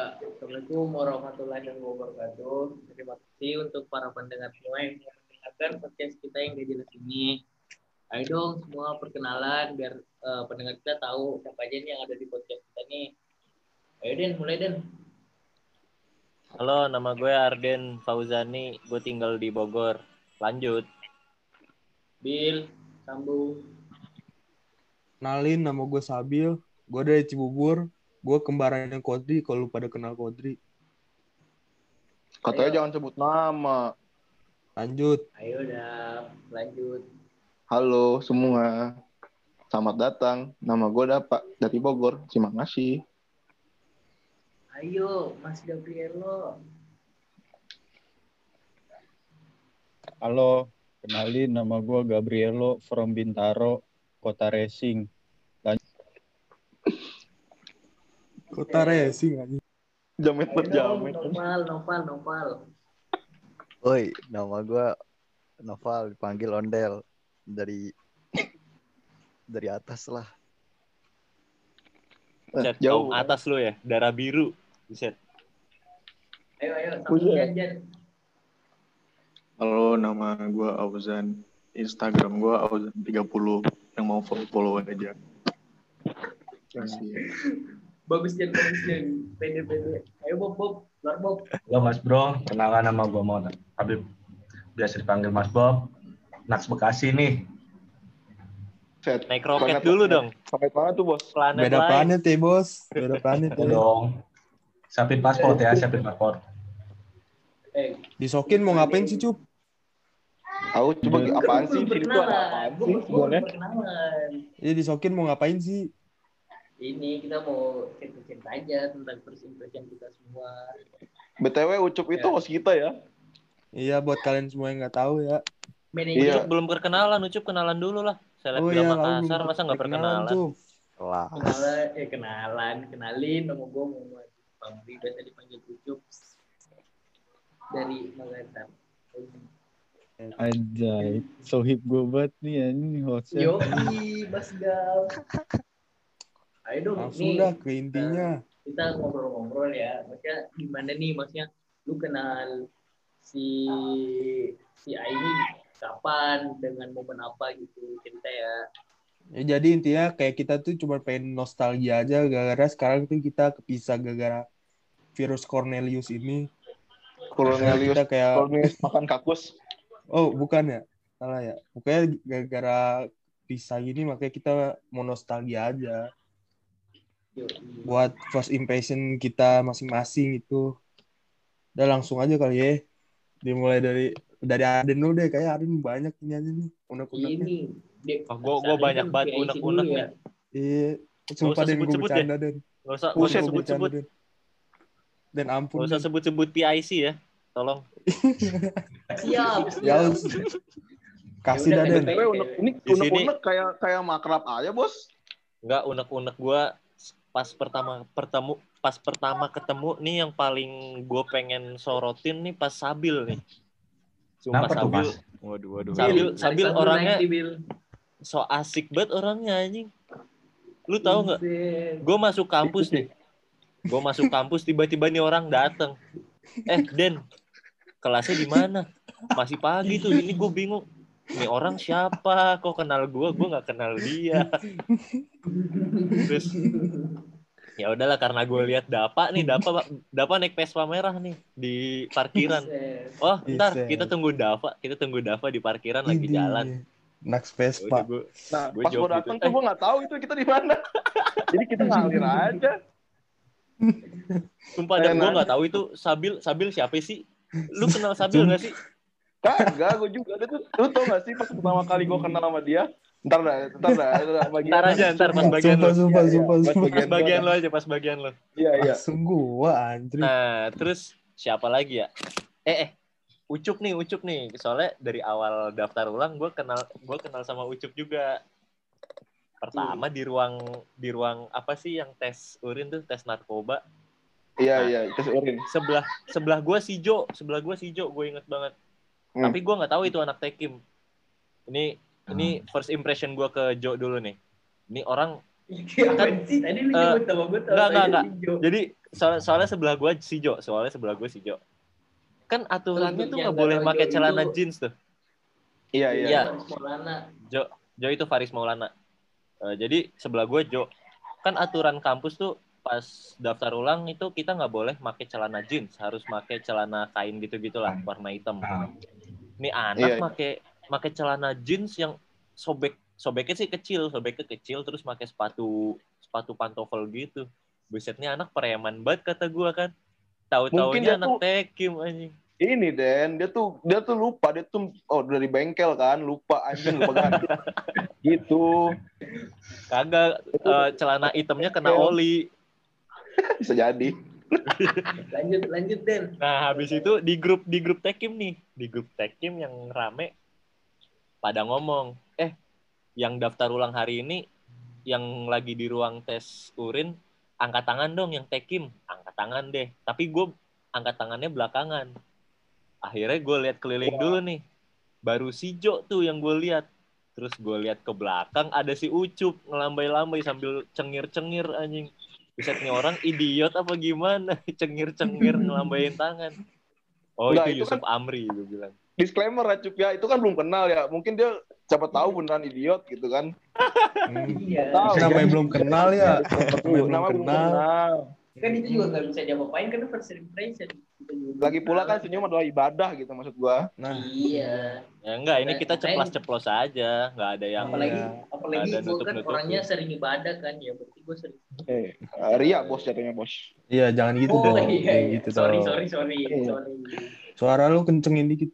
Ya, Assalamualaikum warahmatullahi wabarakatuh. Terima kasih untuk para pendengar semua yang mendengarkan podcast kita yang gak jelas ini. Ayo dong semua perkenalan biar uh, pendengar kita tahu siapa aja nih yang ada di podcast kita nih. Ayo Den, mulai Den. Halo, nama gue Arden Fauzani. Gue tinggal di Bogor. Lanjut. Bill, sambung. Kenalin, nama gue Sabil. Gue dari Cibubur. Gue kembarannya Kodri, kalau lu pada kenal Kodri. Katanya Ayo. jangan sebut nama. Lanjut. Ayo dah, lanjut. Halo semua. Selamat datang. Nama gue Dapak dari Bogor. Terima kasih. Ayo, Mas Gabrielo. Halo, kenalin nama gue Gabrielo from Bintaro, Kota Racing. Kota racing aja. Jamet berjamet. Noval, Noval, Noval. Oi, nama gua Noval dipanggil Ondel dari dari atas lah. Eh, Set, jauh. kaum atas lu ya, darah biru. Buset. Ayo, ayo, sambung Buset. Jan, Jan. Halo, nama gue Auzan. Instagram gue Auzan30 yang mau follow-follow aja. Makasih ya. Bagus Jan, bagus. Pede, pede. Ayo Bob, Bob. Luar Bob. Halo Mas Bro, kenalkan nama gue mau Habib. Biasa dipanggil Mas Bob. Naks Bekasi nih. Set. Naik roket Planet- dulu dong. Sampai mana tuh bos? Planet Beda lain. planet ya, bos. Beda planet Ya ya. dong. Siapin paspor ya, siapin paspor. Eh, Disokin mau ngapain sih, Cup? Tahu coba Udah. apaan sih? perkenalan. apaan Gua sih perkenalan. Iya, disokin mau ngapain sih? Ini kita mau cerita-cerita aja tentang first impression kita semua. BTW Ucup itu Ya. host kita ya. Iya, buat kalian semua yang nggak tahu ya. Manajer Iya. Ucup belum perkenalan, Ucup kenalan dulu lah. Selebgram Oh iya, Makassar, masa nggak perkenalan? Cup. Kelas. kenalan, eh kenalan, kenalin nama gue Muhammad Pamri, biasa dipanggil Ucup dari Makassar. Anjay, sohib gue banget nih anjing hostnya. Yogi, Mas Gam. Ayo dong, Langsung nih dah ke intinya. kita ngobrol-ngobrol ya. Maksudnya gimana nih, maksudnya lu kenal si si Aini kapan dengan momen apa gitu cerita ya. Ya, jadi intinya kayak kita tuh cuma pengen nostalgia aja gara-gara sekarang tuh kita kepisah gara-gara virus Cornelius ini. Cornelius. Kita kayak Cornelius makan kakus. Oh, bukan ya? Salah ya. Pokoknya gara-gara pisah gini makanya kita mau nostalgia aja. Buat first impression kita masing-masing itu. Udah langsung aja kali ya. Dimulai dari dari Aden dulu deh. Kayak Aden banyak ini aja nih. Unek-uneknya. Ini Oh, gua- gua banyak banget PIC unek-unek dulu nih. Iya. Sumpah usah Den, gue sebut-sebut bercanda Den. Nggak usah, sebut-sebut. Den. Dan ampun. Nggak usah sebut-sebut PIC ya. Tolong. Siap, Ya, siap. kasih Ya dah udah, Den. kayak BTW unek unek-unek kayak kayak makrab aja bos. Nggak unek-unek gue pas pertama pertemu pas pertama ketemu nih yang paling gue pengen sorotin nih pas Sabil nih. Sumpah Kenapa tuh, Sabil, Mas? Waduh, waduh. Sabil, Tarik Sabil orangnya so asik banget orangnya anjing. Lu tahu nggak? Gue masuk kampus nih. Gue masuk kampus tiba-tiba nih orang datang. Eh Den, kelasnya di mana? Masih pagi tuh. Ini gue bingung. Ini orang siapa? Kok kenal gue? Gue nggak kenal dia. Terus ya udahlah karena gue lihat Dapa nih, Dapa Dapa naik Vespa merah nih di parkiran. Oh, ntar kita tunggu Dava, kita tunggu Dava di parkiran lagi jalan. Next Udah Vespa. gue Nah, Gua pas gue datang gitu. tuh gue nggak tahu itu kita di mana. Jadi kita ngalir aja. sumpah dan gue nggak tahu itu Sabil Sabil siapa sih? Lu kenal Sabil nggak sih? Kagak, gue juga. Lu, tuh- lu tau gak sih pas pertama kali gue kenal sama dia? Ntar dah, ntar dah. Ntar, bagian Ntar aja, ntar pas bagian Sumpah, lu. sumpah, Iya, sumpah, sumpah. Pas bagian lo aja, pas bagian lo. Iya, iya. Langsung gua anjir. Nah, terus siapa lagi ya? Eh, eh, Ucup nih, Ucup nih. Soalnya dari awal daftar ulang, gue kenal, gue kenal sama Ucup juga. Pertama di ruang, di ruang apa sih yang tes urin tuh, tes narkoba. Iya, iya. Tes urin. Sebelah, sebelah gue si Jo, sebelah gue si Jo, gue inget banget. Hmm. Tapi gue nggak tahu itu anak Tekim. Ini, ini first impression gue ke Jo dulu nih. Ini orang Apa sih? Tadi lu nyebut sama gue tau enggak, enggak, aja enggak. hijau. Jadi soal, soalnya sebelah gue si Jo, soalnya sebelah gue si Jo. Kan aturannya tuh nggak boleh pakai celana itu- jeans tuh. Iya, iya. Iya. Jo, Jo itu Faris Maulana. Eh, jadi sebelah gue Jo. Kan aturan kampus tuh pas daftar ulang itu kita nggak boleh pakai celana jeans, harus pakai celana kain gitu-gitulah warna hitam. Nah, Ini anak Iya, iya. pakai pakai celana jeans yang sobek sobeknya sih kecil, sobeknya kecil terus pakai sepatu sepatu pantofel gitu. Busetnya anak preman banget kata gua kan. Tahu-taunya dia anak tuh- tekim anjing. Ini Den, dia tuh dia tuh lupa, dia tuh oh dari bengkel kan, lupa anjing lupa ganti. gitu. Kagak eh, celana hitamnya kena oli. Bisa jadi. Lanjut, lanjut Den. Nah, habis itu di grup di grup Tekim nih, di grup Tekim yang rame pada ngomong, "Eh, yang daftar ulang hari ini yang lagi di ruang tes urin, angkat tangan dong yang Tekim." Angkat tangan deh. Tapi gue angkat tangannya belakangan. Akhirnya gue lihat keliling dulu nih. Baru si Jo tuh yang gue lihat. Terus gue lihat ke belakang ada si Ucup ngelambai-lambai sambil cengir-cengir anjing. Bisa orang idiot apa gimana? Cengir-cengir ngelambain tangan. Oh Enggak, itu itu Yusuf Amri gue bilang. Disclaimer ya Cup ya, itu kan belum kenal ya. Mungkin dia siapa tahu beneran idiot gitu kan. Hmm. Iya. Tahu. Namanya belum kenal ya. Tuh, belum nama belum kenal. kenal. Kan itu juga nggak bisa diapa-apain kan first impression. Lagi pula kan senyum adalah ibadah gitu maksud gua. Nah, Iya. Ya enggak, ini kita ceplos-ceplos aja, enggak ada yang apalagi Iya. apalagi Ada gue kan orangnya sering ibadah kan ya berarti gue sering Eh, eh, Ria bos jatuhnya bos. iya jangan gitu oh dong. iya, iya. gitu sorry sorry sorry Iya. sorry Suara lu kencengin dikit.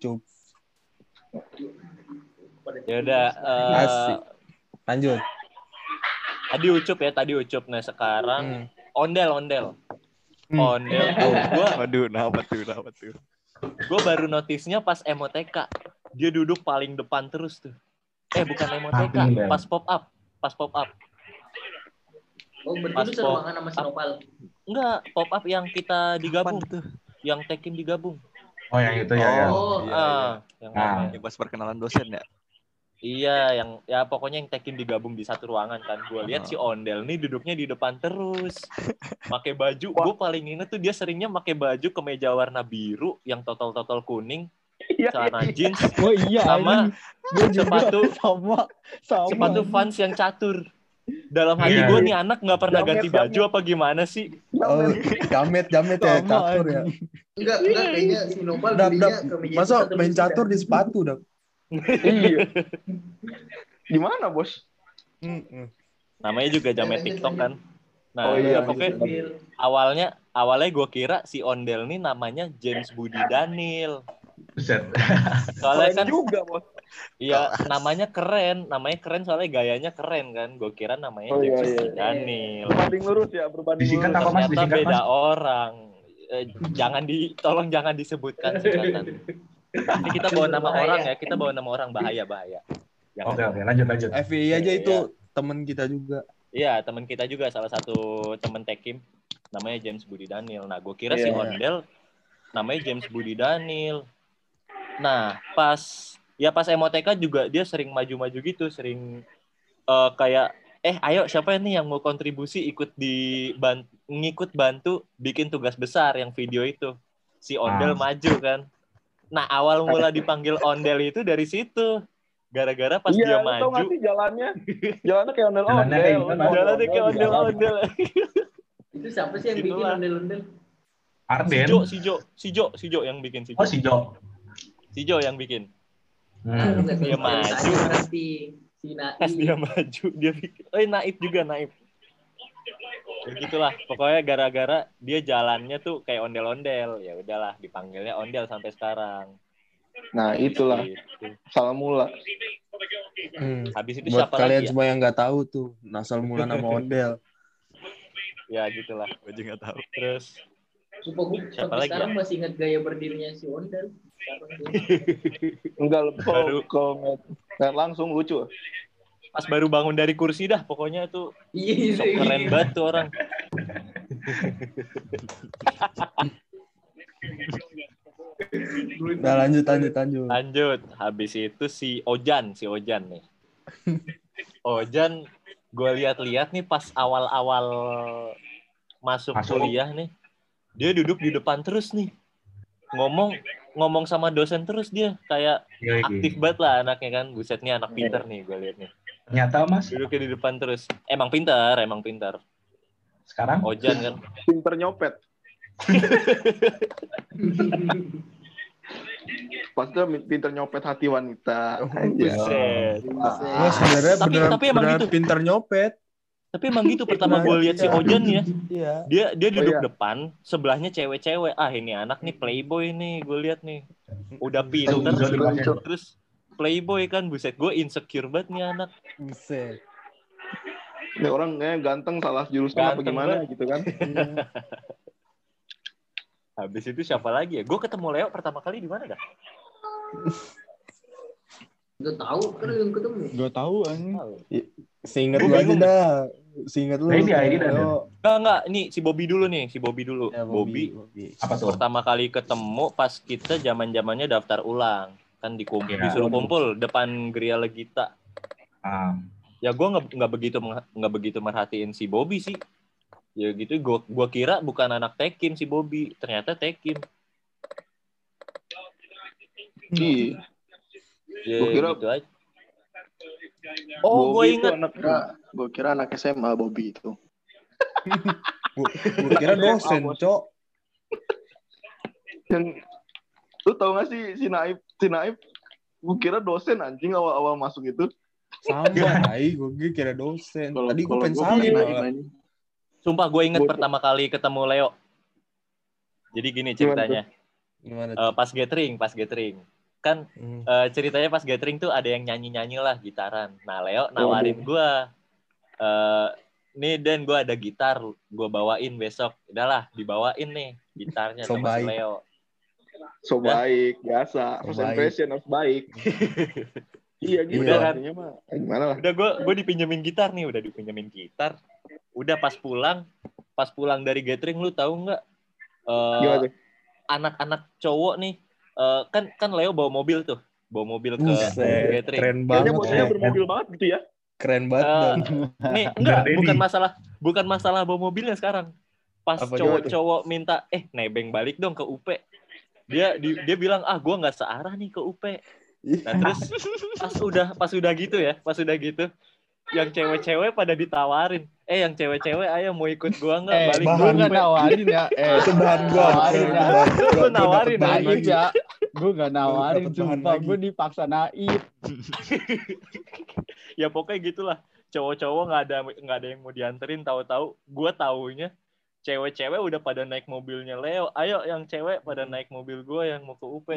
Pada ya udah eh, Asik. Lanjut. tadi ucup ya, tadi ucup. Nah, sekarang Hmm. ondel ondel. Hmm. Ondel tuh gua Waduh, kenapa tuh, kenapa tuh? gua baru notisnya pas emoteka. Dia duduk paling depan terus tuh. Eh, bukan emoteka, pas pop up. Pas pop up. oh berarti pop- seruangan sama si Nopal Enggak, pop up yang kita digabung, Kapan tuh? yang tekim digabung. Oh yang itu ya, ya. oh Iya, ah, yang Nah. Yang pas perkenalan dosen ya? Iya, yang ya pokoknya yang tekim digabung di satu ruangan kan. Gue lihat si Ondel nih duduknya di depan terus. Pakai baju, gue paling inget tuh dia seringnya pakai baju kemeja warna biru yang totol-totol kuning, Iya. celana jeans, Oh iya, sama sepatu- sama sama. sepatu Vans yang catur. Dalam hati Iya. gue nih anak nggak pernah Jamet, ganti baju apa gimana sih? Oh, jamet, jamet ya, catur ya. enggak enggak kayaknya si Nopal Dap, dap. kemeja Masa satu main catur di sepatu, Dap? Iya. Gimana bos? Namanya juga jamet TikTok kan. Nah, Oh iya, iya, pokoknya Sambil- awalnya awalnya gue kira si Ondel nih namanya James Budi Daniel. Buset. Soalnya kan juga bos. Iya, namanya keren, namanya keren soalnya gayanya keren kan. Gue kira namanya Oh, iya, James iya. Daniel. Berbanding lurus ya, berbanding Disingkat lurus. apa, Mas? Ternyata Disingkat, beda Mas? orang. Eh, jangan di, tolong jangan disebutkan singkatan. Ini kita bawa nama Bahaya. orang ya, kita bawa nama orang bahaya bahaya. Jangan. Oke oke lanjut lanjut. FI aja Iya, itu iya. temen kita juga. Iya, teman kita juga salah satu temen Tekim namanya James Budi Daniel. Nah, gue kira si Iya. Ondel namanya James Budi Daniel. Nah, pas ya pas MOTK juga dia sering maju-maju gitu, sering eh, kayak eh ayo siapa nih yang mau kontribusi ikut di ban- ngikut bantu bikin tugas besar yang video itu. Si Ondel Ah. maju kan. Nah, awal mula dipanggil Ondel itu dari situ. Gara-gara pas iya, dia tau maju, gak sih jalannya? Jalannya kayak ondel Jalannya kayak ondel. gimana? jalannya kayak Ondel, ondel-ondel. itu siapa sih yang bikin ondel-ondel Si Arden. Jo, si Jo, si Jo, si Jo yang bikin si Jo. Oh si Jo. Si Jo yang bikin. Hmm. Dia maju. si Pas dia maju, dia bikin. Oh, naib juga naib. Ya gitulah. Pokoknya gara-gara dia jalannya tuh kayak ondel-ondel. Ya udahlah, dipanggilnya ondel sampai sekarang. Nah itulah Gitu. salah mula. Hmm. Habis itu Buat siapa kalian lagi ya? semua yang nggak tahu tuh, Nasal Mula nama Ondel. Ya gitulah. Gue juga nggak tahu. Terus Sumpah gue Siapa sampai lagi sekarang ya? masih ingat gaya berdirinya si Ondel. Enggak ngeliat- ngeliat langsung lucu. Pas baru bangun dari kursi dah, pokoknya tuh Iya, sok iya. keren banget tuh orang. Udah lanjut, lanjut, lanjut. Lanjut, habis itu si Ojan, si Ojan nih. Ojan gue lihat-lihat nih pas awal-awal masuk, Masuk. kuliah nih, dia duduk di depan terus nih, ngomong ngomong sama dosen terus dia kayak Iya, iya. aktif banget lah anaknya kan, buset nih anak pinter nih gue lihat nih, Ternyata Mas duduknya di depan terus, emang pinter, emang pinter, sekarang Ojan kan, Pinter nyopet. Pas itu pinter nyopet hati wanita. Gue sebenarnya Tapi- beneran, tapi emang beneran gitu. pinter nyopet. Tapi emang gitu pertama gue lihat si Iya. Ojan ya, Iya. dia dia duduk iya. depan, sebelahnya cewek-cewek, ah ini anak nih playboy nih, gue lihat nih, udah aja. terus playboy kan, buset gue insecure banget nih anak. Buset. Ini orang kayaknya ganteng salah jurusan apa Ganteng gimana banget. gitu kan. Iya. Habis itu siapa lagi ya? Gue ketemu Leo pertama kali di mana dah? Gak tahu kan yang ketemu. Gak tahu anjing. Seingat Gua lu aja dah. Seingat lu. Nah, ini ID dah. Enggak, enggak. Ini si Bobby dulu nih, si Bobby dulu. Ya, Bobby. Bobby. apa tuh? pertama kali ketemu pas kita zaman zamannya daftar ulang kan dikumpul Iya. disuruh kumpul depan Gria Legita Ah, ya gue nggak nggak begitu nggak begitu merhatiin si Bobby sih ya gitu gua gua kira bukan anak Tekim si Bobby ternyata Tekim Iya. ya Gua kira- gitu aja oh gue inget anak gue kira anak SMA Bobby itu. Gue kira dosen, Cok. Dan lu tau gak sih si Naif, si Naif gue kira dosen anjing awal-awal masuk itu. Sama, tai. Gue kira dosen. Kalau- Tadi gue kalau pengen gua salin. kira malah. anjing. sumpah gue inget Gua- pertama kali ketemu Leo jadi gini ceritanya Gimana? Eh, pas gathering pas gathering kan Hmm. eh, ceritanya pas gathering tuh ada yang nyanyi-nyanyi lah gitaran. Nah Leo nawarin gua eh nih Dan gua ada gitar, gua bawain besok. Udahlah dibawain nih gitarnya So sama si. Leo. So baik, biasa. First baik. impression harus baik. iya gitu. Udah kan? mah. Gimana lah. Udah gua gua dipinjemin gitar nih, udah dipinjemin gitar. Udah pas pulang, pas pulang dari gathering lu tahu nggak eh, Gimana tuh? anak-anak cowok nih eh, kan kan Leo bawa mobil tuh, bawa mobil ke Buset, gathering. keren Kayaknya banget. bosnya ya. bermobil banget gitu ya. Keren banget. Dan. Nih, enggak, bukan masalah bukan masalah bawa mobilnya sekarang. Pas cowok-cowok minta eh nebeng balik dong ke UP. Dia di- dia bilang, "Ah, gua nggak searah nih ke UP." Nah, terus pas udah pas udah gitu ya, pas udah gitu yang cewek-cewek pada ditawarin. Eh, yang cewek-cewek ayo mau ikut gua nggak Eh, balik gue dulu nggak nggak?" nawarin ya. Eh, Itu bahan gua. Nawarin ya. Lu nawarin, ya. Gue gak nawarin, lagi. Gue dipaksa naif. ya pokoknya gitulah. Cowok-cowok nggak ada nggak ada yang mau dianterin tahu-tahu gua taunya cewek-cewek udah pada naik mobilnya Leo. Ayo yang cewek pada naik mobil gua yang mau ke UP.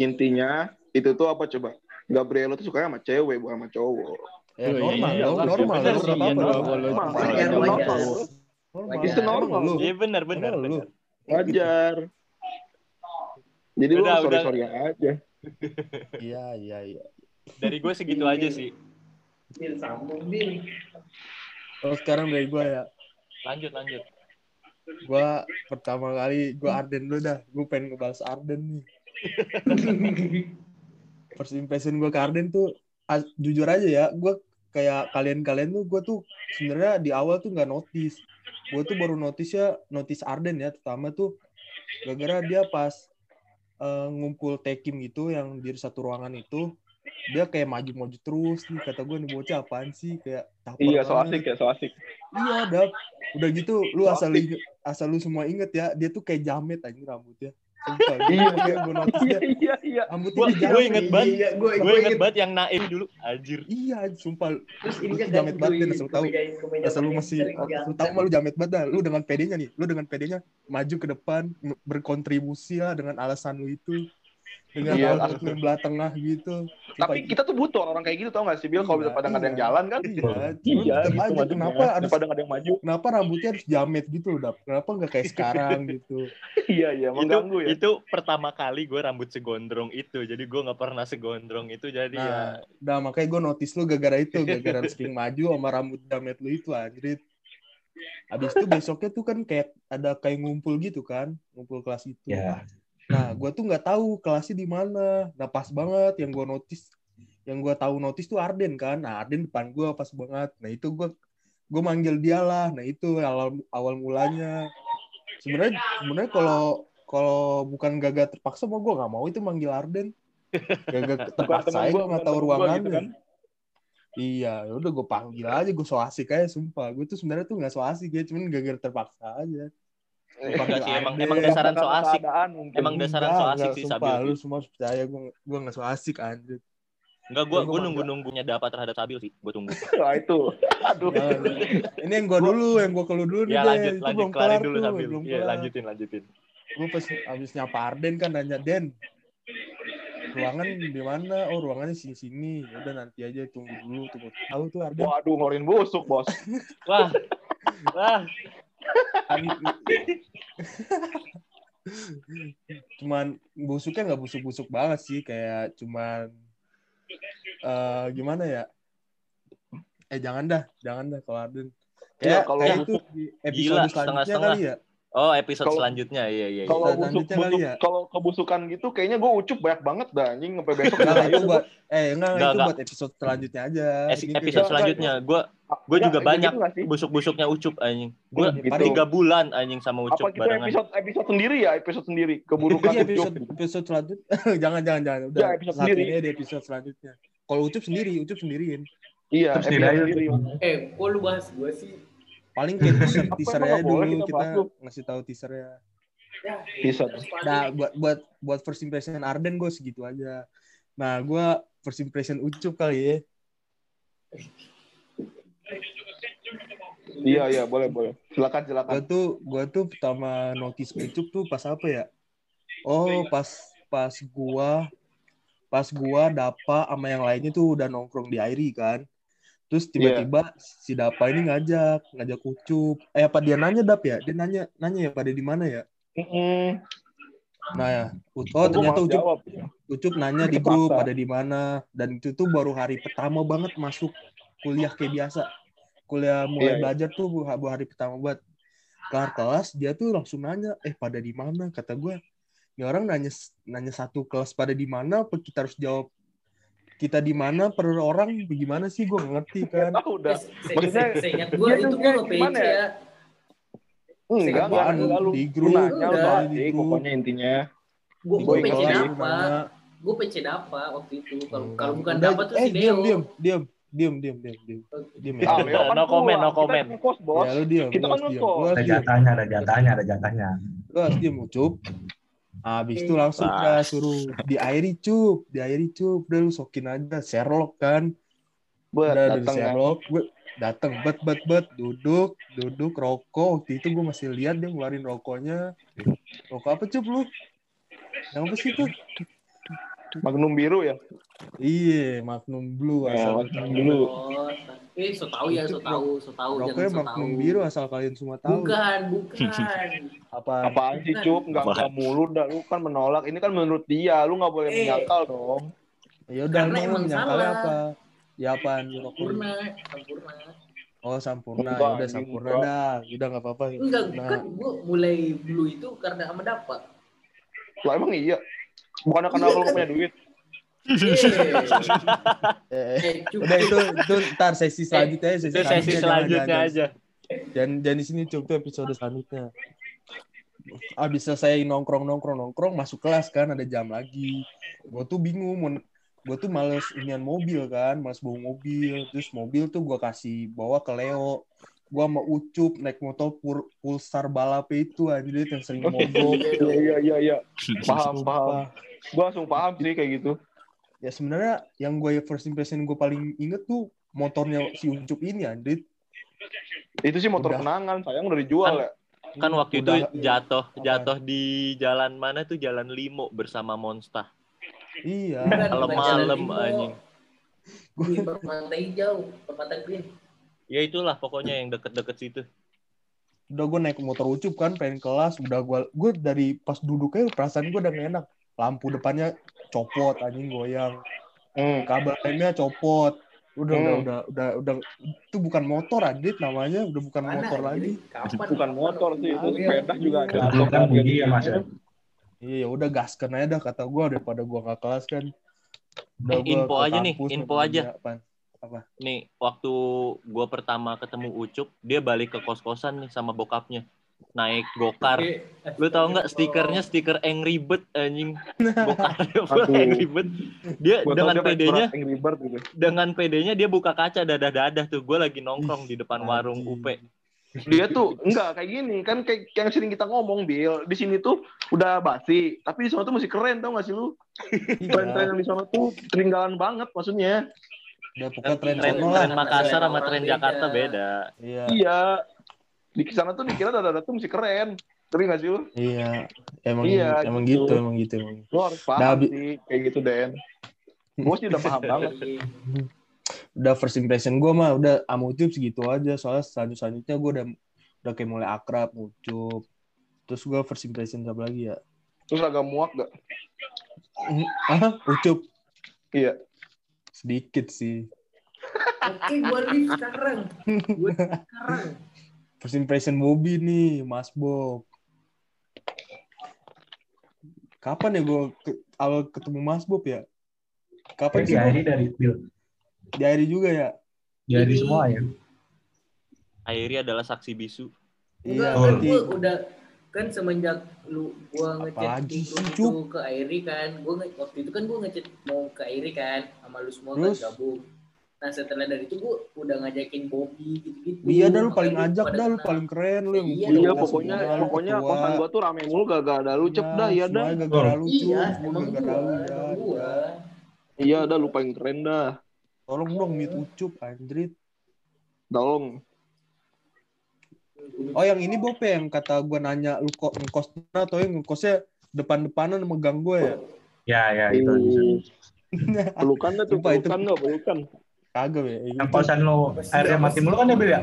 Intinya itu tuh apa coba? Gabrielo tuh sukanya sama cewek bukan sama cowok. Ya, Iya, normal, iya, normal, normal, normal. normal. Normal. Itu normal. Lu. Iya benar benar lu? Wajar. Jadi lu Udah, sorry udah. sorry aja. Iya, iya, iya. Dari gue segitu aja sih. Sambung bil. Oh, sekarang dari gua ya. Lanjut lanjut. Gua pertama kali gua Arden dulu dah. Gua pengen ngebahas Arden nih. First impression gua ke Arden tuh as- jujur aja ya, gua kayak kalian-kalian tuh gua tuh sebenarnya di awal tuh nggak notice. Gua tuh baru notice ya, notice Arden ya, terutama tuh gara-gara dia pas eh, ngumpul tekim gitu yang di satu ruangan itu dia kayak maju-maju terus nih kata gue nih bocah apaan sih kayak caper Iya, so asik ya, so asik. Iya, Dap. Udah gitu, lu So asal inget, asal lu semua inget ya, dia tuh kayak jamet aja rambutnya. Sumpah, Iya, gue gue notice Iya, dia, iya, iya. rambutnya gue jamet. inget banget. Iya, gue Gue inget banget yang naif dulu. Anjir. Iya, sumpah. Terus ini Lu kan tuh jamet banget, Dan, asal tahu. Asal lu masih, asal tahu mah lu jamet banget dah. Lu dengan pedenya nih, lu dengan pedenya maju ke depan, berkontribusi lah dengan alasan lu itu. Dengan Iya, yang belah tengah gitu. Tapi kita tuh butuh orang-orang kayak gitu tau gak sih, Bil? Kalau Iya, pada nggak ada yang iya. jalan kan? Iya, Iya, gitu aja, kenapa harus Daripada nggak ada yang maju. kenapa rambutnya harus jamet gitu loh, Dap? Kenapa nggak kayak sekarang gitu? Iya, iya, Itu mengganggu ya. itu pertama kali gue rambut segondrong itu. Jadi gue nggak pernah segondrong itu. Jadi ya Nah, nah makanya gue notice lu gara-gara itu, gara-gara sering maju sama rambut jamet lu itu anjrit. Habis itu besoknya tuh kan kayak ada kayak ngumpul gitu kan, ngumpul kelas itu. Ya. Nah, gue tuh nggak tahu kelasnya di mana. Nah, pas banget yang gue notice yang gue tahu notice tuh Arden kan. Nah Arden depan gue pas banget. Nah itu gue gue manggil dia lah. Nah itu awal awal mulanya. Sebenarnya sebenarnya kalau kalau bukan gagal terpaksa mau gue nggak mau itu manggil Arden. Gagal terpaksa gua, nggak tahu gua ruangannya. gitu kan. iya ya udah gue panggil aja. Gue so asik aja sumpah. Gue tuh sebenarnya tuh nggak so asik ya cuman gagal terpaksa aja Sih, emang emang dasaran so asik. Emang dasaran so asik sih Sabil. lu semua percaya gue gue nggak so asik anjir Enggak, gue Gua gue nunggu nunggunya dapat terhadap Sabil sih. Gue tunggu. Wah itu. Aduh. Nah, ini yang gue dulu yang gue keluar dulu nih Ya lanjut itu lanjut belum kelarin kelar dulu Sabil. Iya kelar. lanjutin lanjutin. gue pas abis nyapa Arden kan nanya Den ruangan di mana oh ruangannya sini sini udah nanti aja tunggu dulu tunggu tahu tuh Arden Waduh ngeluarin busuk bos. Wah. Wah. Cuman busuknya nggak busuk-busuk banget sih kayak cuman eh gimana ya? Eh jangan dah jangan dah kalau Arden. Ya, kayak kalau kayak itu di Gila, episode selanjutnya setengah-setengah. kali ya Oh, episode Kalau- selanjutnya. Iya, iya, iya. Kalau busuk, busuk ya? kalau kebusukan gitu kayaknya gue ucup banyak banget dah anjing sampai besok udah itu buat eh enggak, Enggak, itu enggak. buat episode selanjutnya aja. Es- Ini episode selanjutnya gue gue Ya, juga banyak gitu busuk-busuknya ucup anjing. Gue Gitu. tiga bulan anjing sama ucup Apa kita barengan. episode episode sendiri ya episode sendiri keburukan Iya ucup. episode episode selanjutnya. jangan jangan jangan. Udah Ya, episode saat sendiri. ini di episode selanjutnya. Kalau Ucup sendiri, Ucup sendiriin. Iya episode sendiri. Eh, kok lu bahas gue sih? Paling kayak teaser teaser dulu kita kita ngasih tahu teasernya. Ya, terus paling- Nah buat buat buat first impression Arden gue segitu aja. Nah gue first impression Ucup kali ya. Iya iya boleh boleh. Silakan silakan. Gue tuh gue tuh pertama notice Ucup tuh pas apa ya? Oh pas pas gua pas gua Dapa sama yang lainnya tuh udah nongkrong di Airi kan. Terus tiba-tiba si Dapa ini ngajak, ngajak Ucup. Eh apa dia nanya Dap ya? Dia nanya nanya ya pada di mana ya? Mm-mm. Nah ya, oh ternyata Ucup jawab. Ucup nanya di grup pada di mana dan itu tuh baru hari pertama banget masuk kuliah kayak biasa. Kuliah mulai Iya, iya. belajar tuh bu- baru hari pertama banget. Kelar kelas dia tuh langsung nanya, "Eh, pada di mana?" Kata gue. Ini orang nanya nanya satu kelas pada di mana apa kita harus jawab kita di mana per orang bagaimana sih gue ngerti kan. Tahu Eh, dah. se- Maksudnya, seingat gue dia itu tuh gue gimana ya? ya. Enggak enggak lu. Di grup, nanya lu udah. grup. pokoknya intinya. Gue gue. Dapa. Nanya. Gue PC Dapa waktu itu. Kalau Hmm. kalau bukan Udah, Dapa tuh eh, si diam, Deo. diam, diam, diam, diam, diam, diam. Diam ya. Ah, kan No comment, no pulang. comment. Kita ngekos, bos. Ya lu diam, Kita kan ngekos. Lu harus Ada jatahnya, ada jatahnya, ada jatahnya. Lu harus diam, Ucup. Habis itu langsung Pas. udah suruh di airi cup, di airi cup, udah lu sokin aja Sherlock kan. Buat udah dari datang kan. Sherlock, gue dateng bet bet bet duduk duduk rokok waktu itu gue masih lihat dia ngeluarin rokoknya rokok apa cup lu yang apa sih tuh Magnum biru ya. Iya Magnum Blue Ya, asal Magnum Blue. Oh, eh, so tau ya, so tau, so tau, rokoknya jangan so tau. Magnum Biru asal kalian semua tahu Bukan, bukan. apa Apaan sih cup? Enggak enggak mulu dah lu kan menolak. Ini kan menurut dia, lu nggak boleh Eh. menyangkal dong. ya udah Karena emang salah. apa ya apaan rokok Sempurna, sempurna. oh sampurna Enggak, ya udah sampurna enggak. dah udah nggak apa-apa Enggak, kan gue mulai blue itu karena sama dapat. Lah emang iya. Bukan karena Iya lu kan? punya duit. Eh, eh. Eh, udah itu itu ntar sesi selanjutnya ya, sesi Itu sesi selanjutnya jangan, aja. dan dan di sini cukup episode selanjutnya abis selesai nongkrong nongkrong nongkrong masuk kelas kan ada jam lagi gue tuh bingung gue tuh males inian mobil kan males bawa mobil terus mobil tuh gue kasih bawa ke Leo gue sama Ucup naik motor pur, pulsar balap itu anjir yang sering mogok Iya iya iya iya. Paham paham. Gua langsung paham sih kayak gitu. Ya sebenarnya yang gue first impression gue paling inget tuh motornya si Ucup ini anjir Itu sih motor Udah. kenangan, sayang udah dijual ya. Kan waktu itu Udah. jatuh Apa? jatuh di jalan mana tuh jalan Limo bersama Monster. iya Kalau malam anjing. Di permata hijau, permata green. Ya itulah pokoknya yang deket-deket situ. udah gue naik motor ucup kan pengen kelas udah gue gue dari pas duduknya perasaan gue udah gak enak lampu depannya copot anjing goyang Hmm. kabel remnya copot udah Hmm. udah udah udah udah itu bukan motor adit namanya udah bukan Mana, motor lagi? Kapan? Bukan motor sih, itu sepeda juga Iya. ada. Kan bunyi ya mas ya. iya udah gaskan aja dah kata gue daripada gue gak kelas kan Udah Eh, gua info ke aja nih, info aja. apaan. Apa? Nih, waktu gua pertama ketemu Ucup, dia balik ke kos-kosan nih sama bokapnya. Naik gokar. Lu tau nggak stikernya stiker Angry Bird anjing. Aduh. Angry Bird. Dia Gua dengan PD-nya surat Angry Bird gitu. dengan PD-nya dia buka kaca dadah-dadah tuh. Gue lagi nongkrong di depan warung. UP. Dia tuh enggak kayak gini kan kayak yang sering kita ngomong Bill di sini tuh udah basi tapi di sana tuh masih keren tau gak sih lu tren-tren Iya. yang di sana tuh ketinggalan banget maksudnya pokoknya tren Tren, lah. tren Makassar sama tren. Jakarta beda. Iya. iya di sana tuh dikira dada tuh masih keren tapi gak sih lu Iya. Emang Iya, emang gitu. gitu, emang gitu. Emang. lu harus paham Nah, bi- sih kayak gitu Den gue sih udah paham banget Udah first impression gue mah udah sama Ucup segitu aja. Soalnya selanjut selanjutnya gue udah udah kayak mulai akrab Ucup. Terus gue first impression apa lagi ya? terus agak muak gak Ah, Ucup iya sedikit sih. Oke, gua live sekarang. Gua sekarang. First impression Bobby nih, Mas Bob. Kapan ya gue awal ketemu Mas Bob ya? Kapan sih? Bob? dari Bill. Di hari juga ya? Di hari Ini- semua ya. Airi adalah saksi bisu. Iya, kan berarti gua udah kan semenjak lu gua ngechat itu ke Airi kan gua nge- waktu itu kan gua ngechat mau ke Airi kan sama lu semua Terus? kan gabung nah setelah dari itu gua udah ngajakin Bobby gitu-gitu Iya dah lu paling ajak dah lu paling keren lu yang Iya, iya pokoknya lu pokoknya ketua. kosan gua tuh rame mulu gak ada lu cep dah iya dah semuanya gara-gara lu iya Cuk. Semua emang ya. iya dah lu paling keren dah Tolong dong mute Ucup anjrit. tolong Oh yang ini Bob ya, yang kata gue nanya lu kok ngekos atau yang ngekosnya depan-depanan sama gang gue ya? Ya, ya itu. pelukan dah tuh pelukan dah pelukan Kagak ya. Yang kosan lo airnya mati mulu kan ya Bill ya?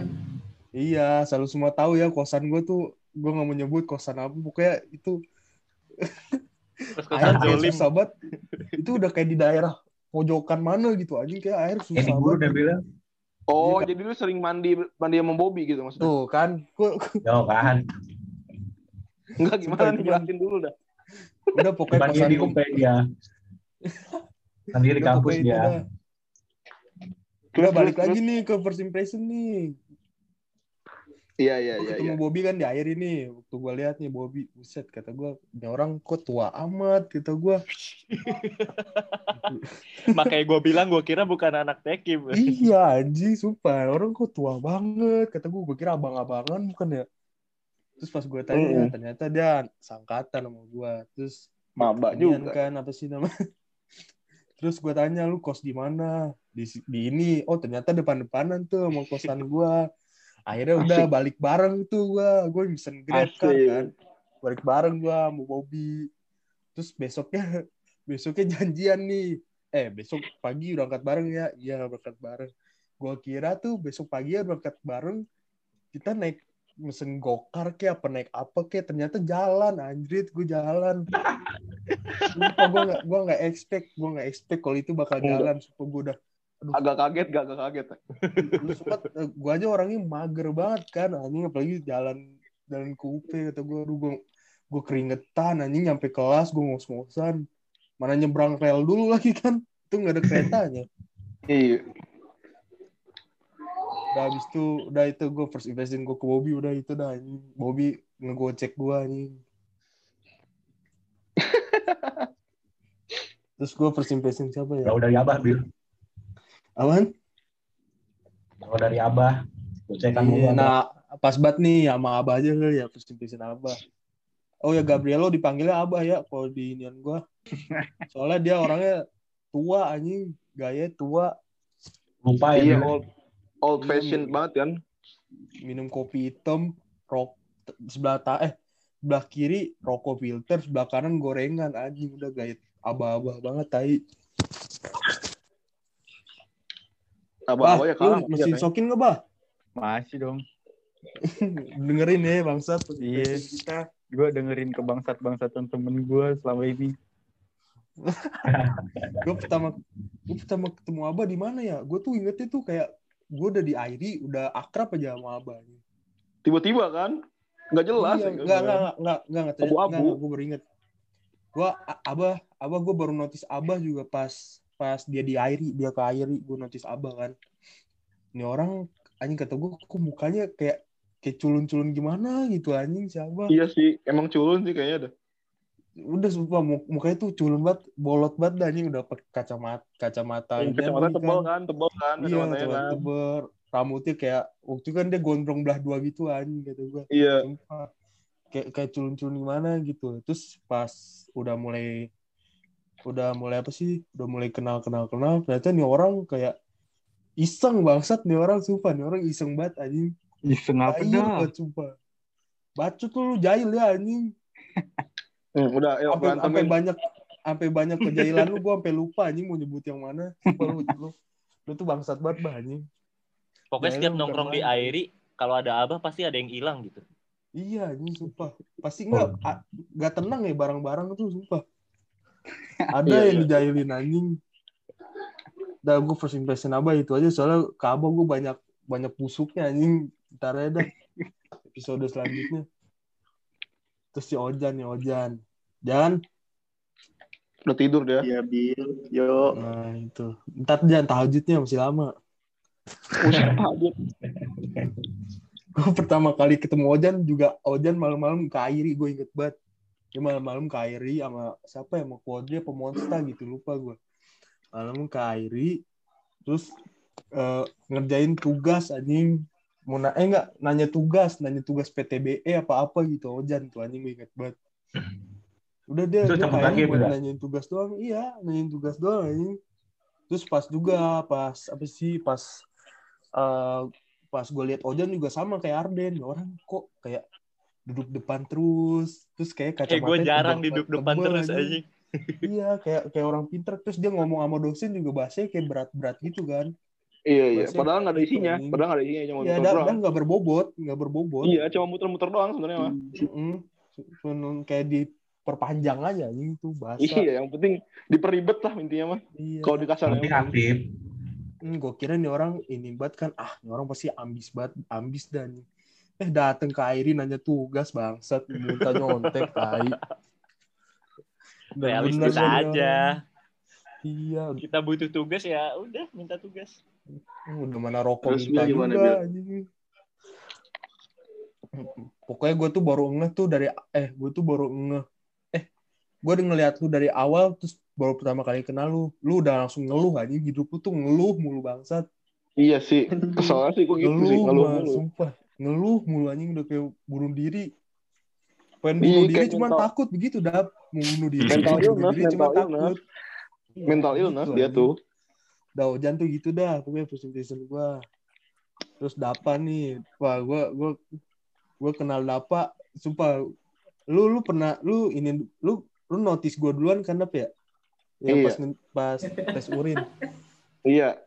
Iya, selalu semua tahu ya kosan gue tuh gue nggak mau nyebut kosan apa pokoknya itu air kayak susah banget. Itu udah kayak di daerah pojokan mana gitu anjing kayak air Ini susah udah banget. bilang. oh Iya. jadi lu sering mandi mandi sama Bobby gitu maksudnya Tuh kan, gue Jauh kan. enggak gimana nih jelasin dulu dah udah pokoknya kosan di UP dia. Nanti di kampus dia. Udah balik lagi nih ke first impression nih. iya iya iya ketemu iya Bobby kan di air ini. Waktu gue lihat nih Bobby, buset kata gue, ini orang kok tua amat kata gue. Makanya gue bilang gue kira bukan anak tekim. iya anjing, sumpah orang kok tua banget kata gue. Gue kira abang-abangan bukan ya. Terus pas gue tanya, Mm-mm. ternyata dia sangkatan sama gue. Terus maba inian juga kan apa sih nama? Terus gue tanya lu kos di mana? Di, di ini. Oh ternyata depan-depanan tuh sama kosan gue. Akhirnya udah Asik. balik bareng tuh gue. Gue pesen grab kan, kan. Balik bareng gue sama Bobby. Terus besoknya besoknya janjian nih. Eh besok pagi udah berangkat bareng ya. Iya berangkat bareng. Gue kira tuh besok pagi ya berangkat bareng. Kita naik mesen gokar kayak apa naik apa kayak ternyata jalan anjrit gue jalan. Sumpah gue gak, gue gak expect, gue gak expect kalau itu bakal jalan. Sumpah gue udah, agak kaget gak agak kaget. Lu sempat, gue aja orangnya mager banget kan, anjing apalagi jalan jalan ke UP kata gue, aduh gue, gue keringetan anjing nyampe kelas gue ngos-ngosan, mana nyebrang rel dulu lagi kan, itu gak ada keretanya. iya Udah habis itu, udah itu gue first impression gue ke Bobby, udah itu dah. Bobby ngegocek gue anjing. Terus gue first impression siapa ya? Jauh dari Abah Bill. Aman? Jauh dari Abah. Bocekan Iya, mulu. Abah. nah pas banget nih sama Abah aja kali ya first impression Abah. Oh ya Gabrielo dipanggilnya Abah ya kalau di inian gua. Soalnya dia orangnya tua anjing, gaya tua, Lupa ya. iya old old Iya. fashioned banget kan minum kopi hitam, rok sebelah ta eh sebelah kiri rokok filter, sebelah kanan gorengan anjing udah gaya abah-abah banget tai. abah Bah, abah ya kalah mesin iya, sokin nggak bah? Masih dong. Dengerin ya bangsat. Iya. Kita. Gue dengerin kebangsat-bangsatan temen gue selama ini. gue pertama gue pertama ketemu Abah di mana ya? Gue tuh ingetnya tuh kayak gue udah di Airi, udah akrab aja sama Abah. tiba-tiba kan nggak jelas Iya, ya, enggak, enggak, enggak, enggak, enggak, enggak, Abu-abu. enggak, gue baru inget. Gue, Abah, Abah gue baru notice Abah juga pas pas dia di Airi dia ke Airi gue notice abah kan ini orang anjing kata gue kok mukanya kayak kayak culun-culun gimana gitu anjing siapa Iya sih, emang culun sih kayaknya dah. Udah sumpah. Mu- mukanya tuh culun banget bolot banget dah anjing. Udah pakai kacamata kacamata Yang kacamata tebal kan, tebal kan, iya kacamata kan. tebal. Rambutnya kayak waktu itu kan dia gondrong belah dua gitu anjing kata gue Iya. sumpah. Kayak kayak culun-culun gimana gitu. Terus pas udah mulai udah mulai apa sih? Udah mulai kenal kenal kenal ternyata nih orang kayak iseng bangsat nih orang sumpah. Nih orang iseng banget anjing. Iseng apa dah? sumpah. Bacot tuh lu jahil ya anjing Hmm, udah, ayo sampai sampai banyak sampai banyak kejahilan lu gua sampai lupa anjing mau nyebut yang mana sumpah lu lu, lu tuh bangsat banget bah anjing Pokoknya Jahilnya setiap nongkrong di. Airi, kalau ada abah pasti ada yang hilang gitu. Iya anjing sumpah. Pasti enggak a- nggak tenang ya barang-barang tuh sumpah. Ada Iya, yang iya. dijahilin anjing. Dah gue first impression apa itu aja soalnya ke Abah gue banyak banyak busuknya anjing. Ntar aja dah episode selanjutnya. Terus si Ojan nih Ojan. Jan, Udah tidur dia. Iya, Bil. Yo. nah itu. Ntar Jan tahajudnya masih lama. Usah tahajud. Gue pertama kali ketemu Ojan juga Ojan malam-malam ke Airi gue inget banget. Dia malam-malam ke Airi sama siapa ya sama Quadri apa Monsta gitu lupa gue. Malam ke Airi terus eh, ngerjain tugas anjing mau na eh enggak nanya tugas nanya tugas PTBE apa apa gitu Ojan tuh anjing gue inget banget. Udah dia dia ya, Beda? nanyain tugas doang. Iya, nanyain tugas doang anjing. Terus pas juga pas apa sih pas eh pas gue lihat Ojan juga sama kayak Arden orang kok kayak duduk depan terus terus kayak Eh, kacamata gue jarang duduk depan terus aja. iya kayak kayak orang pinter terus dia ngomong sama dosen juga bahasanya kayak berat-berat gitu kan Iya, iya. Bahasanya Padahal nggak ada gitu, isinya. anjing. Padahal nggak ada isinya, cuma iya muter doang. nggak berbobot nggak berbobot Iya, cuma muter-muter doang sebenarnya mah. Mm-mm. Cuman kayak diperpanjang aja gitu bahasa Iya, yang penting diperibet lah intinya mah. iya Kalau di kasar Penting aktif. Hmm, gue kira nih orang ini banget kan ah ini orang pasti ambis banget ambis dan eh dateng ke Airi nanya tugas bangsat minta nyontek tai Realistis aja. orang. iya Kita butuh tugas ya udah minta tugas. udah mana rokok Terus, minta gimana, juga pokoknya gue tuh baru ngeh tuh dari eh gue tuh baru ngeh eh gue udah ngeliat lu dari awal terus baru pertama kali kenal lu lu udah langsung ngeluh anjing hidup lu tuh ngeluh mulu bangsat Iya sih. Kesalnya sih gue gitu sih. ngeluh Ngeluh mah, mulu. sumpah ngeluh mulu anjing udah kayak bunuh diri pengen bunuh diri cuman mental- takut begitu dah mau bunuh diri Mental illness, diri cuman mental illness. takut Mental gitu, illness dia anjing. tuh. dah hujan tuh gitu dah pokoknya presentation gua terus Dapa nih wah gua gua gua kenal Dapa sumpah lu lu pernah lu ini lu lu notice gua duluan kan Dap ya yang Iya. pas pas tes urin Iya.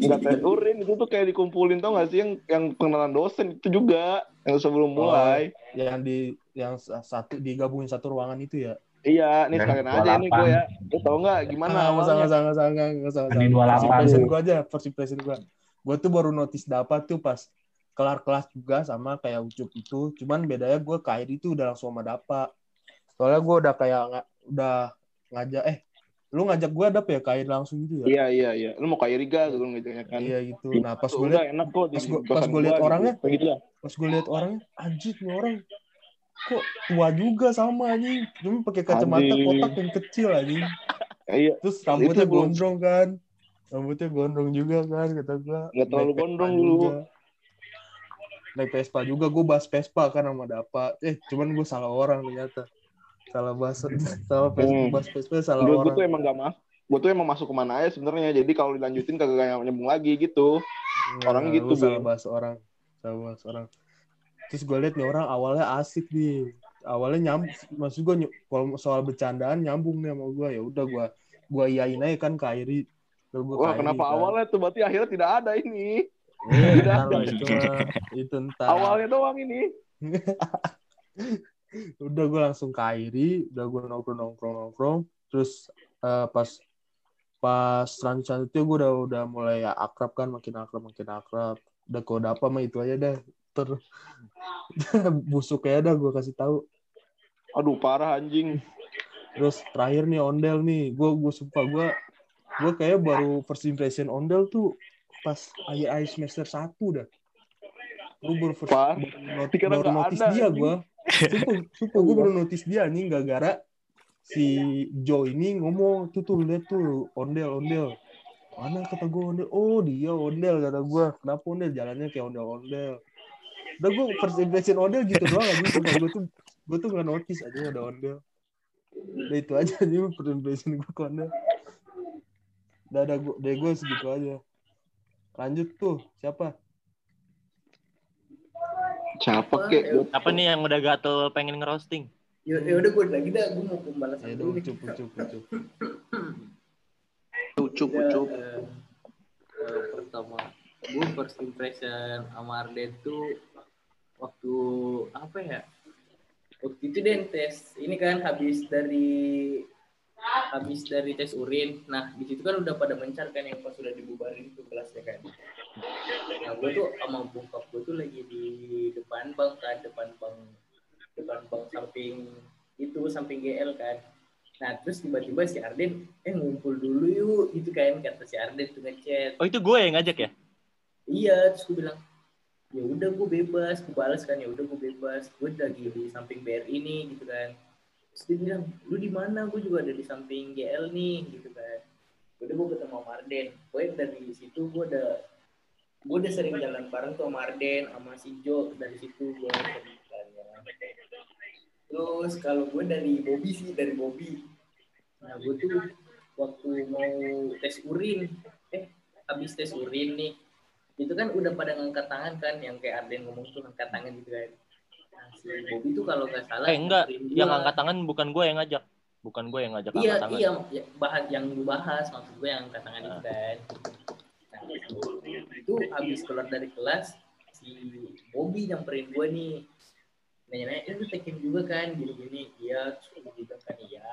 Enggak tes urin itu tuh kayak dikumpulin tau gak sih yang yang pengenalan dosen itu juga yang sebelum Oh. mulai. yang di yang sa- satu digabungin satu ruangan itu ya Iya, nih sekalian aja ini 28. gue ya. Lu tau nggak gimana Ah, nggak usah, awalnya? nggak usah, nggak usah, nggak usah, nggak usah. Di 28 First impression gue aja, first impression gue. Gue tuh baru notice dapat tuh pas kelar kelas juga sama kayak Ucup itu. Cuman bedanya gue ke ID tuh udah langsung sama Dapa. Soalnya gue udah kayak udah ngajak, eh lu ngajak gue dap ya kain langsung gitu ya? Iya, iya, iya. Lu mau kayak Riga gitu gitu ya kan. Iya gitu. Nah pas gue liat, enak kok pas kosan pas liat gua orangnya, gitu. Kayak gitu lah. pas gue liat orangnya, anjir nih orang kok tua juga sama anjing. Cuma pakai kacamata Anjing. kotak yang kecil anjing. Iya, Terus rambutnya Itu gondrong kan. Rambutnya gondrong juga kan kata gua. Nggak terlalu gondrong dulu. Naik Vespa juga gue bahas Vespa kan sama Dapa. Eh cuman gue salah orang ternyata. Salah bahas salah Vespa, Hmm. bahas Vespa salah gue orang. tuh emang gak mas. Gue tuh emang masuk ke mana aja sebenarnya. Jadi kalau dilanjutin kagak nyambung lagi gitu. Nggak, orang gitu, salah bahas orang. Salah bahas orang. Terus gue liat nih orang awalnya asik nih. Awalnya nyambung, maksud gue kalau soal bercandaan nyambung nih sama gue. Ya udah gue gue iyain aja kan ke Airi. Gua Wah, kenapa kan. awalnya tuh berarti akhirnya tidak ada ini. Lah, itu. Itu. Awalnya doang ini. udah gue langsung ke Airi, udah gue nongkrong nongkrong nongkrong, terus eh, pas pas selanjutnya itu gue udah udah mulai akrab kan, makin akrab makin akrab. Udah kode apa mah itu aja dah. Ter busuk ya dah gue kasih tahu. Aduh, parah anjing. Terus terakhir nih ondel nih, gue gue sumpah gue gue kayak baru first impression ondel tuh pas akhir akhir semester satu dah. Gue baru first not- baru notice ada, dia gue. Sumpah, sumpah gue baru notice dia nih gara-gara si Joe ini ngomong tuh tuh lihat tuh ondel ondel. Mana? kata gue ondel. Oh dia ondel kata gue kenapa ondel? Jalannya kayak ondel ondel. Udah gue first impression ondel gitu doang aja gue tuh gue tuh nggak notice aja ada ondel. Udah itu aja aja first impression gue ke ondel. Udah ada gue dari gue segitu aja lanjut tuh siapa Siapa kek? Gua- Apa nih yang udah gatel pengen ngerosting? Ya, ya udah gue lagi dah, gue mau pembalasan ya dulu dong nih. cukup cukup cukup Ucup, Ya, ucup. eh, eh, pertama, gue first impression sama Arden tuh waktu apa ya? Waktu itu deh tes ini kan habis dari habis dari tes urin. Nah di situ kan udah pada mencar kan yang pas udah dibubarin tuh kelasnya kan. Nah gue tuh sama bokap gue tuh lagi di depan bank kan, depan bank depan bank samping itu samping GL kan. Nah terus tiba-tiba si Arden eh ngumpul dulu yuk gitu kan kata si Arden tuh ngechat. Oh itu gue yang ngajak ya? Iya terus gue bilang ya udah gue bebas gue balas kan ya udah gue bebas gue lagi di samping BRI nih gitu kan terus dia bilang lu di mana? Gue juga ada di samping GL nih gitu kan. Udah gue ketemu sama Arden gue dari situ gue udah gue udah sering jalan bareng tuh sama Arden sama si Jo dari situ gue jalan terus kalau gue dari Bobby sih dari Bobby. Nah gue tuh waktu mau tes urin eh habis tes urin nih itu kan udah pada ngangkat tangan kan yang kayak Arden ngomong tuh ngangkat tangan gitu kan Bobby tuh kalau nggak salah Eh enggak, yang gua. angkat tangan bukan gue yang ngajak. Bukan gue yang ngajak iya angkat tangan. iya ya, bahan yang dibahas maksud gue yang angkat tangan itu Ah. kan nah, itu habis keluar dari kelas si Bobby nyamperin gue nih nanya-nanya eh lu tekin juga kan gini-gini iya terus gue bilang kan iya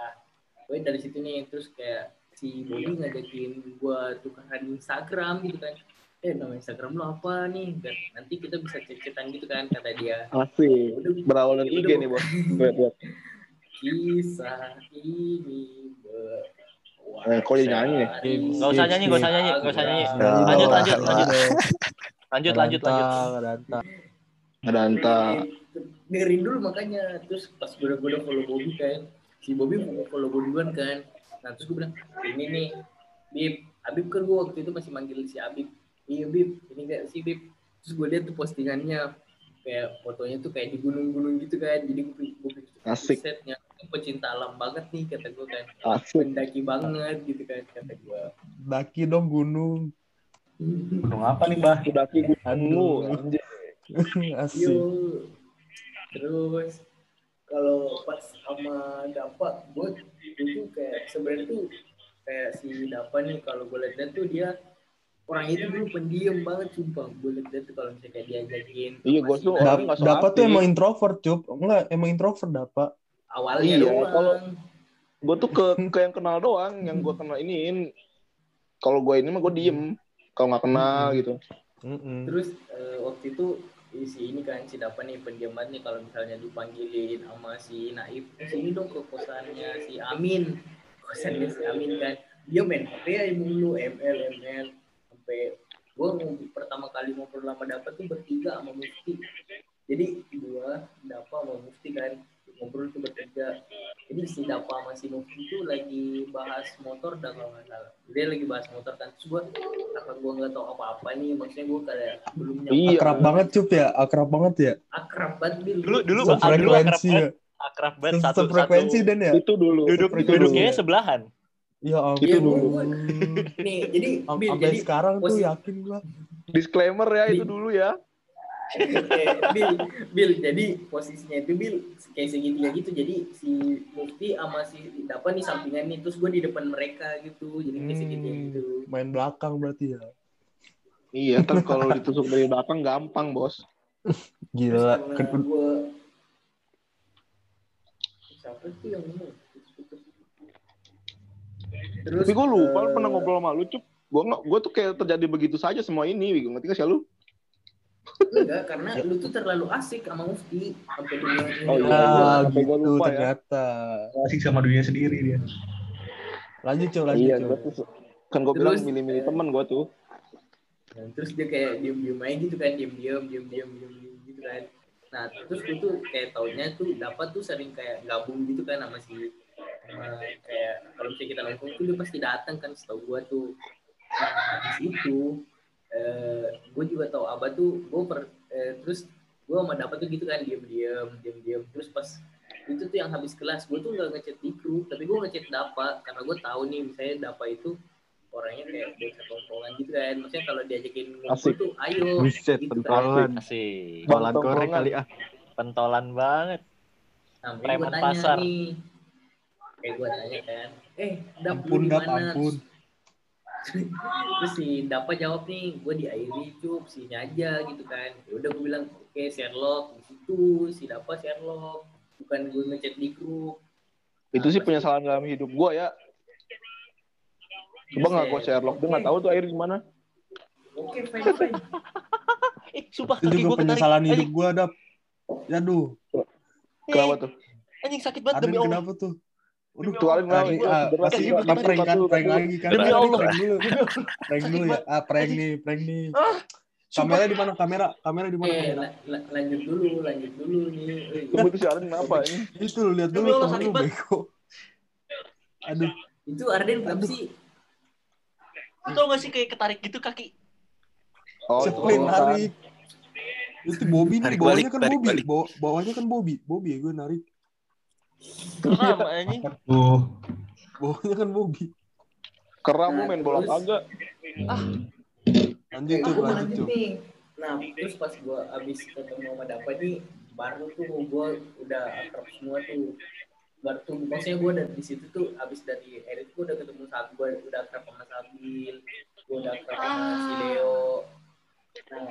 gue dari situ nih terus kayak si Bobby ngajakin gue tukeran Instagram gitu kan eh nama Instagram lu apa nih Dan nanti kita bisa cek-cekan gitu kan kata dia Asik. Udah, Berawal dari ya IG nih, Bos. Kisah ini ber Eh, kok dia nyanyi nih? Nggak usah nyanyi, nggak usah nyanyi, nggak usah nyanyi. Ya, Lanjut, lanjut, lanjut. Lanjut, lanjut, lanjut. Ada anta. dengerin dulu makanya terus pas gue udah gue udah follow Bobby kan si Bobby mau follow gue duluan kan nah terus gue bilang ini nih Bib Abib kan gue waktu itu masih manggil si Abib iya Bib ini gak sih Bib terus gue lihat tuh postingannya kayak fotonya tuh kayak di gunung-gunung gitu kan jadi gue gue pikir Asik. setnya pecinta alam banget nih kata gue kan Asik. mendaki banget gitu kan kata gue Daki dong gunung. Gunung apa nih, Bah? Daki anjir. Asik. Yuk. Terus kalau pas sama Dapa, gue itu kayak sebenarnya tuh kayak si Dapa nih kalau gue lihat tuh dia orang itu dulu pendiam banget sumpah. Gue lihat tuh kalau misalnya kayak diajakin. Iya, si tuh nggak Dapat tuh emang introvert, Cup. Enggak, emang introvert dapat. awalnya Iya, kalau- Gue tuh ke, ke yang kenal doang, yang gue kenal iniin. Kalau gue ini mah gue diem. Kalau nggak kenal gitu. Terus eh, waktu itu si ini kan si Dapa nih pendiam banget nih. Kalau misalnya dipanggilin sama si Naif sini dong ke kosannya si Amin. Kosannya si Amin kan. Dia main HP aja mulu ML ML sampai gue pertama kali ngobrol sama Dapa tuh bertiga sama Mufti jadi dua Dapa sama Mufti kan ngobrol tuh bertiga jadi si Dapa sama si Mufti tuh lagi bahas motor dah kalau nggak salah dia lagi bahas motor kan terus gue karena gue nggak tahu apa-apa nih maksudnya gue kayak belum nyampe Iya. Akrab banget, Cup ya. Akrab banget ya. akrab banget Bil. Dulu, dulu, dulu akrab Sefrekuensi ya. banget. Akrab banget. Satu, Sefrekuensi satu. dan ya. Itu dulu. Duduk, duduknya dulu. sebelahan. Ya ampun. Itu dulu. Nih jadi Am- Bil Sampai jadi sekarang tuh yakin gua. Disclaimer ya itu Di- dulu ya. eh, Bil Bil jadi posisinya itu Bil kayak segitiga gitu jadi si Mufti sama si Dapa nih sampingan nih terus gue di depan mereka gitu jadi kayak segitiga Hmm, gitu main belakang berarti ya. Iya, ntar kalau ditusuk dari belakang gampang, bos. Gila. terus siapa tuh yang ngomong terus Tapi gue lupa eh, pernah ngobrol sama lu, Cup. Gue nggak, gue tuh kayak terjadi begitu saja semua ini, Wigo. Ngerti gak sih lu? enggak karena lu tuh terlalu asik sama Mufti sampai Oh, iya. Ah, gua gitu lupa ya. ternyata. Asik sama dunia sendiri dia. Lanjut, Cok, lanjut, Iya, Cok. gua tuh kan gue bilang milih-milih temen gue tuh. Terus dia kayak diem-diem aja gitu kan, diem-diem, diem-diem, diem-diem gitu kan. Nah, terus gue tuh kayak taunya tuh dapat tuh sering kayak gabung gitu kan sama si sama kayak kalau misalnya kita nongkrong tuh dia pasti datang kan setahu gue tuh. Nah, di situ eh gue juga tahu Abah tuh gue per eh, terus gue sama dapat tuh gitu kan diem-diem, diem-diem. Terus pas itu tuh yang habis kelas gue tuh nggak ngechat di grup tapi gue ngechat Dapa karena gue tahu nih misalnya Dapa itu orangnya kayak bocah tongkrongan gitu kan maksudnya kalau diajakin ngumpul Asik. tuh ayo Buset, gitu kan. pentolan. Asik. Balan Tongkrongan. korek kali ah. Pentolan banget. nah Preman tanya pasar. nih kayak gue tanya kan eh dap Ampun, di Dap, mana ampun. terus si Dapa jawab nih gue di Airi cup sini aja gitu kan ya udah gue bilang oke Sherlock di situ si Dapa Sherlock bukan gue ngechat di grup Itu sih penyesalan dalam hidup gue ya. Coba nggak gue Sherlock, dia nggak tahu tuh air gimana. oke fine fine Eh, sumpah Itu kaki juga gue ketarik. penyesalan hidup gue, Dap. Yaduh, Kenapa tuh? anjing sakit banget demi Allah. kenapa tuh? Waduh, Tuh Alin kenapa? Tadi, Gua ah, cedera pasti sih, ini gua prank kan, prank lagi kan. Demi Prank Allah. dulu. Prank dulu ya. Ah, prank nih, prank nih. Ah, Kamera di mana? Kamera, kamera di mana? eh kamera? la- la- lanjut dulu lanjut dulu nih Alin kenapa ini? Itu lu lihat dulu Demi Allah, temen sakit lu bego. Aduh, itu Arden Aduh. sih Lu tau gak sih kayak ketarik gitu kaki? Oh, yang kan. narik? Itu Bobby nih, bawahnya kan Bobby. bawahnya kan Bobby. Bobby ya gue narik. Keram anjing. Tuh. Bawahnya kan Bobby. Keram lu main bola Terus- kagak. Lanjut tuh, aku mau lanjut lanjut tuh. nih. Nah, terus pas gua abis ketemu sama Dapa nih, baru tuh gua udah akrab semua tuh. Baru tuh, maksudnya gua dari di situ tuh abis dari Erik gua udah ketemu Sabil, gua udah akrab sama Sabil, gua udah akrab sama si Leo. Nah,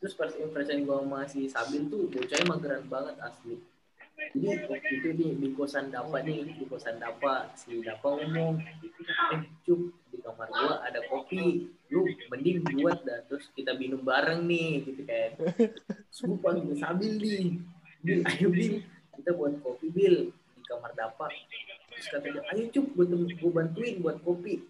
terus pas impression gua sama si Sabil tuh bocahnya mageran banget asli. Jadi itu nih di kosan Dapa nih, di kosan Dapa, si Dapa ngomong, eh cup di kamar gua ada kopi, lu mending buat dah terus kita minum bareng nih gitu kan. Sumpah gue sambil nih, Bil, ayo Bil, kita buat kopi Bil di kamar Dapa. Terus kata dia, ayo cup gue, gue bantuin buat kopi.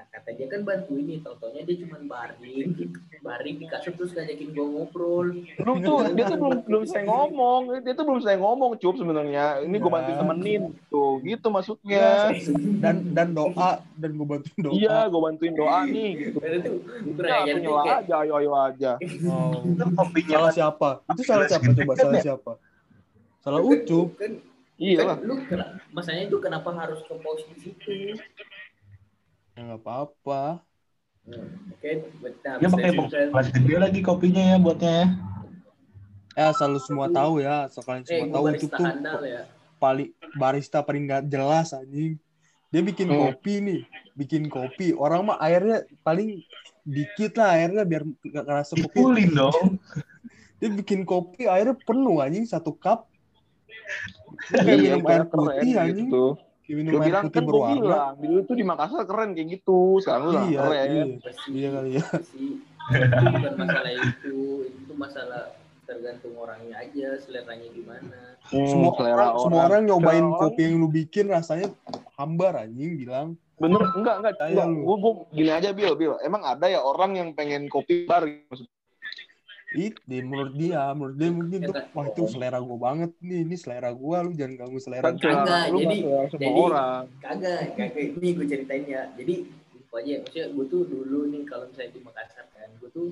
Nah kata dia kan bantuin nih, tau-taunya dia cuma baring, baring di kasur terus ngajakin gue ngobrol. Lu tuh dia tuh belum belum saya ngomong, dia tuh belum saya ngomong cup sebenarnya. Ini gue bantuin Ya. temenin tuh, gitu maksudnya. Dan dan doa dan gue bantuin doa. Iya, gue bantuin doa nih gitu. Dan itu kurang Ya, kayak, aja, ayo ayo aja. Oh. Itu kopinya Salah siapa? Itu salah siapa coba? Salah siapa? Salah Ucup. kan, Iya kan lah. lu kena- masanya itu kenapa harus ke pos di situ? Ya nggak apa-apa. Hmm, Oke, Dia habis pakai kelas gede lagi kopinya ya buatnya ya. Ya asal lu semua tahu ya, asal kalian Eh, semua gue tahu barista tuh ya. paling barista paling nggak jelas anjing. Dia bikin Hmm. kopi nih, bikin kopi. Orang mah airnya paling dikit lah airnya biar nggak kerasa kopi. Dipulin dong. Dia bikin kopi airnya penuh anjing satu cup. Dia kayak Iya, minum air putih gitu anjing. tuh. Lu air bilang putih kan gue bilang, dulu tuh di Makassar keren kayak gitu. Sekarang lu Iya, keren. iya. Iya kali ya. itu bukan masalah itu, itu masalah tergantung orangnya aja, seleranya gimana. Hmm, Semua selera orang, semua orang nyobain Selera orang. kopi yang lu bikin rasanya hambar anjing bilang. Bener, enggak, enggak. Enggak. gua, gini aja, Bil, Bil. Emang ada ya orang yang pengen kopi bar gitu? Itu menurut dia, menurut dia mungkin tuh wah itu selera gua banget nih, ini selera gua lu jangan ganggu selera Kan gua. selera Kagak, lu jadi- jadi- orang. Kagak, kagak. Ini gue ceritain ya. Jadi, info aja. Maksudnya gue tuh dulu nih, kalau misalnya di Makassar kan, gue tuh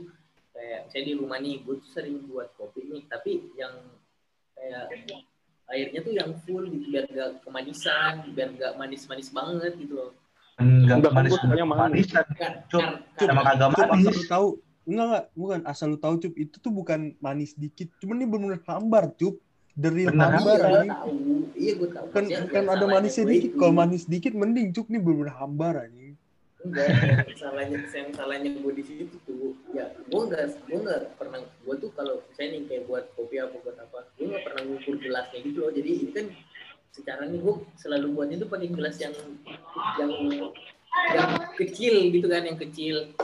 kayak, misalnya di rumah nih, gue tuh sering buat kopi nih, tapi yang kayak airnya tuh yang full gitu, biar gak kemanisan, biar gak manis-manis banget gitu loh. Enggak Enggak, kan manis manis. Emang kagak Cup, asal manis. lu tahu enggak enggak. Bukan asal lu tahu cup itu tuh bukan manis dikit. Cuman ini benar-benar hambar cup. Dari hambar iya, anjing. tahu. Iya, gue tahu. kan kan ada manisnya dikit. kalau manis dikit mending cup. Ini benar-benar hambar anjing. Enggak salahnya yang salahnya gue di situ tuh ya gue enggak gue enggak pernah gue tuh kalau misalnya nih kayak buat kopi apa buat apa gue enggak pernah ngukur gelasnya gitu loh. Jadi ini kan secara nih gue selalu buatnya tuh pakai gelas yang yang yang kecil gitu kan yang kecil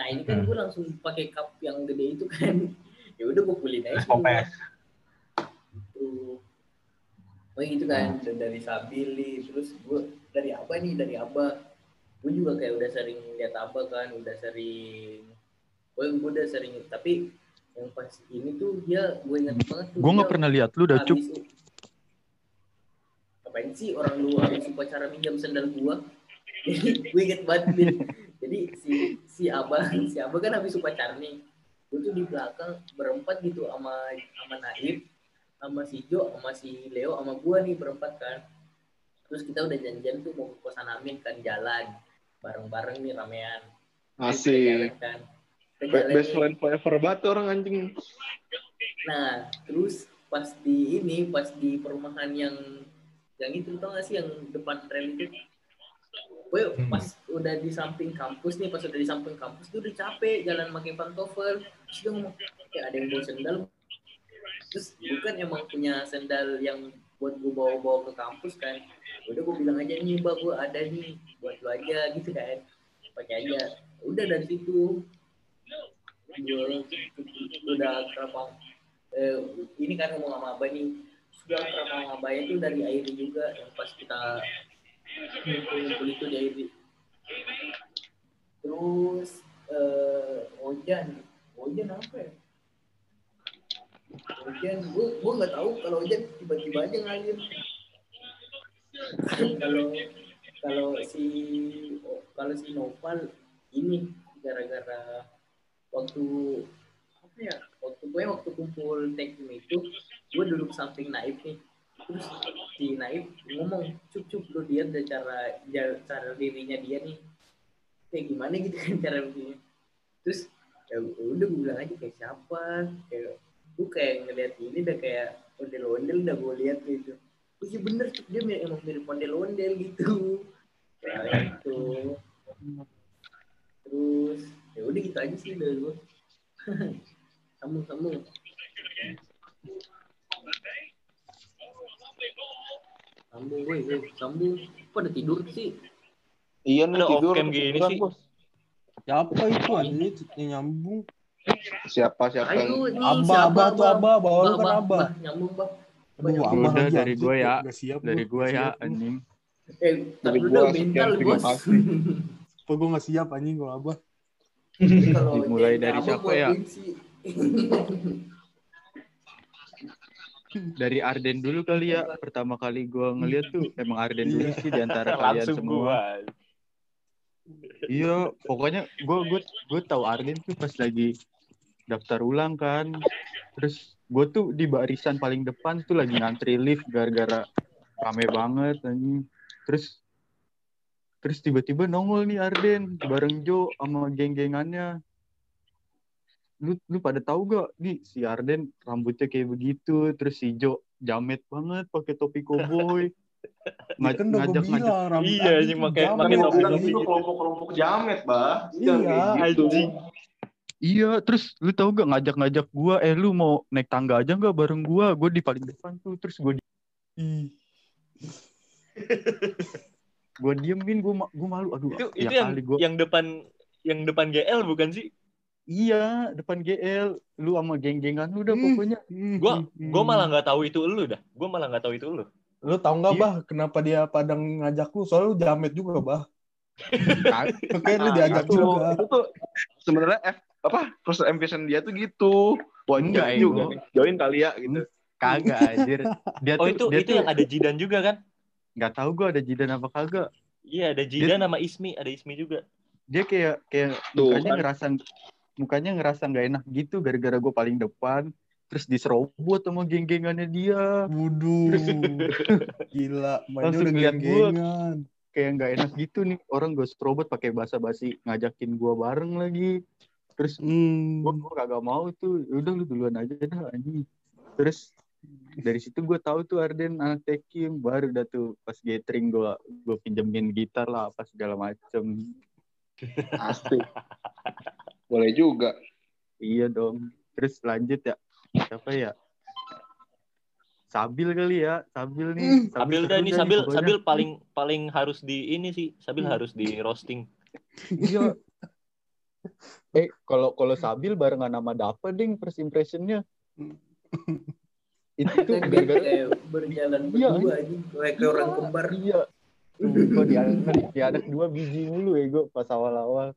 nah ini kan Hmm. gue langsung pakai cup yang gede itu kan. Ya udah gue kulin aja popes. gitu. Oh gitu kan Dan dari Sabili terus gue dari apa nih dari Abah. Gue juga kayak udah sering lihat Abah kan udah sering gue gue udah sering tapi yang pas ini tuh dia gue ingat banget tuh Gue nggak pernah lihat lu dah cuk. habis- ngapain sih orang lu habis upacara minjam sendal gua? Jadi gue inget banget jadi si si abah si abah kan habis upacara nih gue tuh di belakang berempat gitu sama sama Naib sama si Jo sama si Leo sama gua nih berempat kan terus kita udah janjian tuh mau ke kosan Amin kan jalan bareng-bareng nih ramean Asik. kan Best friend forever banget orang anjing. Nah, terus pas di ini, pas di perumahan yang yang itu tau gak sih yang depan rel itu? Gue pas udah di samping kampus nih, pas udah di samping kampus tuh udah capek jalan pakai pantofel. Terus dia ngomong, kayak ada yang bawa sendal. Terus bukan emang punya sendal yang buat gue bawa-bawa ke kampus kan. Udah gue bilang aja nih, mbak gue ada nih, buat lu aja gitu kan. Pakai aja. Udah dari situ gue udah kerapang eh, ini kan ngomong sama abah nih sudah kerapang abah itu dari air juga yang pas kita ngumpul itu di air terus eh, Ojan Ojan apa ya Ojan gue gue nggak tahu kalau Ojan tiba-tiba aja ngalir. Kalau kalau si kalau si Noval ini gara-gara waktu apa ya waktu gue waktu kumpul tekim itu gue duduk samping Naif nih terus si Naif ngomong cup cup lu deh cara cara dirinya dia nih. Kayak gimana gitu kan cara dirinya. Terus ya udah gue bilang aja kayak siapa? Kayak gue kayak ngeliat ini udah kayak ondel-ondel udah gue lihat gitu. Oh iya bener Cup. dia emang mirip ondel-ondel gitu. Kayak gitu. Terus ya udah gitu aja sih dari gue sambung sambung sambung gue gue sambung pada tidur sih Iya nih Ada tidur. off-cam gini sih. Bos. Siapa itu yang nyambung? Siapa siapa ayo nih Abah, siapa abah tuh abah, bawa lu kan abah. bah, nyambung bah Aduh, abah Udah dari gue ya. Nggak siap Dari gue ya anjing. eh Dari tapi gua udah sekian, mental terima bos kasih. Apa gue nggak siap anjing kalau abah. Dimulai dari siapa ya? sih. Dari Arden dulu kali ya. Pertama kali gue ngeliat tuh emang Arden dulu sih di antara kalian Langsung semua. gua. Iya, pokoknya gue gue gue tahu Arden tuh pas lagi daftar ulang kan. Terus gue tuh di barisan paling depan tuh lagi ngantri lift gara-gara rame banget anjing. Terus terus tiba-tiba nongol nih Arden bareng Jo sama geng-gengannya. Lu lu pada tahu gak nih si Arden rambutnya kayak begitu, terus si Jo jamet banget pakai topi koboi. Ya kan udah gue bilang Iya, anjing pakai- pakai topi bilang anjing. itu kelompok-kelompok jamet, bah. Iya, gitu. anjing. Iya, terus lu tahu gak ngajak-ngajak gua, eh lu mau naik tangga aja nggak bareng gua? Gua di paling depan tuh, terus gua di- gua diemin, gua ma- gua malu. Aduh, Itu ya itu yang gua. yang depan yang depan GL bukan sih? Iya, depan GL, lu sama geng-gengan lu udah Hmm. pokoknya. Gua gua malah nggak tahu itu lu dah. Gua malah nggak tahu itu lu. Lu tau nggak Iya. bah kenapa dia pada ngajak lu? Soalnya lu jamet juga bah. Oke lu Nah, diajak itu, juga. itu tuh sebenarnya F, apa first ambition dia tuh gitu. Wah, Enggak, join juga nih. Join kali ya gitu. Kagak anjir. Dia Oh tuh itu dia itu tuh yang ada Jidan juga kan? nggak tahu gua ada Jidan apa kagak. Iya ada Jidan sama Ismi, ada Ismi juga. Dia kayak kayak Tuh, mukanya kan. ngerasa mukanya ngerasa nggak enak gitu gara-gara gua paling depan. Terus diserobot sama geng-gengannya dia. Wuduh. Gila, mainnya Langsung udah lihat gua. geng-gengan. kayak nggak enak gitu nih orang gue robot pakai bahasa basi ngajakin gua bareng lagi terus Hmm. gua, gua kagak mau tuh Ya udah lu duluan aja dah anjing terus dari situ gue tahu tuh Arden anak Tekim baru dah tuh pas gathering gue gue pinjemin gitar lah apa segala macem Asik. Boleh juga. iya dong terus lanjut ya siapa ya Sabil kali ya Sabil nih Sabil dah seru ini dah Sabil pokoknya. Sabil paling paling harus di ini sih. Sabil Hmm. harus di roasting. iya Eh, kalau kalau Sabil barengan sama Dapa ding first impressionnya. itu tuh dia gara-gara berjalan Iya, berdua anjing kayak orang kembar Iya. Gue di anak, di anak dua biji mulu ya gue pas awal-awal.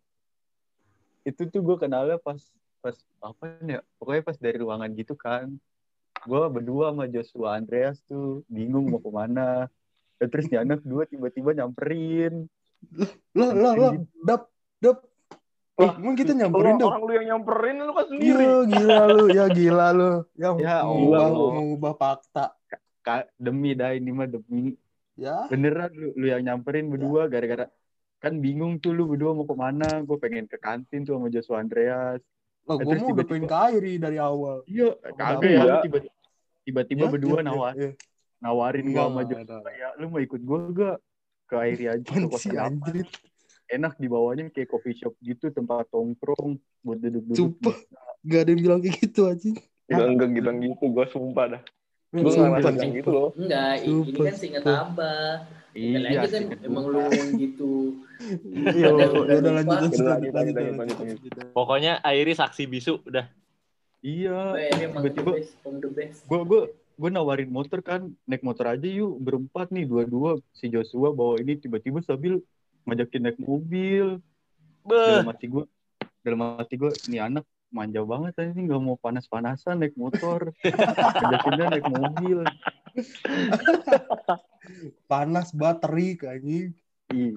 Itu tuh gue kenalnya pas pas apa ya? Pokoknya pas dari ruangan gitu kan. Gue berdua sama Joshua Andreas tuh bingung mau ke mana. Dan terus di anak dua tiba-tiba nyamperin. Lah, lah, lah. Dap, dap. Eh, emang kita nyamperin dong. orang lu yang nyamperin lu kan sendiri. gila lu. Ya gila lu. Ya, Ya mengubah, Allah. mengubah fakta. Ka- demi dah ini mah demi Ya. beneran lu, lu yang nyamperin berdua gara-gara kan bingung tuh lu berdua mau ke mana gue pengen ke kantin tuh sama Joshua Andreas Lah, Eh, gue terus mau udah tiba-tiba- pengen ke Airi dari awal. iya kagak Iya. ya tiba-tiba Ya, berdua ya, nawar ya, ya. nawarin gue Enggak, sama Joshua ya lu mau ikut gue gak ke Airi aja ke anjir? enak di bawahnya kayak coffee shop gitu tempat tongkrong buat duduk-duduk Sumpah. Gak ada yang bilang kayak gitu anjing. Enggak, enggak gitu, gitu. Gue sumpah dah. Gue nggak gitu loh. enggak ini kan seingat sumpah. abah iya kan emang lu gitu Iya, Udah, udah, udah udah lupa. lanjut, lanjut, Lanjut, lanjut, lanjut, lanjut, lanjut, lanjut, lanjut. lanjut. Pokoknya Airi saksi bisu udah. iya tiba-tiba best om the best gue gue gue nawarin motor kan naik motor aja yuk berempat nih dua-dua si Joshua bawa ini tiba-tiba sambil ngajakin naik mobil dalam hati gue dalam hati gue ini anak manja banget ini nggak mau panas-panasan naik motor ngajakin dia naik mobil Panas bateri anjing. Ih.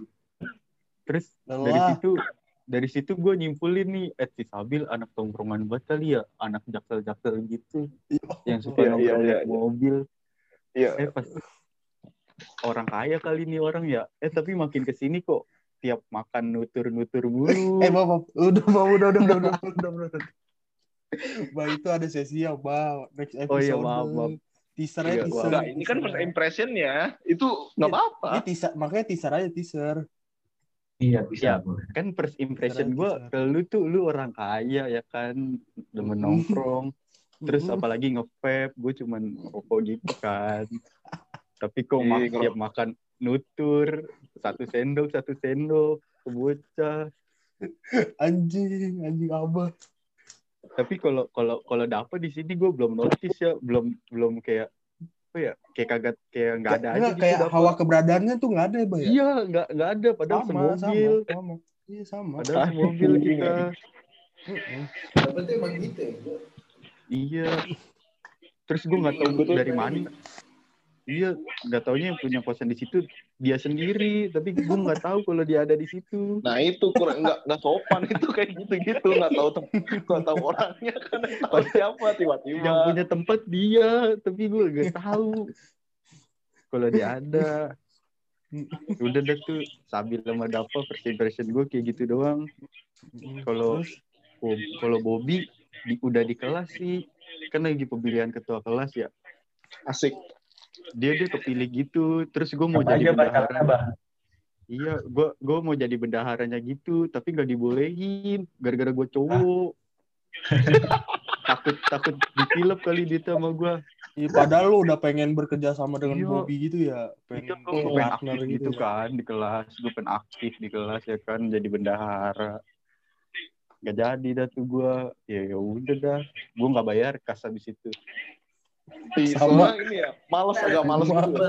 terus dari Lelah. situ dari situ gue nyimpulin nih eh si Sabil anak tongkrongan banget kali ya anak jaksel-jaksel gitu yang suka Iya, nongkrong iya, iya. mobil Iya. eh pas orang kaya kali nih orang ya eh tapi makin ke sini kok tiap makan nutur-nutur mulu Eh, maaf, maaf. udah, maaf, udah, udah, udah, udah, udah, udah, udah. Bah, itu ada sesi ya, Bah. Next episode. Oh iya, maaf, maaf. Teaser Iya, aja, teaser. Enggak, ini kan first impression ya. Itu nggak apa-apa. Ini teaser, makanya teaser aja, teaser. Iya bisa. kan first impression gue ke lu tuh lu orang kaya ya kan demen nongkrong terus apalagi nge-vape gue cuman rokok gitu kan tapi kok Iya, mak kalau- tiap makan nutur satu sendok satu sendok ke bocah Anjing, anjing abah. Tapi kalau kalau kalau dapet di sini gue belum notice ya belum belum kayak apa ya kayak kagak kayak nggak ada aja Nggak, gitu kayak dapet. hawa keberadaannya tuh nggak ada ya, Bah, ya? iya nggak nggak ada padahal sama, sama, semobil sama. Iya, sama. padahal semobil kita Mm-mm. tapi itu emang gitu ya. Iya. Terus gue nggak tahu dari mana. Iya, nggak taunya yang punya kosan di situ dia sendiri, tapi gue nggak tahu kalau dia ada di situ. Nah itu kurang nggak nggak sopan itu kayak gitu-gitu nggak tahu nggak tahu orangnya kan tahu siapa tiba-tiba. Yang punya tempat dia, tapi gue nggak tahu kalau dia ada. Udah deh tuh Sabil sama Dava first impression gue kayak gitu doang. Kalau kalau Bobby di, udah di kelas sih, kan lagi pemilihan ketua kelas ya. Asik. Dia dia kepilih gitu, terus gue mau jadi bendahara. Iya, gua gua mau jadi bendaharanya gitu, tapi nggak dibolehin gara-gara gue cowok. takut takut ditilep kali dia sama gua. Iya, padahal lu udah pengen bekerja sama dengan Iya. Bobby gitu ya. Iya, Pengen gua pengen partner aktif gitu gitu ya. kan di kelas, gue pengen aktif di kelas ya kan, jadi bendahara. Gak jadi dah tuh gua, ya ya udah dah, gua nggak bayar kas habis itu. Iya, Sama. ini ya, males agak males gitu.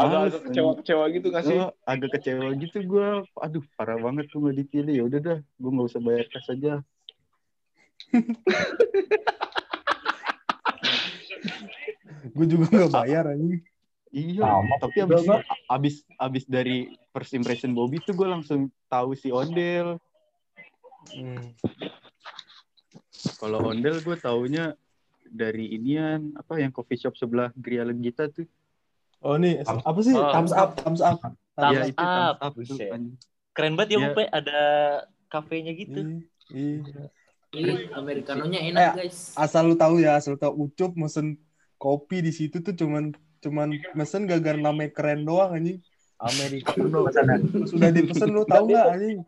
Agak agak kecewa-kecewa gitu nggak sih? Oh, agak kecewa gitu gua. Aduh, parah banget tuh nggak dipilih. Ya udah dah, gua nggak usah bayar kas aja. Gue juga nggak bayar anjing. Iya, Sama tapi abis, Bang. abis abis dari first impression Bobby tuh gue langsung tahu si Ondel. Hmm. Kalau Ondel gue taunya dari inian apa yang coffee shop sebelah Gria Legita tuh. Oh nih, apa sih? Oh. Thumbs up, thumbs up. Thumbs Iya, itu thumbs up. up tuh, Buset. anjing. Keren banget ya, Iya. Mupe. Ada kafenya gitu. Iya, iya. Ih, americanonya enak Eh, guys Asal lu tahu ya, asal lu tahu Ucup mesen kopi di situ tuh cuman cuman mesen gara-gara namanya keren doang anjing. Americano. Sudah dipesen lu tahu nggak anjing?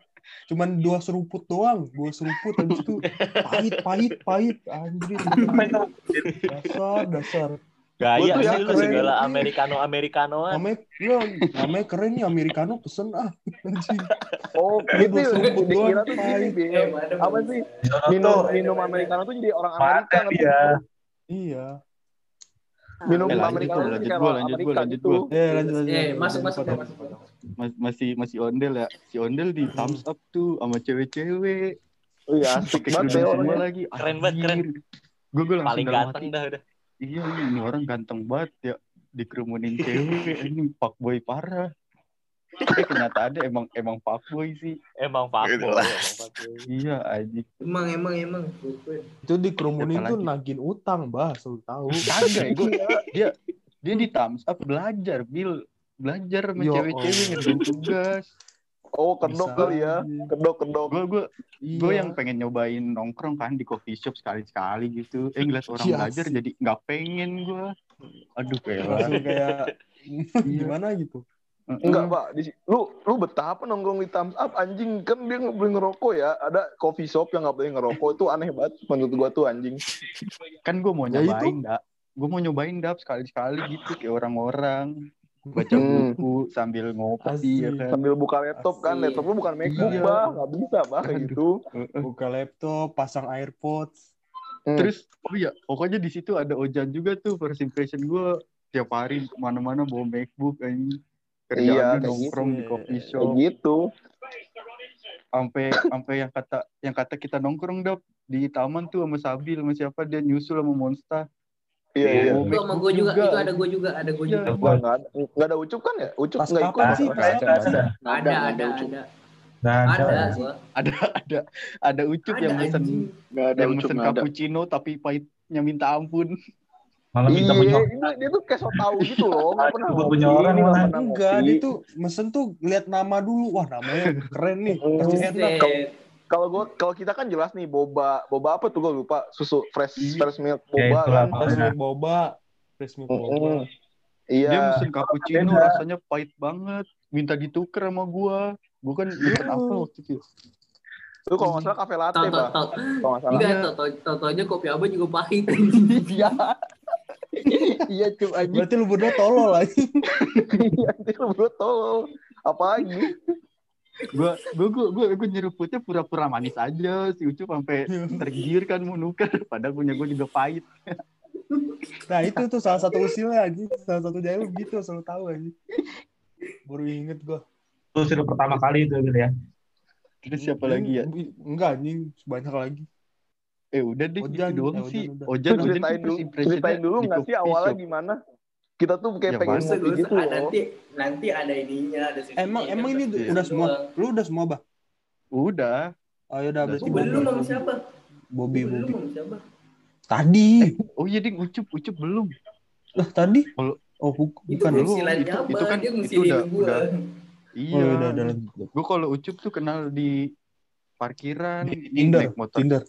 Cuman dua seruput doang, dua seruput habis itu pahit, pahit, pahit, anjir. Dasar, dasar. Gaya sih lu keren. segala Americano Americanoan. Namanya, ya, namanya keren nih Americano pesen ah. Oh, gitu ya. Dikira doang, tuh gini, Apa sih? Sono Minum minum Americano tuh jadi orang Amerika lu? Iya. Minum Eh, lanjut Americano gua, tuh lanjut kayak gua, lanjut Amerika gua, lanjut gua. Eh lanjut lanjut. Eh, lanjut, masuk, lanjut, masuk, lanjut. masuk, masuk. Mas- masih masih ondel ya. Si ondel di thumbs up tuh sama cewek-cewek. Oh iya, asik banget ya semua orangnya. lagi. Keren banget, keren. Gue gue langsung Paling ganteng dah udah. Iya, ini orang ganteng banget ya. Dikerumunin cewek, ini fuckboy parah. Tapi kenyataannya emang emang fuckboy sih. Emang fuckboy, fuckboy. Iya, aja. Emang, emang, emang. Itu di kerumunin tuh nagin utang, bah, selalu tahu. Kagak, gue dia dia di thumbs up belajar, Bil. Belajar sama cewek-cewek Allah. ngerjain tugas. Oh, kedok kali ya. Kedok, kedok. Gue gue Iya. gue yang pengen nyobain nongkrong kan di coffee shop sekali-sekali gitu. Eh ngeliat orang Iya, belajar jadi nggak pengen gue. Aduh kayak kayak gimana gitu. Enggak, Pak. Di, lu lu betah apa nongkrong di thumbs up anjing kan dia nggak boleh ngerokok ya. Ada coffee shop yang nggak boleh ngerokok itu aneh banget menurut gua tuh anjing. kan gue mau Ya itu. nyobain dak gue mau nyobain dap sekali sekali gitu kayak orang-orang baca Hmm. buku sambil ngopi ya kan Sambil buka laptop kan, Asik. laptop lu bukan MacBook, Iya. Bah. Nggak bisa, Bah, kayak Aduh. gitu. Buka laptop, pasang AirPods. Hmm. terus oh iya pokoknya di situ ada ojan juga tuh first impression gue tiap hari ke mana-mana bawa MacBook ini kerjaan kayak nongkrong gitu. di coffee Kayak shop gitu. sampai sampai yang kata yang kata kita nongkrong dap di taman tuh sama Sabil sama siapa dia nyusul sama Monster Iya, iya. Bawa Itu sama gue juga, juga. itu ada gue juga, ada gue Iya. juga. Wah, nggak ada, nggak ada ucup kan ya? Ucup nggak ikut. kapan ya? sih? Ada, ada. Ada, ada, Ucup. ada. Nah, Ada, ada. gua. ada ada ada ucup Ada yang mesen ada yang ucup, mesen ada. cappuccino tapi pahitnya minta ampun Malah minta Iya, itu dia tuh kayak so tau gitu loh. Nggak pernah ngopi, punya orang nggak malah. pernah Enggak, ngopi. dia tuh mesen tuh lihat nama dulu. Wah, namanya keren nih. Pasti enak. Kalau gua kalau kita kan jelas nih boba boba apa tuh gua lupa susu fresh Iya. fresh milk Ya, boba itulah, kan. Pak. Fresh milk boba. Fresh milk boba. Mm-mm. dia Iya. mesen cappuccino Beda. rasanya pahit banget minta ditukar sama gua gua kan mesen apa waktu itu Lu kalau nggak salah kafe latte, Tau, tau, Bah. tau. Kalau nggak salah. Enggak, Iya. tau, tau, kopi abang juga pahit. iya iya cuy anjing Berarti lu berdua tolol lagi. Iya, itu bro tolol. Apa lagi? gua gua gua gua, gua nyeruputnya pura-pura manis aja si ucup sampai tergiur kan mau nuker padahal punya gua juga pahit Nah, itu tuh salah satu usilnya aja. Salah satu jahil gitu, selalu tahu aja. Baru inget gua. Itu sudah pertama kali itu gitu ya. terus siapa lagi ya Enggak, anjing banyak lagi. Eh udah deh Ojan, gitu doang eh, sih Ojan udah. ojan ojan dulu, ceritain dulu nggak sih awalnya shop. gimana? Kita tuh kayak Ya, pengen ngopi usah. gitu Ah, loh. nanti, nanti ada ininya, ada. Emang emang ini udah semua. Lu udah semua, Bah? udah Oh, ya udah berarti Lu belum sama siapa? Bobby, Bobby. Tadi. oh iya ding ucup ucup belum Lah, tadi? Oh, bukan ngusilannya itu- itu kan- dia itu udah- gua. udah. Oh, iya ya udah, udah gue kalau ucup tuh kenal di parkiran Tinder, naik motor Tinder.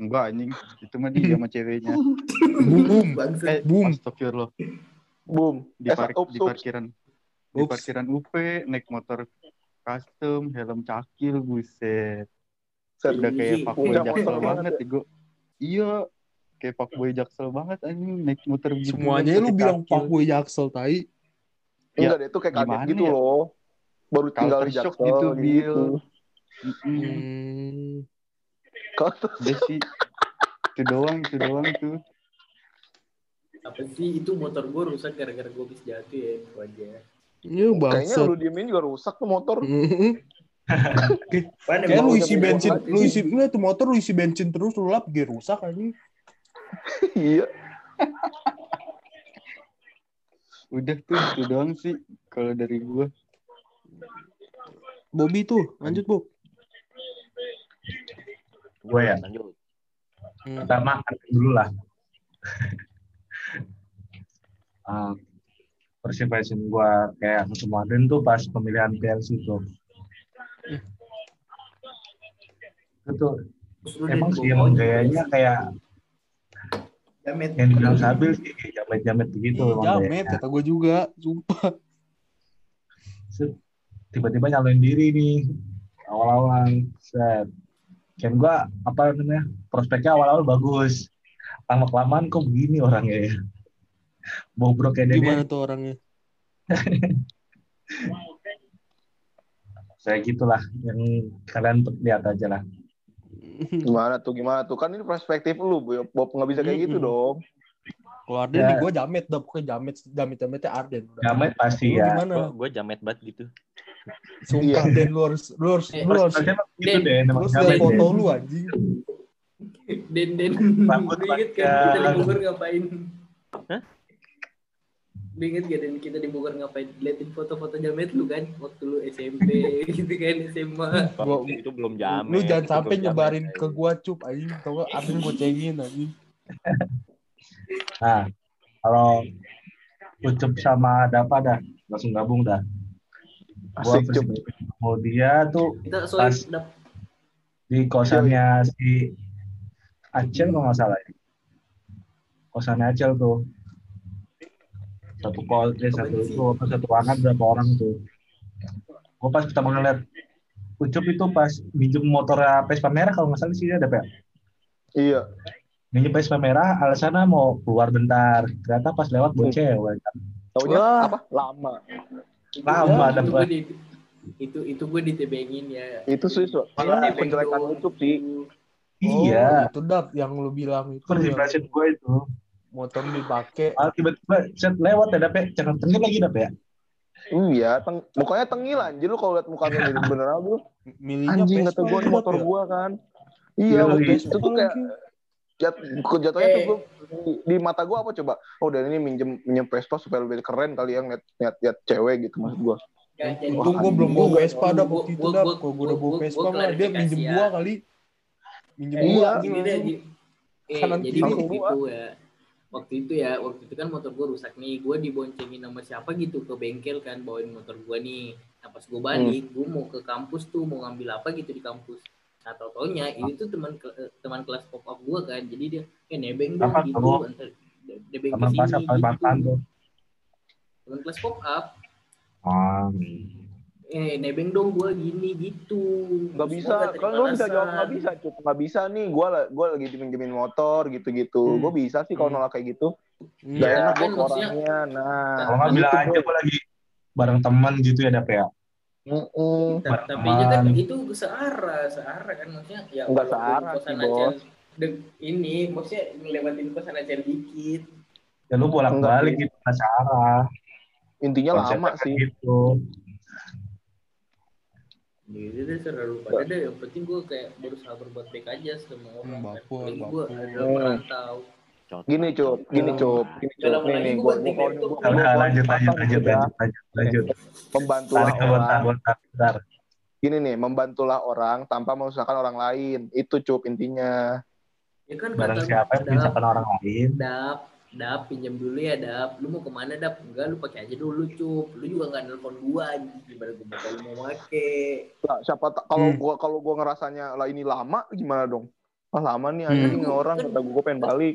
Enggak anjing itu mah dia sama ceweknya Boom, eh boom. astagfirullah Boom. di, Eh, par- ups, di ups. parkiran di Ups. parkiran UP naik motor custom helm cakil buset Set. udah kayak fuckboy puncak jaksel banget ya gue iya kayak fuckboy jaksel banget anjing naik motor gitu Semuanya lu bilang fuckboy jaksel, tai. Enggak deh, itu kayak kaget gimana gitu ya? loh. Baru tinggal di Jaksel gitu, gitu. Bill. Hmm. Kalau udah sih itu doang itu doang tuh Apa sih, itu motor gua rusak gara-gara gua habis jatuh ya, itu aja. Ya kayaknya lu diemin juga rusak tuh motor. Kayak lu isi bensin, lu isi enggak tuh motor lu isi bensin terus lu lap gear rusak anjing. Iya. udah tuh itu doang sih kalau dari gua Bobby tuh, lanjut, Bob. Gue ya. Lanjut. Hmm. Pertama kan dulu lah. uh, first impression gue kayak ketemu Aden tuh pas pemilihan PLC tuh. Itu emang sih emang gayanya kayak Jamet. yang dibilang Sabil sih kayak jamet-jamet begitu. Ih, emang jamet kata gue juga, sumpah. Set, tiba-tiba nyaloin diri nih awal-awal set kan gua apa namanya prospeknya awal-awal bagus lama kelamaan kok begini orangnya ya Bobrok kayak Gimana tuh orangnya? Saya gitulah yang kalian lihat aja lah. Gimana tuh, gimana tuh? Kan ini perspektif lu, Bu. Bob nggak bisa kayak gitu Mm-mm. dong. Kalau Arden Ya. gue jamet dah pokoknya jamet jamet jametnya Arden. Jamet pasti Lu ya. gimana? Gue jamet banget gitu. Sumpah Iya. Den lu harus lu harus Eh, lu harus gitu Den, deh, lu emang harus jamet lihat foto lu anjing. Den Den Rambut lu inget kan kita di Bogor ngapain Hah? Lu inget gak Den kita di Bogor ngapain liatin foto-foto jamet lu kan waktu lu SMP gitu kan SMA Gua- itu belum jamet. Lu jangan sampai nyebarin ke gua cup anjing tau gak Arden gue cengin anjing. Nah, kalau Ucup sama Dapa dah langsung gabung dah. Gua Asik, persis ketemu dia tuh kita soalnya Pas. dap di kosannya si Acel kalau nggak salah ya. Kosannya Acel tuh. Satu kos, eh, satu itu apa satu ruangan berapa orang tuh. Gue pas pertama ngeliat Ucup itu pas minjem motornya Vespa merah kalau nggak salah sih dia ada Pak. Iya. Minjem Vespa merah alasannya mau keluar bentar. Ternyata pas lewat bawa cewek. Taunya Wah. apa? Lama. Lama dapat. gue di, itu itu gue ditebengin ya Itu sih malah nebeng penjelekan. YouTube sih. Iya. Oh, itu dap yang lu bilang itu impression gue itu. motor dipakai. Malah tiba-tiba set lewat ya dapet jangan tengil lagi dapet ya. Iya, teng mukanya tengil anjir lu kalau lihat mukanya jadi beneran lu. Milihnya Anjing kata Dap, motor ya? gua kan. Iya, Iya, iya. itu tuh kayak jat, jatuhnya tuh Eh. gua di, di mata gua apa coba? Oh, dan ini minjem minjem Vespa supaya lebih keren kali yang lihat lihat lihat cewek gitu maksud gua. Gak, jadi- Untung gue belum bawa Vespa dap waktu itu gua- Kalau gue udah bawa gua- Vespa gua mah dia klarifikasi minjem ya. gua kali. Minjem Eh, gua. Iya. gini deh, eh, Kanan jadi kiri. itu ya waktu itu ya waktu itu kan motor gue rusak nih gue diboncengin sama siapa gitu ke bengkel kan bawain motor gue nih nah pas gue balik gue mau ke kampus tuh mau ngambil apa gitu di kampus nah tau taunya ini tuh teman teman kelas pop up gue kan jadi dia eh nebeng dong Apa, gitu kamu? antar nebeng ke sini apa gitu tuh. teman kelas pop up Ah, eh nebeng dong gue gini gitu Nggak Terus bisa, kan lu bisa jawab nggak bisa, cukup nggak bisa nih. Gua la- gua lagi diminjemin motor gitu-gitu. Hmm. Gua bisa sih kalau Hmm. nolak kayak gitu. Hmm. Gak Iya, enak kan gua orangnya. Nah, kalau nggak gitu, bilang aja gue lagi bareng teman gitu ya dapet ya. Mm-mm. Ta- tapi kan itu searah searah kan maksudnya ya Nggak walaupun searah sih, Bos. de- ini maksudnya ngelewatin kosan Acel dikit Ya lu bolak Enggak balik sih. gitu nggak cara. Intinya lama sih. Gitu. gitu deh seru pada deh yang penting gue kayak berusaha berbuat baik aja sama orang Hmm, kan. gue baper. Gini cup, gini cup, gini cup. Nih nih, gua gua udah gua- lanjut lanjut lanjut lanjut lanjut. Membantulah bentar, orang. bentar, bentar. Gini nih, membantulah orang tanpa menyusahkan orang lain. Itu cup intinya. ya kan Barang kata siapa yang misalkan orang lain. dap dap pinjam dulu ya dap lu mau ke mana dap enggak lu pakai aja dulu cup lu juga nggak nelpon gua gimana gua bakal mau make Lah, siapa kalau Hmm. gua kalau gua ngerasanya lah ini lama gimana dong? Ah lama nih Hmm. anjing orang kata gua, gua pengen balik.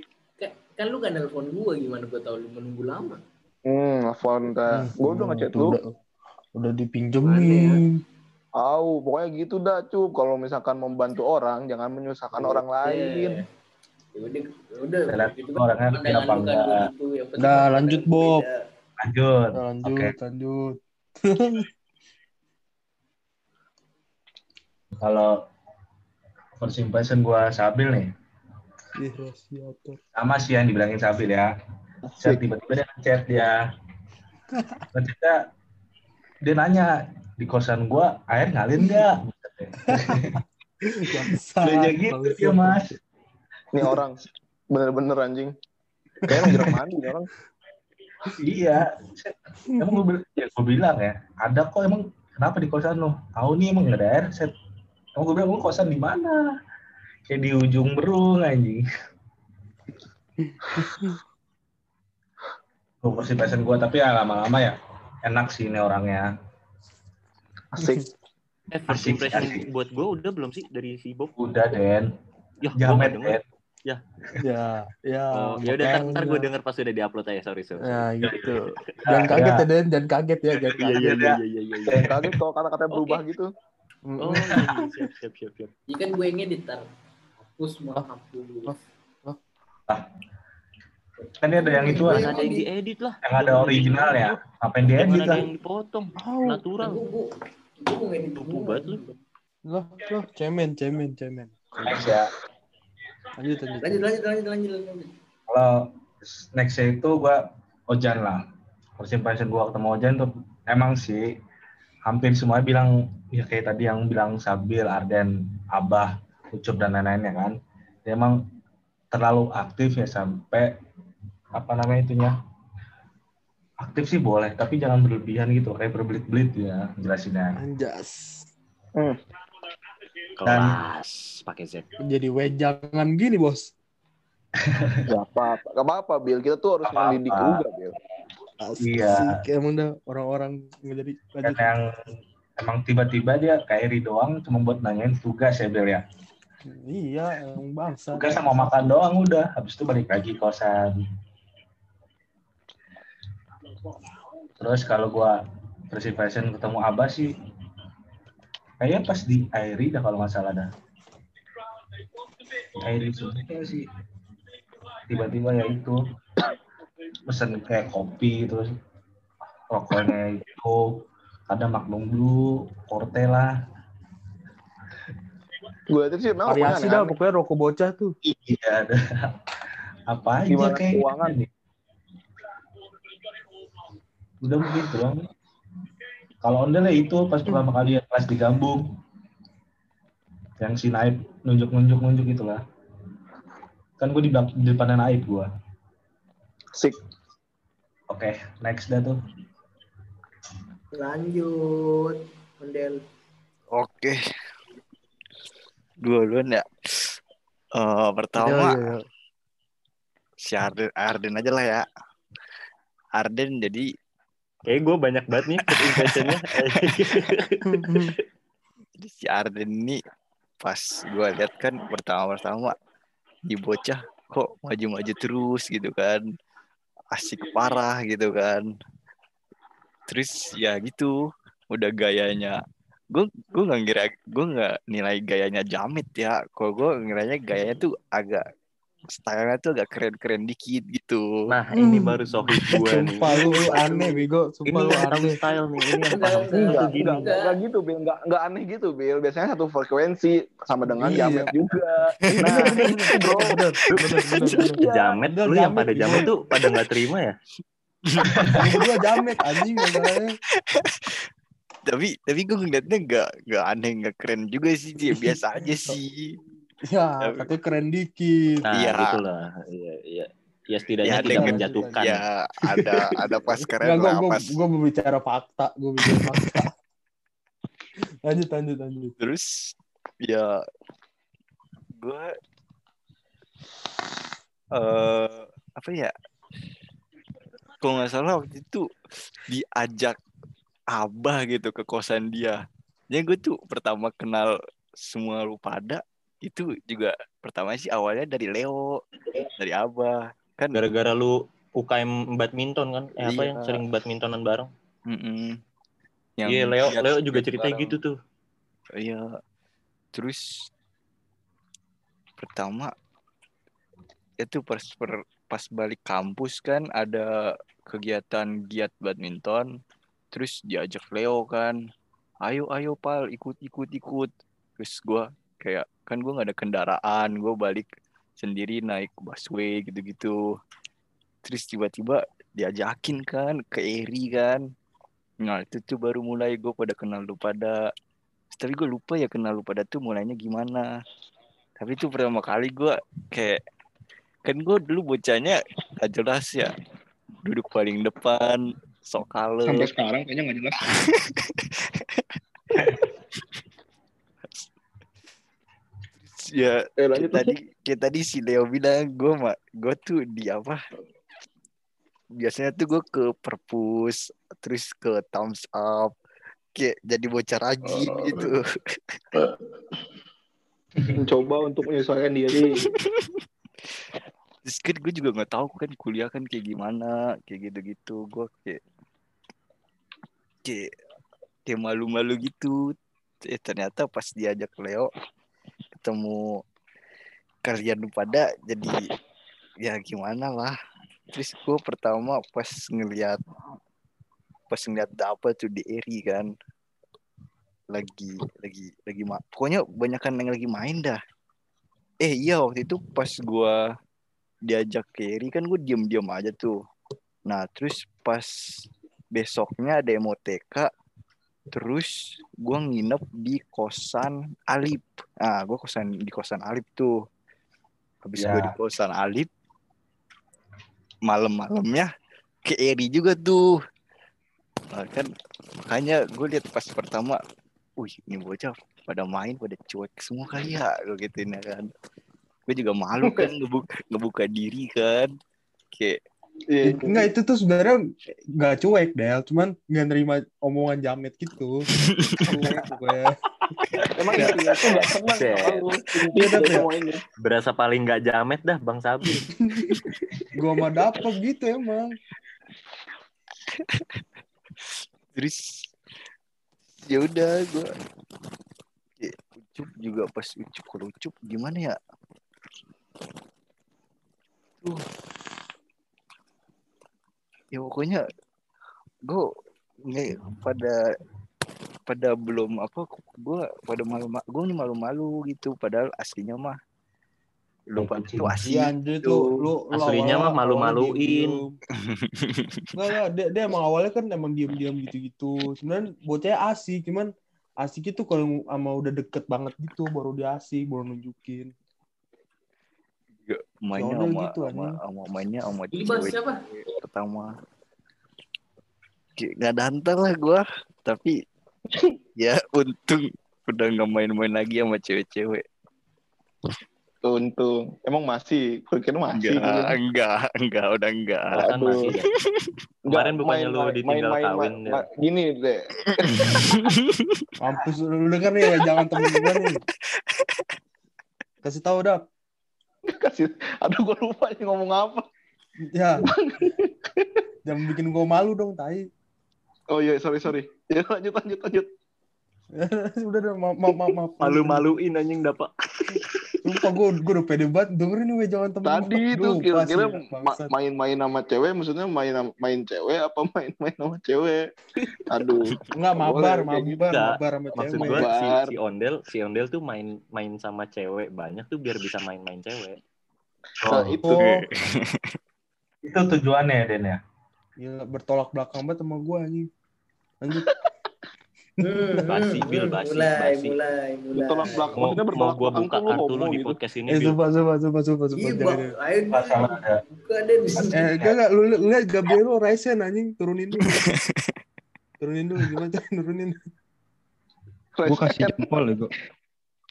Kan, kan lu gak nelpon gua gimana gua tahu lu menunggu lama Hmm, telepon teh. Gua udah ngechat Tuh, lu. Udah, udah dipinjemin. Au, pokoknya gitu dah cup. Kalau misalkan membantu orang, jangan menyusahkan orang lain. ya udah ya udah gitu orangnya apa kan enggak. begitu yang penting Udah, lanjut, Bob. Lanjut. Udah, lanjut, Oke. lanjut. Kalau first impression gua Sabil nih. Sama sih yang dibilangin Sabil ya. Saya tiba-tiba dia ngechat dia. Ngechatnya dia nanya di kosan gua air ngalir nggak? Dia gitu dia mas. Nih orang bener-bener anjing. Kayaknya jarang mandi nih orang. Iya. Emang gue bilang, ya gue bilang ya, ada kok emang kenapa di kosan lo? Tahu nih emang nggak ada air. Set. Emang gue bilang, lu kosan di mana? Kayak di ujung berung anjing. Gue persi passion gue, tapi ya lama-lama ya enak sih ini orangnya. Asik. Eh, first Asik, impression asik. buat gue udah belum sih dari si Bob? Udah Den, Ya, gua jamet denger. Den. Ya, ya. Oh, ya udah ntar, ntar gue denger pas udah diupload aja, sorry, sorry. Nah, gitu. Ya, Jangan kaget ya. ya, Den. Jangan kaget ya, jangan Iya, iya, kaget. iya, iya, iya, iya. Kayak kaget kalau kata-kata berubah gitu. Mm-mm. Oh, iya, iya, siap, siap, siap, siap. ya kan gue ngedit tar hapus mau hapus Kan dia ada yang itu yang ada yang diedit lah. ada original ya. Ngapain dia Mana edit ada lah? yang dipotong. Oh, Natural. Gue ngedit banget lu. loh, loh, cemen, cemen, cemen. Next ya. Lanjut, lanjut. Lanjut lanjut lanjut lanjut lanjut. Kalau nextnya itu gue Ojan lah. First impression gue ketemu Ojan tuh emang sih hampir semua bilang ya kayak tadi yang bilang Sabil, Arden, Abah, Ucup dan lain-lainnya kan. Dia emang terlalu aktif ya sampai apa namanya itunya aktif sih boleh tapi jangan berlebihan gitu kayak berbelit-belit ya jelasinnya Anjas. Kelas pakai Z. Jadi wejangan gini, bos. Gak apa-apa. Gak apa-apa, Bil. Kita tuh harus mendidik juga, Bil. Asik. Iya. Emang dah orang-orang nggak jadi dan lanjut. yang emang tiba-tiba dia kayak Eri doang cuma buat nanyain tugas ya Bel ya Iya, emang bangsa. tugas sama makan doang udah habis itu balik lagi kosan terus kalau gua first ketemu Abah sih kayaknya pas di Airi dah kalau nggak salah dah Airi sih tiba-tiba ya itu pesen kayak kopi terus rokoknya itu ada Magnum Blue, Forte lah. Gue lihat sih memang Variasi dah, pokoknya rokok bocah tuh. Iya, ada apa aja Gimana kayak keuangan? nih. Udah begitu doang. Kalau ondel ya itu pas pertama kali ya kelas di Gambung. Yang si Naib nunjuk-nunjuk nunjuk itulah. Kan gue di, di depan Naib gue. Sik. Oke, next dah tuh. Lanjut. Mendel. Oke. Dua duluan ya. Eh Iya, pertama iya, iya. si Arden, Arden aja lah ya. Arden jadi Kayak gue banyak banget nih impressionnya. jadi si Arden ini pas gue lihat kan pertama-pertama di bocah kok maju-maju terus gitu kan. Asik parah gitu kan. Terus ya gitu udah gayanya gue gue nggak ngira gue nggak nilai gayanya Jamit ya kalau gue ngiranya gayanya tuh agak stylenya tuh agak keren-keren dikit gitu Nah ini baru sohib gue nih. Sumpah lu, lu aneh, Bego. Ini Sumpah lu yang tahu aneh. style nih. Ini yang style Enggak, tuh gini. enggak, enggak, gitu, Bil. Enggak, enggak aneh gitu, Bil. Biasanya satu frekuensi sama dengan Iya. Jamet juga. Nah, itu bro. Bener, bener, bener, bener. Jamet, lu yang pada jamet tuh pada nggak terima ya? Ini berdua jamet, anjing. masalahnya. Tapi tapi gue ngeliatnya nggak nggak aneh nggak keren juga sih dia biasa aja sih Ya, katanya keren dikit. Nah Iya. gitu lah. Iya, iya. Ya setidaknya Ya, tidak dengan- menjatuhkan. ya ada ada pas keren gue lah gue pas gue berbicara fakta, gue bicara fakta. lanjut, lanjut, lanjut. terus ya gue eh apa ya kalau nggak salah waktu itu diajak abah gitu ke kosan dia jadi gue tuh pertama kenal semua lu pada itu juga pertama sih awalnya dari Leo dari abah kan Gara-gara lu UKM badminton kan? Eh apa Iya. yang sering badmintonan bareng? Yang Iya Leo, Leo juga ceritanya bareng. gitu tuh. Iya. Terus pertama itu pas per- pas balik kampus kan ada kegiatan giat badminton. Terus diajak Leo kan. Ayo ayo pal ikut ikut ikut. Terus gua kayak kan gua nggak ada kendaraan, gua balik sendiri naik busway gitu-gitu. Terus tiba-tiba diajakin kan ke Eri kan. Nah itu tuh baru mulai gue pada kenal lu pada tapi gue lupa ya kenal lu pada tuh mulainya gimana tapi itu pertama kali gue kayak kan gue dulu bocahnya gak jelas ya duduk paling depan sok kalem Sampai sekarang kayaknya nggak jelas. ya Eh, kayak lanjut. tadi kayak tadi si Leo bilang gue mak gue tuh di apa biasanya tuh gue ke perpus terus ke thumbs up kayak jadi bocah rajin gitu Mencoba untuk menyesuaikan diri. Terus kan gue juga nggak tahu kan kuliah kan kayak gimana kayak gitu-gitu gue kayak kayak kayak malu-malu gitu. Eh ternyata pas diajak Leo ketemu kalian pada jadi ya gimana lah. Terus gue pertama pas ngeliat pas ngeliat apa tuh di Eri kan. Lagi lagi lagi ma pokoknya banyak yang lagi main dah. Eh iya waktu itu pas gua diajak ke Eri kan gue diem-diem aja tuh. Nah terus pas besoknya ada MOTK terus gua nginep di kosan Alip. Ah gue kosan di kosan Alip tuh. Habis Ya. gua di kosan Alip malam-malamnya ke Eri juga tuh. Nah, kan makanya gue lihat pas pertama wih ini bocah pada main pada cuek semua kali ya gue gituin ya kan. Gue juga malu kan ngebuka, ngebuka diri kan. Kayak Iya. Enggak itu tuh sebenarnya nggak cuek Del, cuman nggak nerima omongan jamet gitu. Cuek pokoknya. Emang intinya tuh gak senang sama lu. Iya, Dap, ya? Berasa paling nggak jamet dah Bang Sabi. Gua mah dapet gitu emang. terus ya udah gue kayak ucup juga pas ucup kalau ucup gimana ya tuh ya pokoknya gue nggak pada pada belum apa gue pada malu gue nih malu-malu gitu padahal aslinya mah lu Iya anjir tuh lu, lu Aslinya mah malu-maluin. Enggak enggak dia, dia emang awalnya kan emang diam-diam gitu-gitu. Sebenarnya bocahnya asik, cuman asik itu kalau sama udah deket banget gitu baru dia asik, baru nunjukin. juga mainnya Yaudah sama gitu, sama sama mainnya sama cewek siapa? Pertama nggak dantal lah gue tapi ya untung udah nggak main-main lagi sama cewek-cewek Untung. Emang masih. Gue kira masih. enggak enggak enggak udah enggak Kan masih ya. Kemarin bukannya lu ditinggal kawin, ya? ma- Gini deh. Mampus lu denger nih, weh, jangan temen gue nih. Kasih tahu dah. Kasih. Aduh gue lupa nih ngomong apa. Ya. Jangan bikin gue malu dong, tai. Oh iya sorry sorry. Ya lanjut lanjut lanjut. udah udah maaf maaf maaf. maaf. Malu-maluin anjing dapat. Sumpah gue gue udah pede banget dengerin nih weh jangan temen Tadi itu Lupa kira-kira ma- main-main sama cewek maksudnya main main cewek apa main-main sama cewek? Aduh. Enggak Nggak mabar, gitu. mabar, mabar sama Maksud cewek. gue si, si Ondel, si Ondel tuh main main sama cewek banyak tuh biar bisa main-main cewek. Nah, itu. Itu tujuannya ya, Den ya? gila bertolak belakang banget sama gue anjing. Lanjut. Hmm, Basi, Bil, hmm. basi, mulai, basi. mulai, mulai. Bertolak belakang. Mau, Maksudnya mau bertolak gue belakang buka tuh lu kartu lu homo di gitu. podcast ini, Eh, Bil. sumpah, sumpah, sumpah, sumpah, sumpah. Iya. Ayo, ada. buka sini. Eh, enggak, enggak. Lu, lihat Gabriel Raisen anjing. Turunin dulu. Turunin dulu. Gimana cara nurunin? Gue kasih jempol ya gue.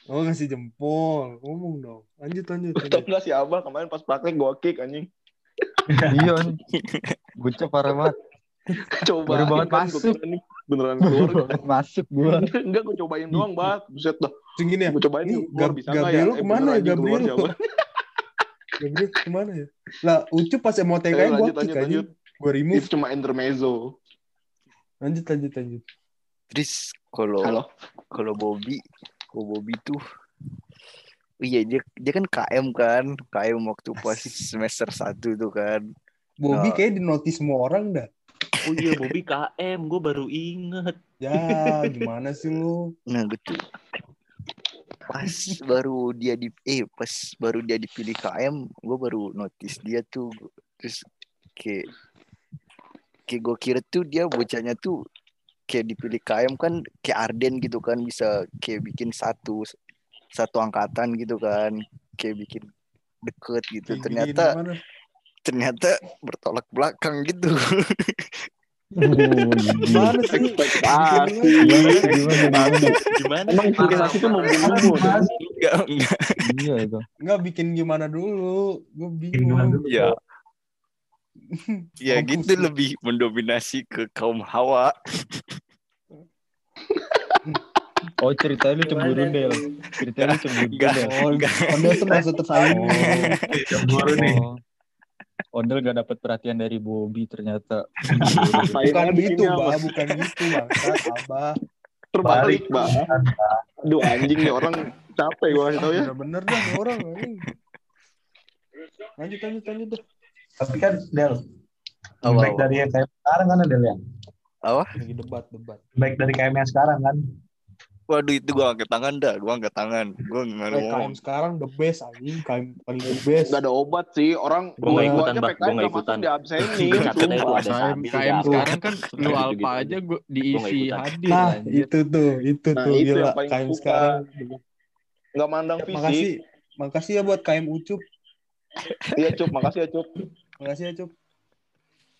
Oh, ngasih jempol. Ngomong dong. Lanjut, lanjut. Tau lanjut. gak si Abah kemarin pas praktek gue kick anjing. Iya, gue parah banget. Coba. Baru banget masuk. Beneran keluar. Masuk gue. Enggak gue cobain doang, Bat. Buset dah. Terus gini ya. Gue cobain keluar Gab- bisa Gabriel ya? lu ke mana ya, keluar Gabriel? Gabriel ke mana ya? Lah, Ucup pas mau TK gue lanjut, kick lanjut. Gue remove. Itu cuma intermezzo. Lanjut, lanjut, lanjut. terus kalau Halo. kalau Bobby kalau Bobby tuh iya dia dia kan KM kan KM waktu pas semester 1 tuh kan Bobby Nah. kayak di notice semua orang dah. Oh iya, Bobby KM, gue baru inget. Ya, gimana sih lu? nah gitu pas baru dia di eh pas baru dia dipilih KM gue baru notice dia tuh terus kayak kayak gue kira tuh dia bocahnya tuh kayak dipilih KM kan kayak Arden gitu kan bisa kayak bikin satu satu angkatan gitu kan kayak bikin deket gitu Kayak ternyata gini gimana? ternyata bertolak belakang gitu Gimana sih? Gimana, gimana, Gimana? Emang ekspektasi itu membunuhmu. Dan. enggak enggak Iya itu. Enggak bikin gimana dulu. Gue Gimana bingung. dulu? ya ya gitu lebih mendominasi ke kaum hawa Oh ceritanya lu cemburu Del. tuh? Ceritanya lu cemburu. Del. Oh, Ondel tuh merasa tersaingi. Cemburu nih. Oh. Ondel gak dapet perhatian dari Bobby ternyata. Bukan gitu, apa? Bukan gitu, Abah. Terbalik, Bah. Aduh anjing nih orang capek gue kasih tau ya. Bener-bener dah orang anjing. Lanjut, lanjut, lanjut dah. Tapi kan Del, Apa, baik dari yang kayak sekarang kan Del ya. Apa? Lagi debat, debat. Baik dari KM yang sekarang kan. Waduh itu gua angkat tangan dah, gua angkat tangan. Gua nggak Eh, ngomong. KM sekarang the best anjing, KM paling the best. Gak ada obat sih. Orang Gua nggak ikutan. PKN Gua nggak ikutan. di absenin. Katanya itu sumpah. ada KM, sabil KM dah. sekarang kan lu Gitu-gitu. alpa aja gua Gua nggak diisi hadir Nah, itu tuh, itu Nah, tuh itu gila. yang paling KM suka. sekarang. Nggak mandang Ya, makasih, fisik. makasih ya buat KM Ucup. Iya Cup, makasih ya Cup. Makasih ya Cup.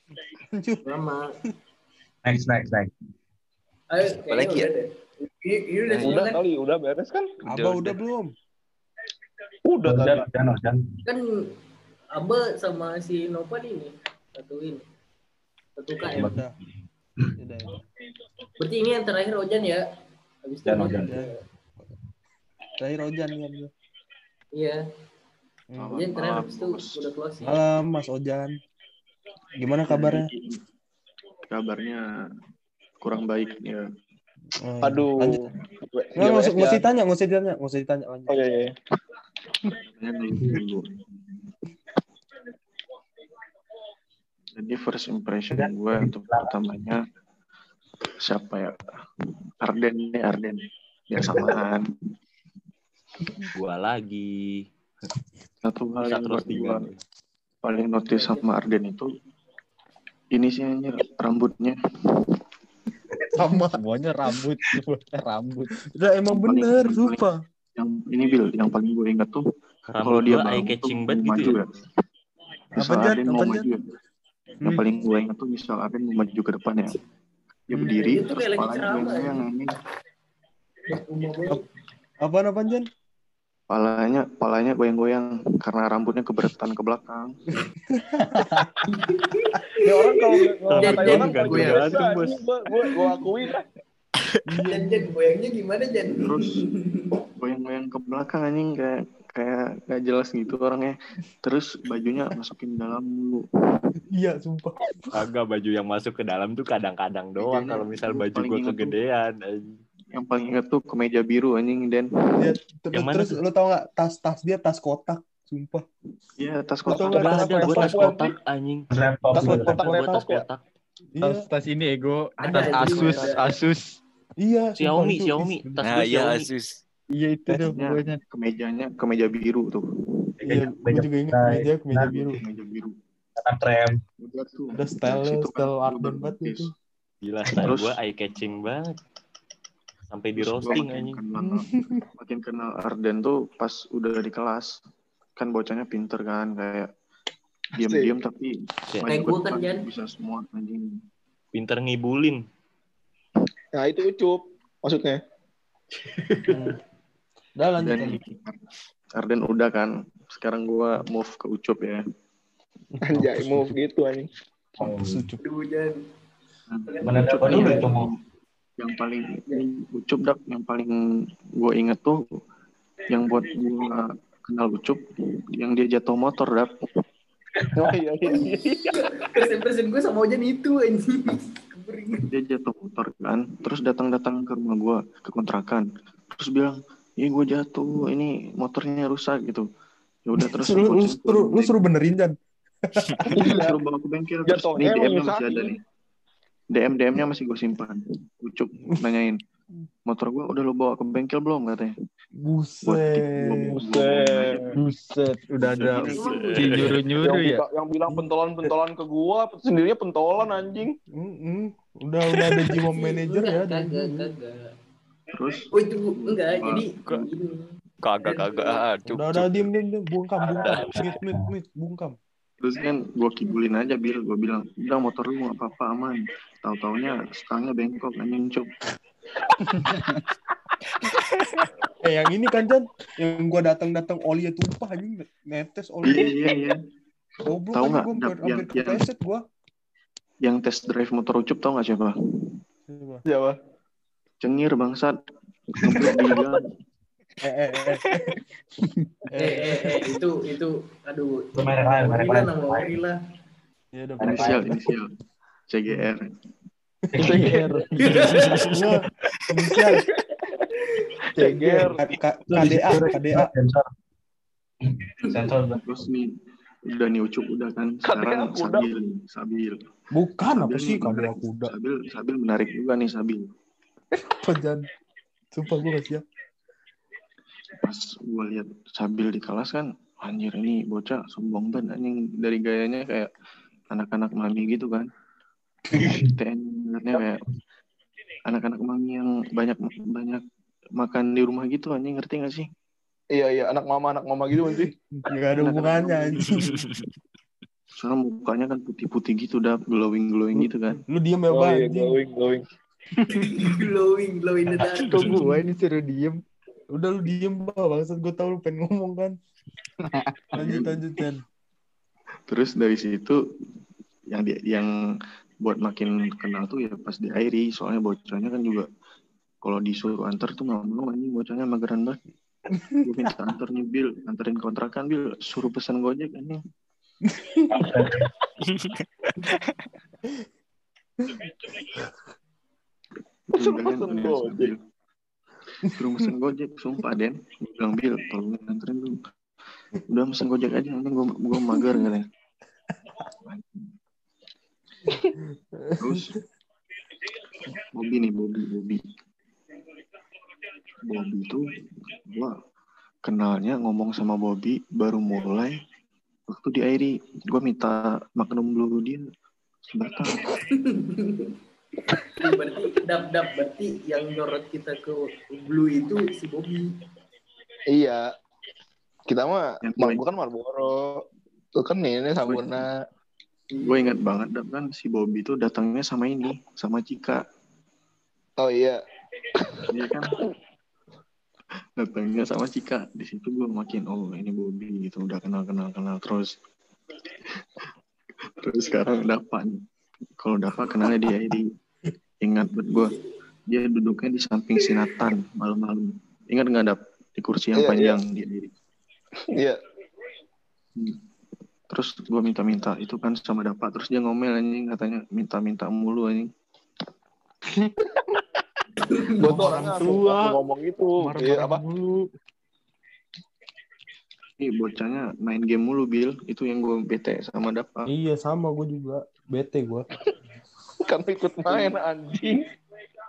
Cup. Sama. Next, next, next. Ayo, Apa lagi ya? Udah. Ini, ini udah semua Udah kan? kali, udah beres kan? Abah udah belum? Udah tadi. Dan, dan, dan. Kan Aba sama si Nopal ini satu ini. Satu KM. Udah. Udah, udah. Berarti ini yang terakhir Ojan ya? Habis itu Dan, Ojan. dan. Terakhir Ojan kan. ya. Iya. Hmm. Ojan terakhir habis itu udah closing. Malam Mas Ojan. Gimana kabarnya? Kabarnya kurang baik ya. Hmm, Aduh. Lanjut. Gue- Nggak, nggak usah, nggak usah ya. ditanya, nggak usah ditanya, nggak usah ditanya. Lanjut. Oh iya, iya. Jadi first impression gue untuk pertamanya siapa ya? Arden nih Arden. Biar samaan. Gua lagi. Satu hal yang terus tiga. paling notice sama Arden itu ini sih rambutnya. Sama semuanya rambut, semuanya rambut. Udah emang Paling- bener, paling- sumpah. Yang ini Bill, yang paling gue ingat tuh kalau dia eye catching banget maju gitu ya. ya. Misal Jan? Arden mau Apaan, maju ya. Yang Hmm. paling gue ingat tuh misal Arden mau maju ke depan ya. Dia Hmm. berdiri, Itu terus kepalanya anjing. Umum banget. Apaan apaan Jan? Palanya, palanya goyang-goyang karena rambutnya keberatan ke belakang. Ini orang kalau ngatain Jan, orang kan gue gue ya. anjing. Gua gua gua akuin lah. Jan, Jan, goyangnya gimana Jan? Terus goyang-goyang ke belakang anjing kayak kayak gak jelas gitu orangnya. Terus bajunya masukin dalam dulu. Iya, sumpah. Agak baju yang masuk ke dalam tuh kadang-kadang doang kalau misal baju tuh. kegedean. anjing. Yang paling ingat tuh kemeja biru anjing dan Iya, ter- Yang mana terus tuh? lo tau gak tas-tas dia tas kotak, sumpah. ya tas Lu kotak. Gak tas ada tas kotak anjing. Laptop. Tas kotak tas laptop ya. kotak. Iya, Tas tas ini ego, tas Asus. Asus. iya. Xiaomi, Xiaomi. Tas Nah iya. Asus. Iya itu dah Tasnya, pokoknya. kemejanya kemeja biru tuh. Iya, gue Meja juga ingat putih. meja, meja Nah, biru. Kemeja biru. Anak tram. Udah tuh. Udah style, kan style baru banget itu. Gila, style Terus- gua eye catching banget. Sampai di roasting makin anjing. kenal, makin kenal Arden tuh pas udah di kelas. Kan bocahnya pinter kan kayak diam-diam tapi Kayak gua kan, Jan. bisa semua anjing. Pinter ngibulin. Nah, itu ucup maksudnya. Hmm. Udah lanjut. Dan lanjut. Arden udah kan. Sekarang gua move ke Ucup ya. Anjay, move gitu anjing. Oh. Aduh, Jan. Mana Ucup dapat nih, dulu itu mau. Yang paling ini Ucup dak yang paling gue inget tuh yang buat gue kenal Ucup yang dia jatuh motor dak Oh iya iya. iya. Persen-persen gue sama Ojan itu anjing. Keberingan. dia jatuh motor kan terus datang-datang ke rumah gue ke kontrakan terus bilang ini gue jatuh ini motornya rusak gitu ya udah terus Lu, lu, suruh, lu suruh benerin Jan. suruh bawa ke bengkel terus Jatuhnya nih emang DM-nya masih ada nih DM DM-nya masih gue simpan Ucup nanyain motor gue udah lo bawa ke bengkel belum katanya Buset. Buset. Buset, udah ada nyuruh-nyuruh Yang, ya. yang bilang pentolan-pentolan ke gua, sendirinya pentolan anjing. Mm-mm. Udah udah ada jiwa manajer ya. Kagak, kagak. terus Oh itu enggak, jadi Kagak. Kagak-kagak. ah, Udah udah diem diem diem bungkam bungkam mit mit mit bungkam. terus kan gue kibulin aja bil gue bilang udah motor lu nggak apa-apa aman tahu taunya stangnya bengkok anjing cuk Eh yang ini kan Jan, yang gua datang datang olinya tumpah anjing netes iya oli. iya iya Goblok Tahu kan nggak, yang- yang- kepleset gua. yang test drive motor ucup tau nggak siapa Coba. Siapa? cengir bangsat jalan Eh eh eh. Eh, eh, eh, itu, itu, aduh. Merek lain, merek lain. Ya udah Merek inisial inisial CGR CGR. K- KDA KDA. Sensor. Sensor. terus nih udah nih ucup udah kan sekarang kuda. Sabil Sabil Bukan apa Sabil sih nih kabel menarik. kuda. Sabil Sabil menarik juga nih Sabil Pajan. Sumpah gue gak siap. pas gue lihat Sabil di kelas kan anjir ini bocah sombong banget anjing dari gayanya kayak anak-anak mami gitu kan TN kayak anak-anak mami yang banyak banyak makan di rumah gitu anjing ngerti gak sih Iya iya anak mama anak mama gitu sih. Gak ada hubungannya anjing. soalnya mukanya kan putih-putih gitu dah glowing glowing gitu kan Lu diem ya, Oh Bang. iya glowing glowing. glowing, glowing the dark. Kok gue ini suruh diem? Udah lu diem, Bang. Bangsat gue tau lu pengen ngomong kan. Lanjut, lanjut, terus dari situ yang di, yang buat makin kenal tuh ya pas di Airi soalnya bocahnya kan juga kalau disuruh antar tuh nggak mau anjing bocahnya mageran banget. Gue minta antar nih Bil. Anterin kontrakan Bil. Suruh pesan gojek anjing. Suruh "Nih, Gojek." Suruh sumpah Den. Bilang Bil tolong anterin dong udah pesen gojek aja nanti gue gue mager katanya terus Bobby nih Bobby Bobby Bobby itu gua kenalnya ngomong sama Bobby baru mulai waktu di Airi gue minta magnum dulu dia sebatang berarti dap dap berarti yang nyorot kita ke blue itu si Bobby. Iya. Kita mah Yang mak gue- bukan Marlboro. Itu kan ini Sampurna. Gue ingat banget kan si Bobby itu datangnya sama ini sama Cika. Oh iya. Iya kan? Datangnya sama Cika. Di situ gue makin oh ini Bobby gitu udah kenal kenal kenal. Terus terus sekarang dapat kalau dapat kenalnya dia ini ingat buat gue dia duduknya di samping sinatan malam-malam. Ingat nggak dap? Di kursi yang Iya, panjang dia diri. Iya. Terus gue minta-minta itu kan sama dapat terus dia ngomel anjing katanya minta-minta mulu anjing orangnya Orang tua. ngomong gitu. Iya apa? mulu. Ih bocahnya main game mulu Bil itu yang gue bete sama dapat Iya, sama gue juga. Bete gue. Kan ikut main anjing.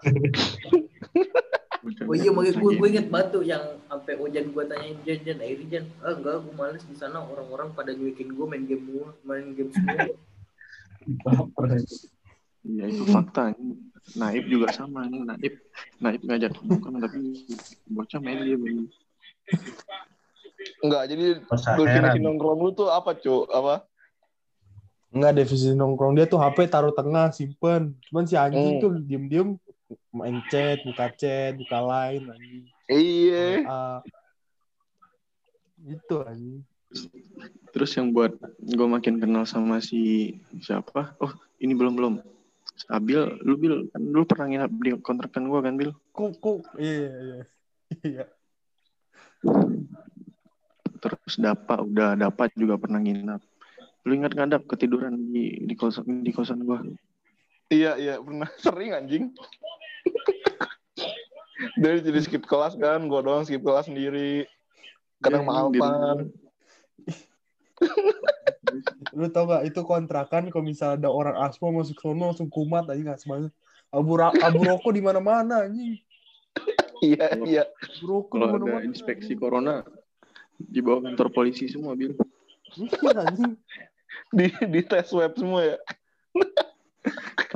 Oh iya makanya gue gue inget batu yang sampai Ojan gue tanyain Jan Jan Airi Jan ah enggak gue males di sana orang-orang pada nyuekin gue main game mulu main game semua. Iya itu fakta. Naib juga sama nih Naib. Naib ngajak bukan tapi bocah main dia main. Enggak, jadi definisi nongkrong lu tuh apa, Cuk? Apa? Enggak, definisi nongkrong dia tuh HP taruh tengah, simpen. Cuman si anjing Hmm. tuh diem-diem main chat, buka chat, buka line, anjing. Iya. Ah. Gitu anjing. Terus yang buat gue makin kenal sama si siapa? Oh ini belum belum. Abil, lu Bil, kan lu pernah nginap di kontrakan gue kan Bil? Kok kok iya iya iya. Iya. Terus Dapa udah dapat juga pernah nginap. Lu ingat nggak Dap ketiduran di di kosan di kosan gue? Iya, iya, pernah sering anjing. Dari jadi skip kelas kan, gua doang skip kelas sendiri. Kadang Iya, mahal kan. Lu tau gak itu kontrakan kalau misalnya ada orang asmo masuk sono langsung kumat aja nggak semuanya. Abu, ra- abu rokok di mana-mana anjing. Iya, iya. Abu rokok di Kalau ada mana-mana. inspeksi corona di bawah kantor polisi semua Bil. Iya, anjing. Di di tes web semua ya.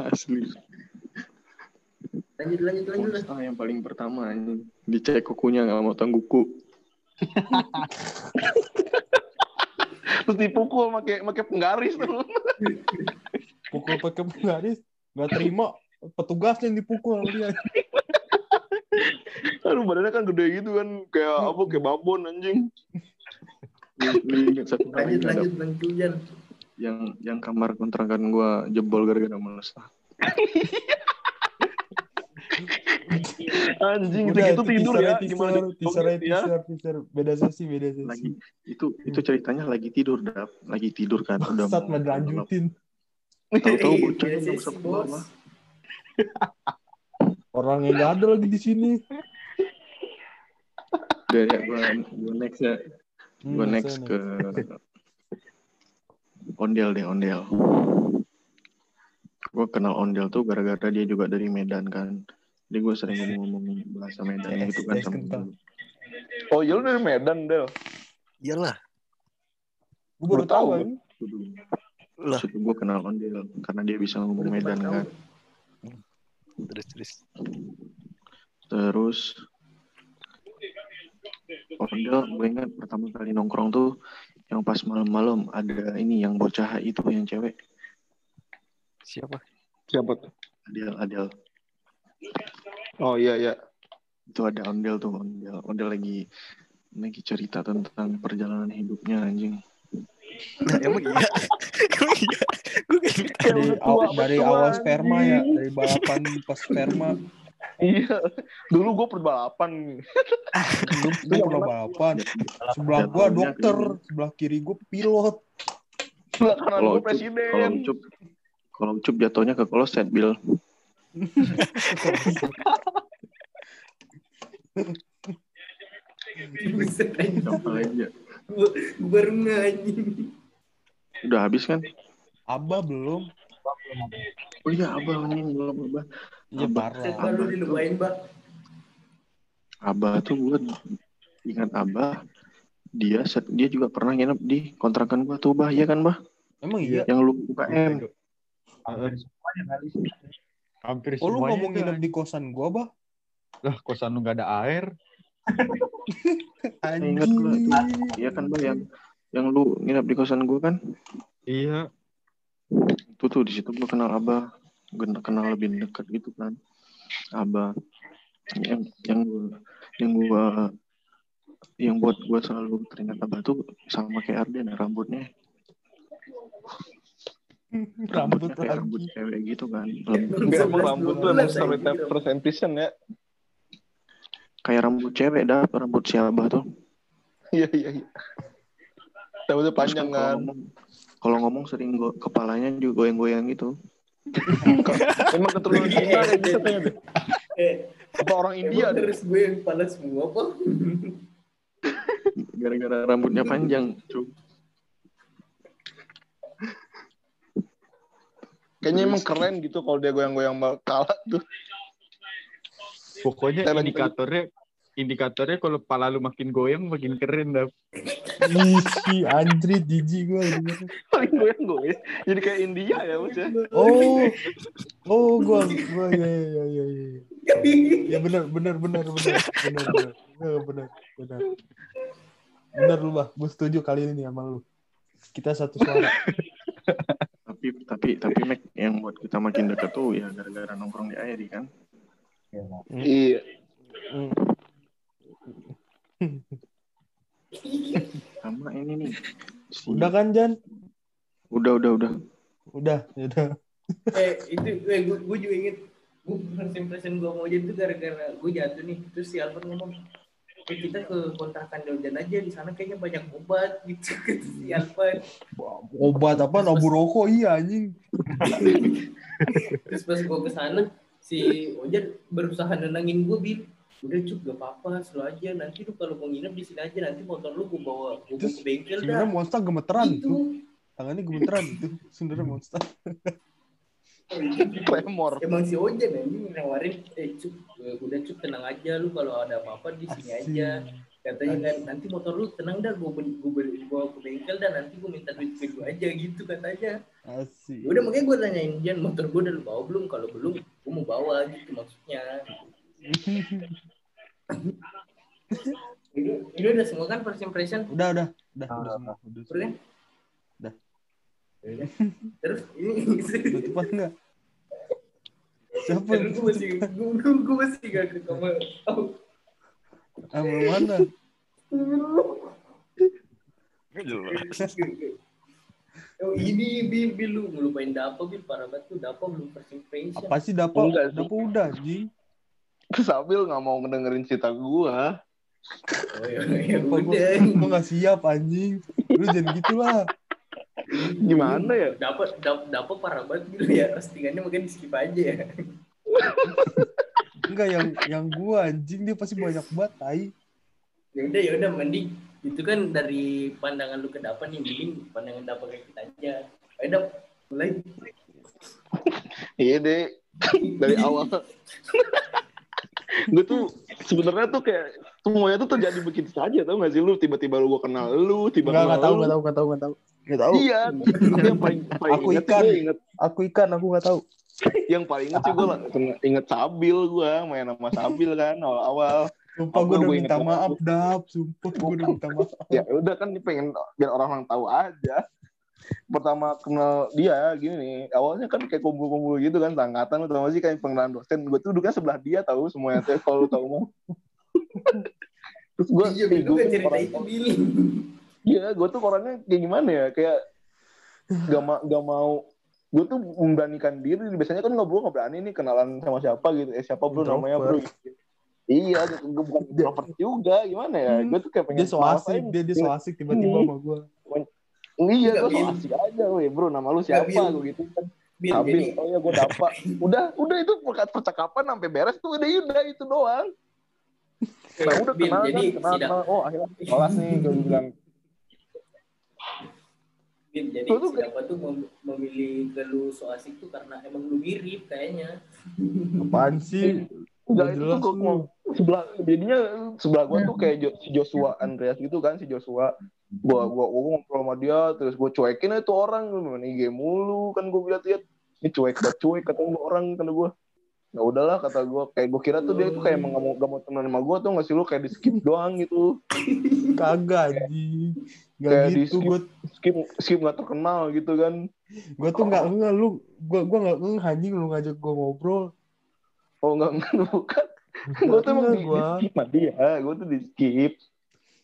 Asli. Lanjut lanjut lanjut lah Ah, yang paling pertama ini dicek kukunya nggak mau kuku. Terus dipukul pakai pakai penggaris tuh. Pukul pakai penggaris nggak terima petugasnya yang dipukul dia. Aduh, badannya kan gede gitu kan, kayak apa kayak babon anjing. Lanjut lanjut yang yang kamar kontrakan gua jebol gara-gara males. Anjing Udah, gitu tidur ya. teaser, Gimana teaser, teaser, ya? teaser, teaser. Beda sesi, beda sesi. Lagi itu itu ceritanya lagi tidur dap, lagi tidur kan udah Saat mau dilanjutin. Tahu-tahu bocah ke bos. bawah. Orang yang ada lagi di sini. Udah ya gua gua next ya. Hmm, Gua next ke ondel deh ondel gue kenal ondel tuh gara-gara dia juga dari Medan kan jadi gue sering ngomong-ngomong bahasa Medan Yes, gitu kan yes, sama kental. dia. Oh iya lu dari Medan, Del. Iyalah. Gue baru tahu tahu. gua. anjing. Lah. Gue kenal ondel karena dia bisa ngomong Medan kan Terus terus. terus ondel gue ingat pertama kali nongkrong tuh yang pas malam-malam ada ini yang bocah itu yang cewek Siapa? Siapa tuh? Adel Adel Oh iya iya. itu ada ondel tuh ondel ondel lagi lagi cerita tentang perjalanan hidupnya anjing Nah, emang iya. emang iya. Gue gak ngerti. Dari, aw- dari tua, awal sperma ya, dari balapan pas sperma. Iya. Dulu gue perbalapan. Gue gue pernah balapan. Sebelah gue dokter, sebelah kiri gue pilot. Sebelah kanan gue ucup kalau presiden. ucup kalau ucup jatuhnya ke kloset bil Baru udah habis kan Abah belum. oh iya abah anjing belum abah Iya Abah. parah. Set baru dilupain, Bah. abah tuh gue ingat abah dia set, dia juga pernah nginep di kontrakan gua tuh bah iya kan bah Emang iya. yang lu UKM Hampir Oh lu ngomong tuh. nginep di kosan gua, Bah? Lah, kosan lu gak ada air. ingat gua tuh iya kan bah yang yang lu nginep di kosan gua kan Iya. itu tuh di situ gua kenal abah gue kenal lebih dekat gitu kan abah yang yang gua yang gua yang buat gua selalu teringat abah tuh sama kayak Arden rambutnya Rambut rambutnya kayak rambut lagi. cewek gitu kan emang rambut tuh emang sampai percentation ya. kayak rambut cewek dah rambut si abah tuh Iya iya iya. Rambutnya Terus panjang kan. kalau ngomong sering go, kepalanya juga goyang-goyang gitu Emang keturunan Cina kayak gitu deh. Eh, Apa orang India harus gue yang kepala semua, apa? gara-gara rambutnya panjang cuy Kayaknya emang keren gitu kalau dia goyang-goyang kala tuh. Pokoknya lanjut indikatornya indikatornya kalau pala lu makin goyang makin keren dah. Ih, si Andri jijik gue. Paling goyang gue. Jadi kayak India ya maksudnya. Oh, oh, gua, gua, ya, ya, ya, ya, ya. Ya benar, benar, benar, benar, benar, benar, benar, benar, benar. Benar lu bah, gue setuju kali ini sama lu. Kita satu suara. Tapi tapi tapi Mac yang buat kita makin dekat tuh ya gara-gara nongkrong di Airi kan Iya. Hmm. sama ini nih si- Udah kan Jan? udah udah udah Udah, ya udah. eh itu eh, gue, gue juga inget gue first impression gue mau jadi itu gara-gara gue jatuh nih terus si Alvin ngomong eh kita ke kontrakan Dojan aja di sana kayaknya banyak obat gitu kata si Alvin Obat apa? Nabu rokok iya anjing. terus pas gue ke sana si Ojan berusaha nenangin gue bil udah cuk gak apa-apa selalu aja nanti lu kalau mau nginep di sini aja nanti motor lu gue bawa gue ke bengkel Sebenarnya dah monster gemeteran itu. Tangannya gemeteran itu. Sebenarnya monster. Tremor. emang si Ojan anjing nawarin eh cuk eh, udah cuk tenang aja lu kalau ada apa-apa di sini aja katanya kan nanti motor lu tenang dah gue beli gue beli bawa ke bengkel dan nanti gue minta duit ke lu aja gitu katanya Asik. Ya udah makanya gue tanyain Jan motor gue udah lu bawa belum kalau belum gue mau bawa gitu maksudnya ini ini udah semua kan first impression Udah, udah. Udah, udah semua. Udah. Udah kan? Udah. Yaudah. terus ini Tutupan enggak? Siapa? terus gue masih gue, gue, gue masih gak ke kamar oh, Ah, mana? Nggak jelas. oh, ini bil bil lu ngelupain Dapo bil parah banget tuh Dapo belum first impression Apa sih Dapo? Enggak sih. Dapo udah anjing. Sambil nggak mau ngedengerin cerita gua. oh ya, ya gua, udah gua gak siap anjing. Lu jangan gitulah. Gimana ya? dapat dapat parah banget gitu ya postingannya mungkin skip aja ya Enggak yang yang gua anjing dia pasti banyak banget tai. ya udah ya udah mending itu kan dari pandangan lu ke Dapa nih, mending pandangan Dapa kayak kita aja. Ayo Dap, mulai. Iya deh, dari awal. gue tuh sebenarnya tuh kayak semuanya tuh terjadi begitu saja tau gak sih lu tiba-tiba lu gue kenal lu tiba Enggak, kenal enggak tahu, lu. enggak tahu, enggak tahu, enggak tahu. Enggak tahu. Iya, tapi yang paling, paling Aku inget ikan. gue inget Aku ikan, aku enggak tahu. yang paling inget sih gue inget Sabil gue main sama Sabil kan awal-awal. Sumpah gue udah gua minta maaf. Dap. Sumpah gue udah minta maaf. Ya udah kan pengen biar orang-orang tahu aja. Pertama kenal dia gini nih, awalnya kan kayak kumpul-kumpul gitu kan, sangkatan lu tau gak sih kayak pengenalan dosen. Gue tuh duduknya sebelah dia tahu semuanya kalau lu tahu mah. Terus gue, Iya, itu kan cerita itu. Iya, gue tuh orangnya kayak gimana ya? Kayak gak, ma gak mau. Gue tuh memberanikan diri. Biasanya kan ngobrol nggak berani nih kenalan sama siapa gitu. Eh siapa bro namanya bro Introvert. iya gue bukan introvert juga. Gimana ya? Hmm. gue tuh kayak pengen Dia so asik, dia dia so asik tiba-tiba Hmm. sama gue. iya gue so Bil. asik aja weh bro. Nama lu siapa? gue gitu kan. Sabil, jadi oh ya gue dapat. Udah udah itu percakapan sampai beres tuh. Udah udah itu doang. Nah udah kenal jadi kan kenal, kenal. oh akhirnya kelas nih gue bilang Bil, jadi Lu tuh si Dapa tuh mem- memilih ke lu so asik tuh karena emang lu mirip kayaknya. Apaan sih? Enggak itu tuh lu. mau sebelah jadinya sebelah gua tuh kayak Jo- si Joshua Andreas gitu kan si Joshua gua gua, gua ngobrol sama dia terus gua cuekin aja tuh orang main IG mulu kan gua lihat lihat ini cuek banget cuek kata gua orang kata gua ya udahlah kata gua kayak gua kira tuh dia tuh kayak emang gak mau gak mau temenan sama gua tuh nggak sih lu kayak di skip doang gitu Kagak anjing. Gak Kayak di gitu skip. gue skip skip nggak terkenal gitu kan gue tuh nggak nggak lu gue gue nggak ngeh anjing lu ngajak gue ngobrol oh enggak enggak bukan gua tuh emang di, di skip sama dia gua tuh di skip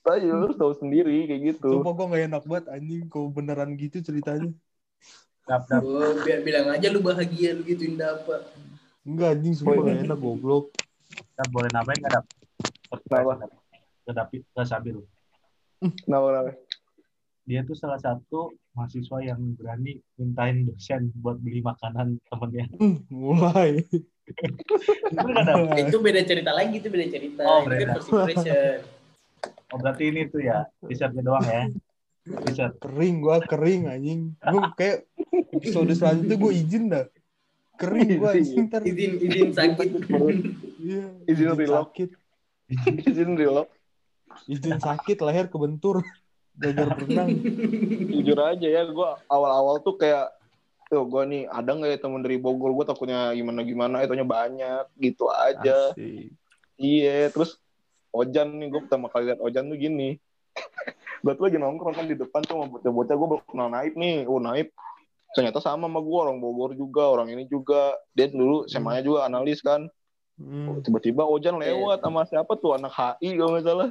Tapi lu tahu sendiri kayak gitu Sumpah gue gak enak banget anjing kalau beneran gitu ceritanya. Dap, dap. Oh, biar bilang aja lu bahagia lu gituin Dapa. Enggak anjing sumpah gak enak goblok. Dap, boleh nambahin nggak, Dap? Kenapa? Ke Dapi, ke Sabil. Kenapa, kenapa? Dia tuh salah satu mahasiswa yang berani mintain dosen buat beli makanan temennya. Hmm, mulai. Dap? Itu beda cerita lagi, itu beda cerita. Oh, itu kan beda. impression. Oh, berarti ini tuh ya, t-shirtnya doang ya. T-shirt. Kering gue kering anjing. Gue kayak episode selanjutnya gue izin dah. Kering gue ntar. Izin izin sakit. Iya, Izin sakit. izin relock Izin sakit leher kebentur. Gagal berenang. jujur aja ya gue awal-awal tuh kayak tuh gue nih ada nggak ya temen dari Bogor gue takutnya gimana gimana itunya banyak gitu aja Asik. iya terus Ojan nih gue pertama kali lihat Ojan tuh gini gue tuh lagi nongkrong kan di depan tuh sama bocah-bocah gue baru kenal Naib nih oh Naib ternyata sama sama gue orang Bogor juga orang ini juga. Dia dulu SMA-nya juga analis kan. Hmm. tiba-tiba Ojan lewat sama siapa tuh anak HI kalau nggak salah.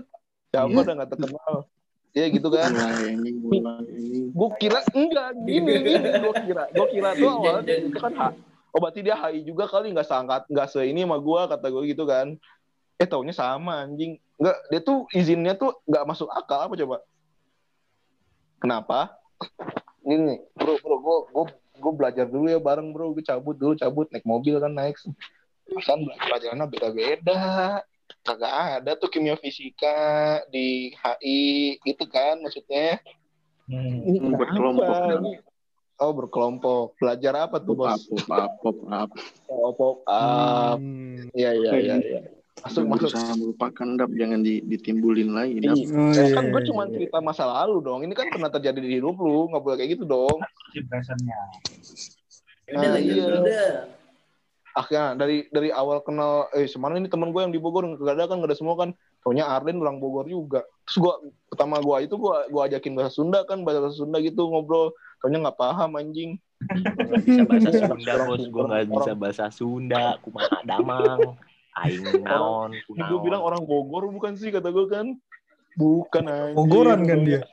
Siapa Iya. udah nggak terkenal. Iya gitu kan. Gue kira enggak gini gini. Gue kira gue kira tuh awalnya itu kan H- oh berarti dia HI juga kali nggak seangkat nggak se ini sama gue kata gue gitu kan. Eh taunya sama anjing. Nggak dia tuh izinnya tuh nggak masuk akal apa coba? Kenapa ini bro bro gue gue gue belajar dulu ya bareng bro gue cabut dulu cabut naik mobil kan naik kan pelajarannya beda-beda kagak ada tuh kimia fisika di HI gitu kan maksudnya Hmm. ini berkelompok Oh berkelompok. Belajar apa tuh bos? pop up pop up Oh, pop up. Hmm. Iya iya iya. Masuk masuk. berusaha melupakan dap jangan di- ditimbulin lagi dap Iya. Oh, Ya, iya, kan gue iya, cuma iya. cerita masa lalu dong. Ini kan pernah terjadi di hidup lu. Nggak boleh kayak gitu dong. Impressionnya. Ya Udah Nah, lanjut iya. dulu dah. Akhirnya dari dari awal kenal, eh semana ini teman gue yang di Bogor nggak ada kan nggak ada semua kan. Taunya Arden orang Bogor juga. Terus gue pertama gue itu gue gue ajakin bahasa Sunda kan bahasa Sunda gitu ngobrol. Taunya nggak paham anjing. Gak bisa bahasa Sunda bos, gue gak orang- bisa bahasa Sunda, kumaha damang, aing naon, gue bilang orang Bogor bukan sih kata gue kan. Bukan anjing. Bogoran kan dia?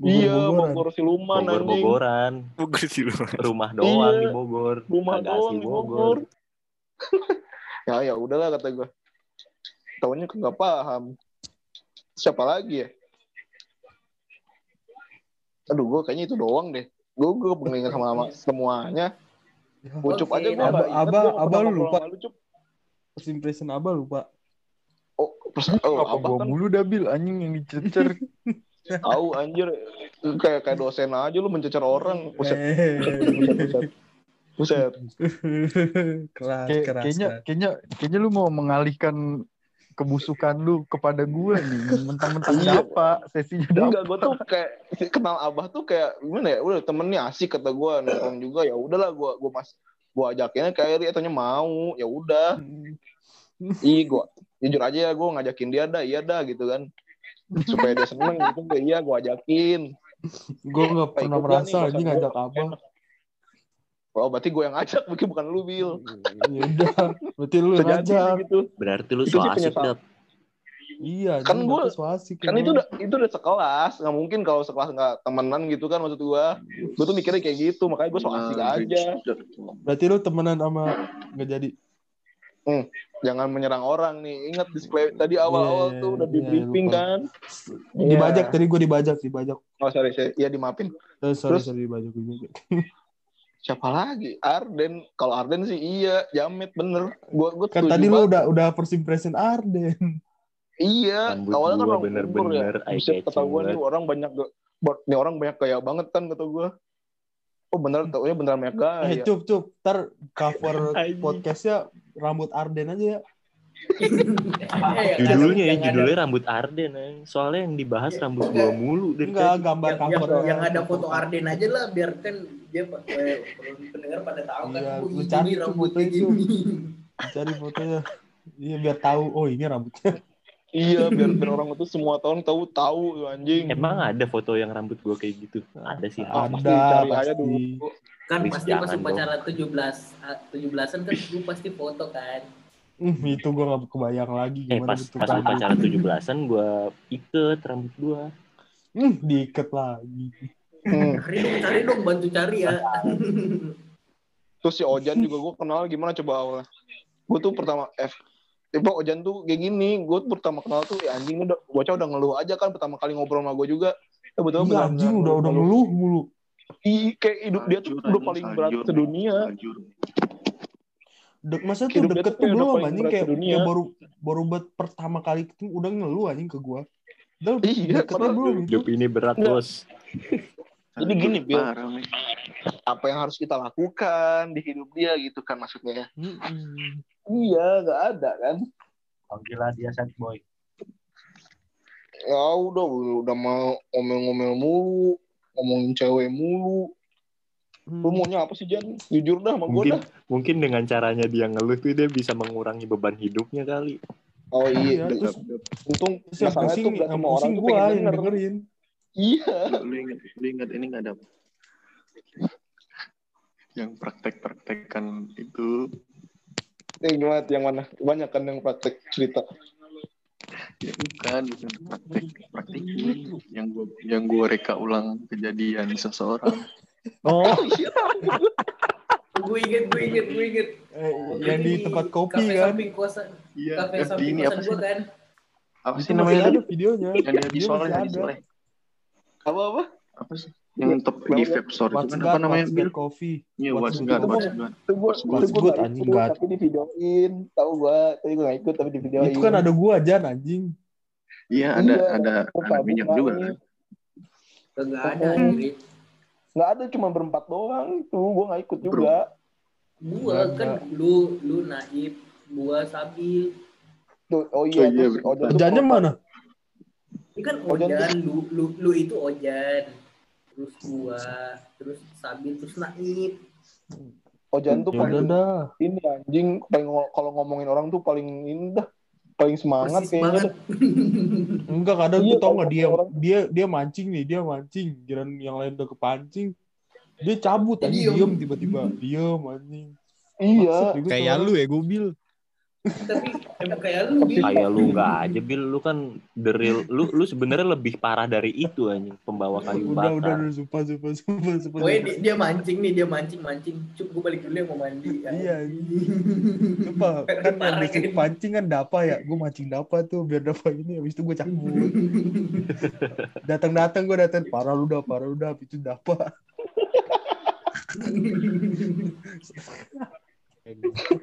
Iya, Bogor-Bogoran. Bogor Siluman anjing. Bogor-Bogoran, Bukan sih lu. rumah doang Iya. di Bogor, Rumah kagak doang di Bogor. ya ya udahlah kata gue. Tahunya nggak paham. Siapa lagi ya? Aduh, gue kayaknya itu doang deh. Gue gue pengen sama sama semuanya. Ya, Ucup Oke, aja gue Aba- nggak ingat Aba- gua Aba pernah lu lupa. lu. First impression abah lupa. Oh, pers- oh Apa gua kan? mulu dabil anjing yang dicecer. Tahu anjir kayak kayak dosen aja lu mencecer orang. Buset. Eh, Buset. Buset. keras, Kayak- keras. kayaknya keras. kayaknya kayaknya lu mau mengalihkan kebusukan lu kepada gue nih mentang-mentang Iya. dapa sesinya Enggak, dapa gue tuh kayak kenal abah tuh kayak gimana ya? Udah temennya asik kata gue nongkrong juga ya udahlah gue gue mas gue ajakinnya ke Eri ataunya mau ya udah. Ih gue jujur aja ya gue ngajakin dia dah iya dah gitu kan supaya dia seneng gitu ya iya gue ajakin. Gue nggak pernah gua merasa gua. ngajak abang. Oh berarti gue yang ngajak mungkin bukan lu Bil. Ya udah, berarti lu jadi ngajak. gitu. Berarti lu Itu so sih asik dat. Iya, Kan gua- so asik Kan itu udah itu udah sekelas nggak mungkin kalau sekelas nggak temenan gitu kan maksud gue. Gue tuh mikirnya kayak gitu makanya gue so asik aja. Berarti lu temenan sama nggak jadi. Jangan menyerang orang nih. Ingat disclaimer tadi awal-awal Iya, tuh udah iya, di briefing lupa. kan. Dibajak Iya. tadi gue dibajak, dibajak. Oh sorry, saya iya dimaafin. Eh, sorry, Terus? sorry dibajak dibajak. Siapa lagi? Arden. Kalau Arden sih iya, Jamet bener. Gua gua Kan tadi lu banget. udah udah first impression Arden. Iya, Rambut awalnya kan orang bener-bener ya. kata catching gua nih banget. orang banyak gak, nih orang banyak gaya banget kan kata gua. Oh bener, taunya beneran banyak Eh, gaya. cup, cup. Ntar cover podcastnya rambut Arden aja ya. Judulnya ya, yang ada- judulnya rambut Arden. eh. Soalnya yang dibahas rambut gua mulu dari Enggak, tadi. gambar yang, yang, covernya. yang ada foto Arden aja lah biar kan dia eh, pendengar pada tahu kan Iya, oh, ini cari rambutnya gini Cari fotonya. Iya, biar tahu. Oh, ini rambutnya. Iya, biar, biar orang itu semua tahun tahu tahu anjing. Emang ada foto yang rambut gua kayak gitu? Ada sih. Ada, pasti cari aja pasti. dulu. Kan Please, pasti pas upacara 17 ah, 17-an kan lu pasti foto kan Hmm, itu gue gak kebayang lagi Eh gimana pas bentuk pas rambut. upacara 17-an gua iket rambut gua. Hmm, diikat lagi. Hmm. cari dong cari dong bantu cari ya Terus si Ojan juga gue kenal gimana coba awalnya. Gue tuh pertama F Tiba Ojan tuh kayak gini, gue tuh pertama kenal tuh ya anjing udah bocah udah ngeluh aja kan pertama kali ngobrol sama gue juga. Ya betul Iya, anjing udah udah ngeluh mulu. Ih, kayak hidup dia tuh udah paling berat sedunia. Hancur. Dek, masa tuh Hidup deket tuh belum anjing kayak, kayak baru baru buat pertama kali ketemu udah ngeluh anjing ke gua. Udah Iya, deketnya belum. Hidup ini berat. Bos. Jadi gini, Bil. Apa yang harus kita lakukan di hidup dia gitu kan maksudnya. Iya, nggak ada kan. Panggilan dia sad boy. Ya udah, udah mau ngomel-ngomel mulu, ngomongin cewek mulu. Lu Hmm. maunya apa sih, Jan? Jujur dah sama gue Mungkin dah. mungkin dengan caranya dia ngeluh tuh dia bisa mengurangi beban hidupnya kali. Oh Iya, iya, terus, untung terus yang masalahnya pusing, tuh gak yang semua orang tuh pengen yang denger. dengerin. Iya. Lu inget, lu inget ini nggak ada yang praktek-praktekan itu gimana? Yang mana? Banyak kan yang praktek cerita. Ya bukan bukan praktek praktek ini yang gua yang gua reka ulang kejadian seseorang. Oh, gue inget gue inget gue inget. Eh, yang di tempat kopi kafe kan. samping kosan iya kafe di samping ini kosan apa sih? gue kan. Apa sih namanya ada videonya. yang di Haji Video Soleh. Soleh Apa-apa? apa sih yang top di vape store itu What's kan God, apa namanya What's Bil? God Coffee. Iya, What's Good. Itu what's gua-. Itu gue What's itu What's gue good, gak anjing, God. tapi di videoin. Tahu gue, tapi gue gak ikut, tapi di videoin. Itu kan ada gua Jan anjing. Iya, ada Iya, ada gua kabur minyak juga kan. kagak ada Oh. anjir Nggak ada, cuma berempat doang. Itu gue gak ikut juga. gua Nggak kan ada. lu lu naib gua sabil Tuh, oh Oh iya, iya, terus. Ojan mana? ini kan Ojan ojan lu lu lu itu ojan terus gua terus sabil terus naib Ojan tuh Ya paling dah. ini anjing paling kalau ngomongin orang tuh paling ini dah paling semangat persis kayaknya dah. Enggak kadang Iya, tuh tau nggak dia orang- dia dia mancing nih dia mancing kirain yang lain udah kepancing dia cabut Dia anjing diem. tiba-tiba diem anjing Iya. Kayak lu ya, Gobil. Tapi emang kayak lu Bil. Kayak lu nggak aja, Bil. Lu kan the real. Lu lu sebenarnya lebih parah dari itu anjing, pembawa kayu udah udah bakar. udah sumpah sumpah sumpah sumpah, sumpah. dia, dia mancing nih, dia mancing mancing. Cuk, gue balik dulu ya mau mandi. Iya, Sumpah, kan yang disuruh kan? pancing kan dapa ya gue mancing dapa tuh biar dapa ini habis itu gue cabut datang-datang gue datang parah lu dah parah lu dah habis itu dapa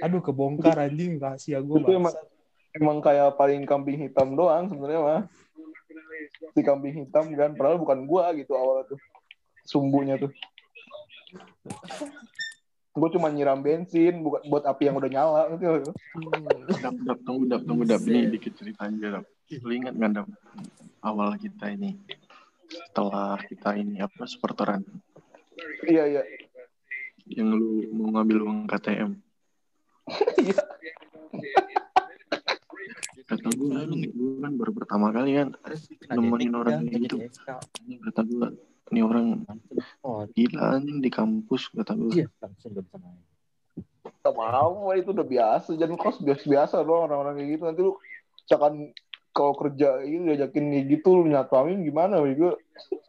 aduh kebongkar anjing rahasia gue Itu emang emang kayak paling kambing hitam doang sebenarnya mah. si kambing hitam kan padahal bukan gua gitu awalnya tuh sumbunya tuh gue cuma nyiram bensin bukan buat api yang udah nyala gitu Dap, dap, tunggu, dap, tunggu, dap. Ini dikit cerita aja, dap. Lu ingat nggak, dap? Awal kita ini, setelah kita ini, apa, supporteran. iya iya Yang lu mau ngambil uang KTM. Iya Kata gue, ini gue kan baru pertama kali kan nemenin orang kayak gitu. Ini kata gue, ini orang gila anjing di kampus, kata gue. Iya, langsung gak bisa main. Gak mau itu udah biasa jangan kos biasa biasa doang orang-orang kayak gitu nanti lu misalkan kalau kerja gitu diajakin kayak gitu lu nyatuin gimana bego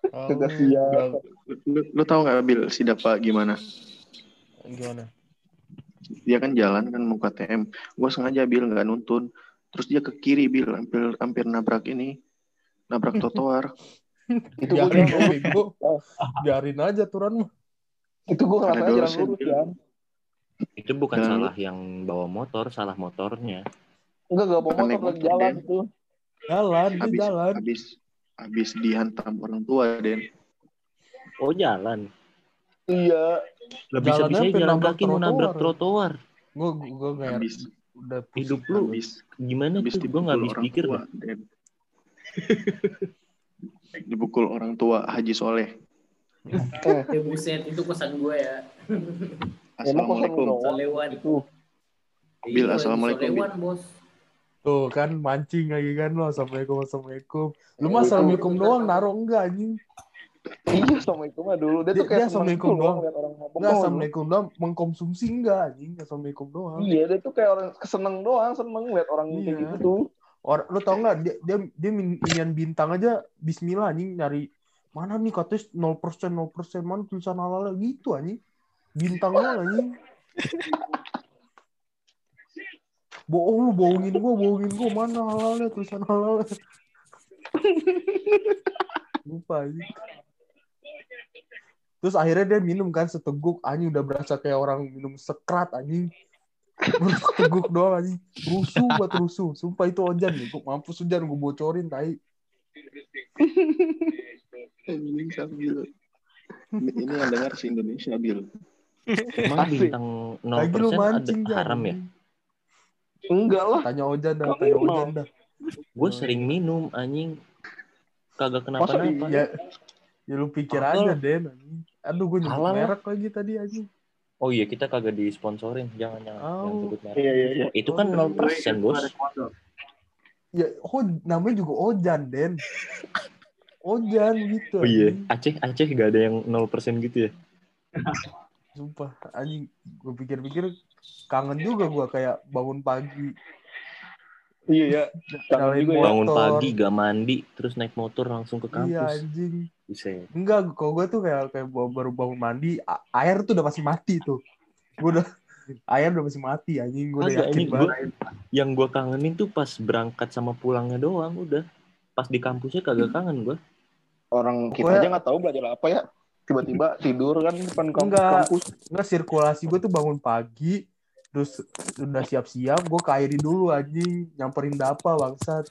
kagak siap Lu, lu tau gak, Bil, si Dapa gimana? Gimana? Dia kan jalan kan mau KTM. Gue sengaja, Bil, nggak nuntun. Terus dia ke kiri, Bil, hampir, hampir nabrak ini. Nabrak trotoar. itu gue Biarin. Biarin aja turan mah. itu gue ngelakuin jalan lurus ya Itu bukan Jangan salah yang bawa motor, salah motornya. enggak gak bawa motor lagi jalan Den. itu Jalan, dia Habis, jalan. habis, habis dihantam orang tua, Den. Oh jalan. Iya Lah bisa bisa jalan nabrak kaki mau nabrak trotoar. Gue gue nggak Habis, udah pusing. Hidup lu habis, gimana habis tuh? Gue nggak habis orang pikir tua. Dipukul orang tua Haji Soleh. Eh buset, itu kosan gue ya. Assalamualaikum. Solewan. itu Bil, Iya, assalamualaikum, Solewan, bos. Tuh kan mancing lagi kan lo. Assalamualaikum, assalamualaikum. Lu mah assalamualaikum doang, naruh enggak anjing. Iya assalamualaikum mah dulu dia Dia- tuh dia kayak seneng assalamualaikum doang. liat orang ngomong Enggak doang. assalamualaikum doang, mengkonsumsi enggak anjing. Assalamualaikum doang. iya dia tuh kayak orang keseneng doang seneng liat orang kayak Iya. gitu tuh Orang lu tau nggak dia dia dia min- inian bintang aja Bismillah anjing nyari mana nih katanya 0% 0% mana tulisan halal gitu anjing bintang doang anjing bohong lu bohongin gua bohongin gua mana halalnya tulisan halalnya lupa anjing terus akhirnya dia minum kan seteguk anjing udah berasa kayak orang minum sekrat anjing seteguk doang anjing rusuh buat rusuh sumpah itu ojan nih gua mampus hujan gue bocorin tai Anjing sambil. Ini yang dengar si Indonesia, Bil. Emang bintang lagi lu 0% ada mancing Jan, haram ya? enggak lah tanya ojan dah Kamu tanya ojan dah Gue sering minum anjing. Kagak kenapa-napa. ya ya lu pikir Halal. aja Den anjing. Aduh gue nyebut merek lagi tadi anjing Oh iya kita kagak disponsorin. Jangan jangan, Oh. jangan sebut merek. iya iya iya Itu kan 0% bos. ya oh namanya juga ojan Den ojan gitu Oh iya. Aceh Aceh gak ada yang 0% gitu ya? sumpah anjing gue pikir-pikir kangen juga gue kayak bangun pagi iya ya nyalain juga motor Bangun pagi gak mandi terus naik motor langsung ke iya kampus. anjing Bisa. enggak kalau gue tuh kayak kayak baru bangun mandi air tuh udah pasti mati tuh gue udah air udah pasti mati anjing gue udah yakin banget gua, yang gue kangenin tuh pas berangkat sama pulangnya doang udah. Pas di kampusnya kagak kangen gue. orang kita Pokoknya- aja nggak tahu belajar apa ya tiba-tiba tidur kan depan kampus, Enggak. kampus. Enggak sirkulasi gue tuh bangun pagi terus udah siap-siap gue ke Airi dulu anjing nyamperin dapa bangsat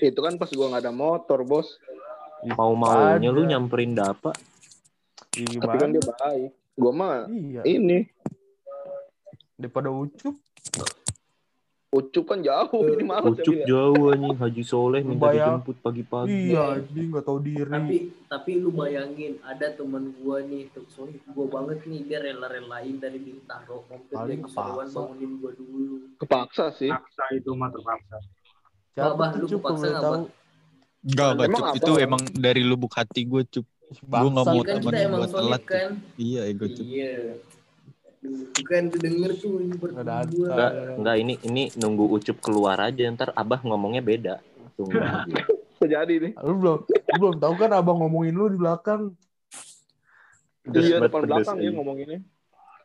itu kan pas gua nggak ada motor bos Mau-maunya Ada. lu nyamperin dapa. Ih, tapi kan gimana? dia baik gua mah iya ini daripada ucup ucup kan jauh ini malas Ucup jauh anjing Haji Soleh minta Bayang. dijemput pagi-pagi. iya anjing nggak tahu diri Tapi tapi lu bayangin ada temen gua nih, tuh sorry gua banget nih dia rela-relain dari Bintaro Sorewan kepaksa. bangunin gua dulu. kepaksa sih Paksa itu mah terpaksa. siapa Bah, tuh lu kepaksa boleh Enggak, Emang Bacuk. apa? Itu emang dari lubuk hati gue, Cup. Gua nggak mau Iya kan buat solid telat. kan. Iya, ego, Cup. Iya. Aduh, Tuh denger tuh ini gua. Enggak, enggak ini ini nunggu Ucup keluar aja ntar Abah ngomongnya beda. Tunggu aja. terjadi nih lu belum lu belum tahu kan abang ngomongin lu di belakang iya depan belakang dia anjing. ngomonginnya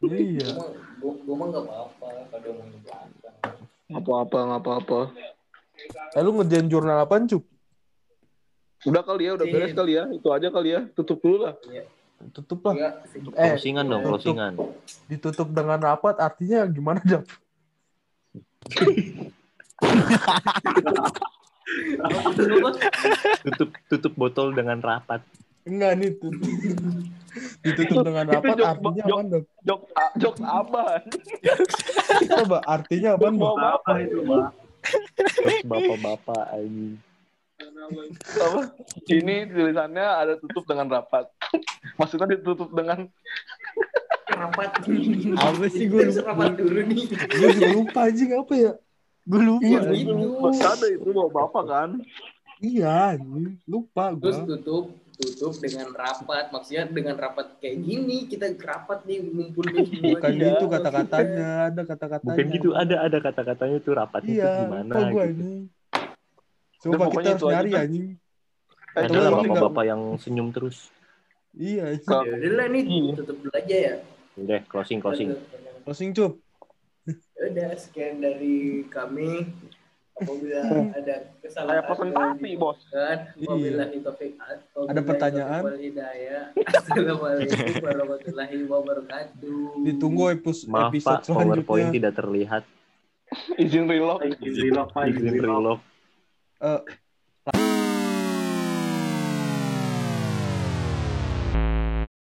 iya Gua mah nggak apa-apa kalau di belakang. apa-apa nggak apa-apa eh lu ngerjain jurnal apaan cup udah kali ya udah Iya. beres kali ya itu aja kali ya tutup dulu lah tutup lah Enggak, sedikit. eh Closingan dong, tutup. closingan. ditutup dengan rapat artinya gimana Jap? tutup tutup botol dengan rapat. Enggak nih tuh. Ditutup dengan Itu rapat jok- artinya jok- apa, Dok? Jok, a- jok apa? Coba artinya apa, Dok? Apa itu, bapak-bapak anjing. Apa? Ini tulisannya ada tutup dengan rapat. Maksudnya ditutup dengan rapat. Apa sih gue Terus rapat dulu nih. Gue lupa anjing apa ya? Gue lupa. Iya, gitu. ada itu bawa bapak kan? Iya, lupa gue. Terus tutup tutup dengan rapat. Maksudnya dengan rapat kayak gini kita rapat nih ngumpul. Bukan gitu maksudnya. kata-katanya, ada kata-katanya. Bukan gitu, ada ada kata-katanya tuh rapat itu Iya, gimana lupa gue anjing. Udah, Coba kita harus nyari dah. anjing. Eh, Ada lah bapak-bapak yang senyum terus. Iya, Ya udah lah nih tutup dulu aja ya. Udah, closing closing. Closing cup. Ya Udah sekian dari kami. Apabila ada kesalahan Kayak presentasi, Bos. kan Iya. taufiq Ada pertanyaan? Assalamualaikum warahmatullahi wabarakatuh. Ditunggu episode, Maaf episode Pak, PowerPoint selanjutnya. tidak terlihat. Izin reload. Izin relock, Pak. Izin reload. Eh,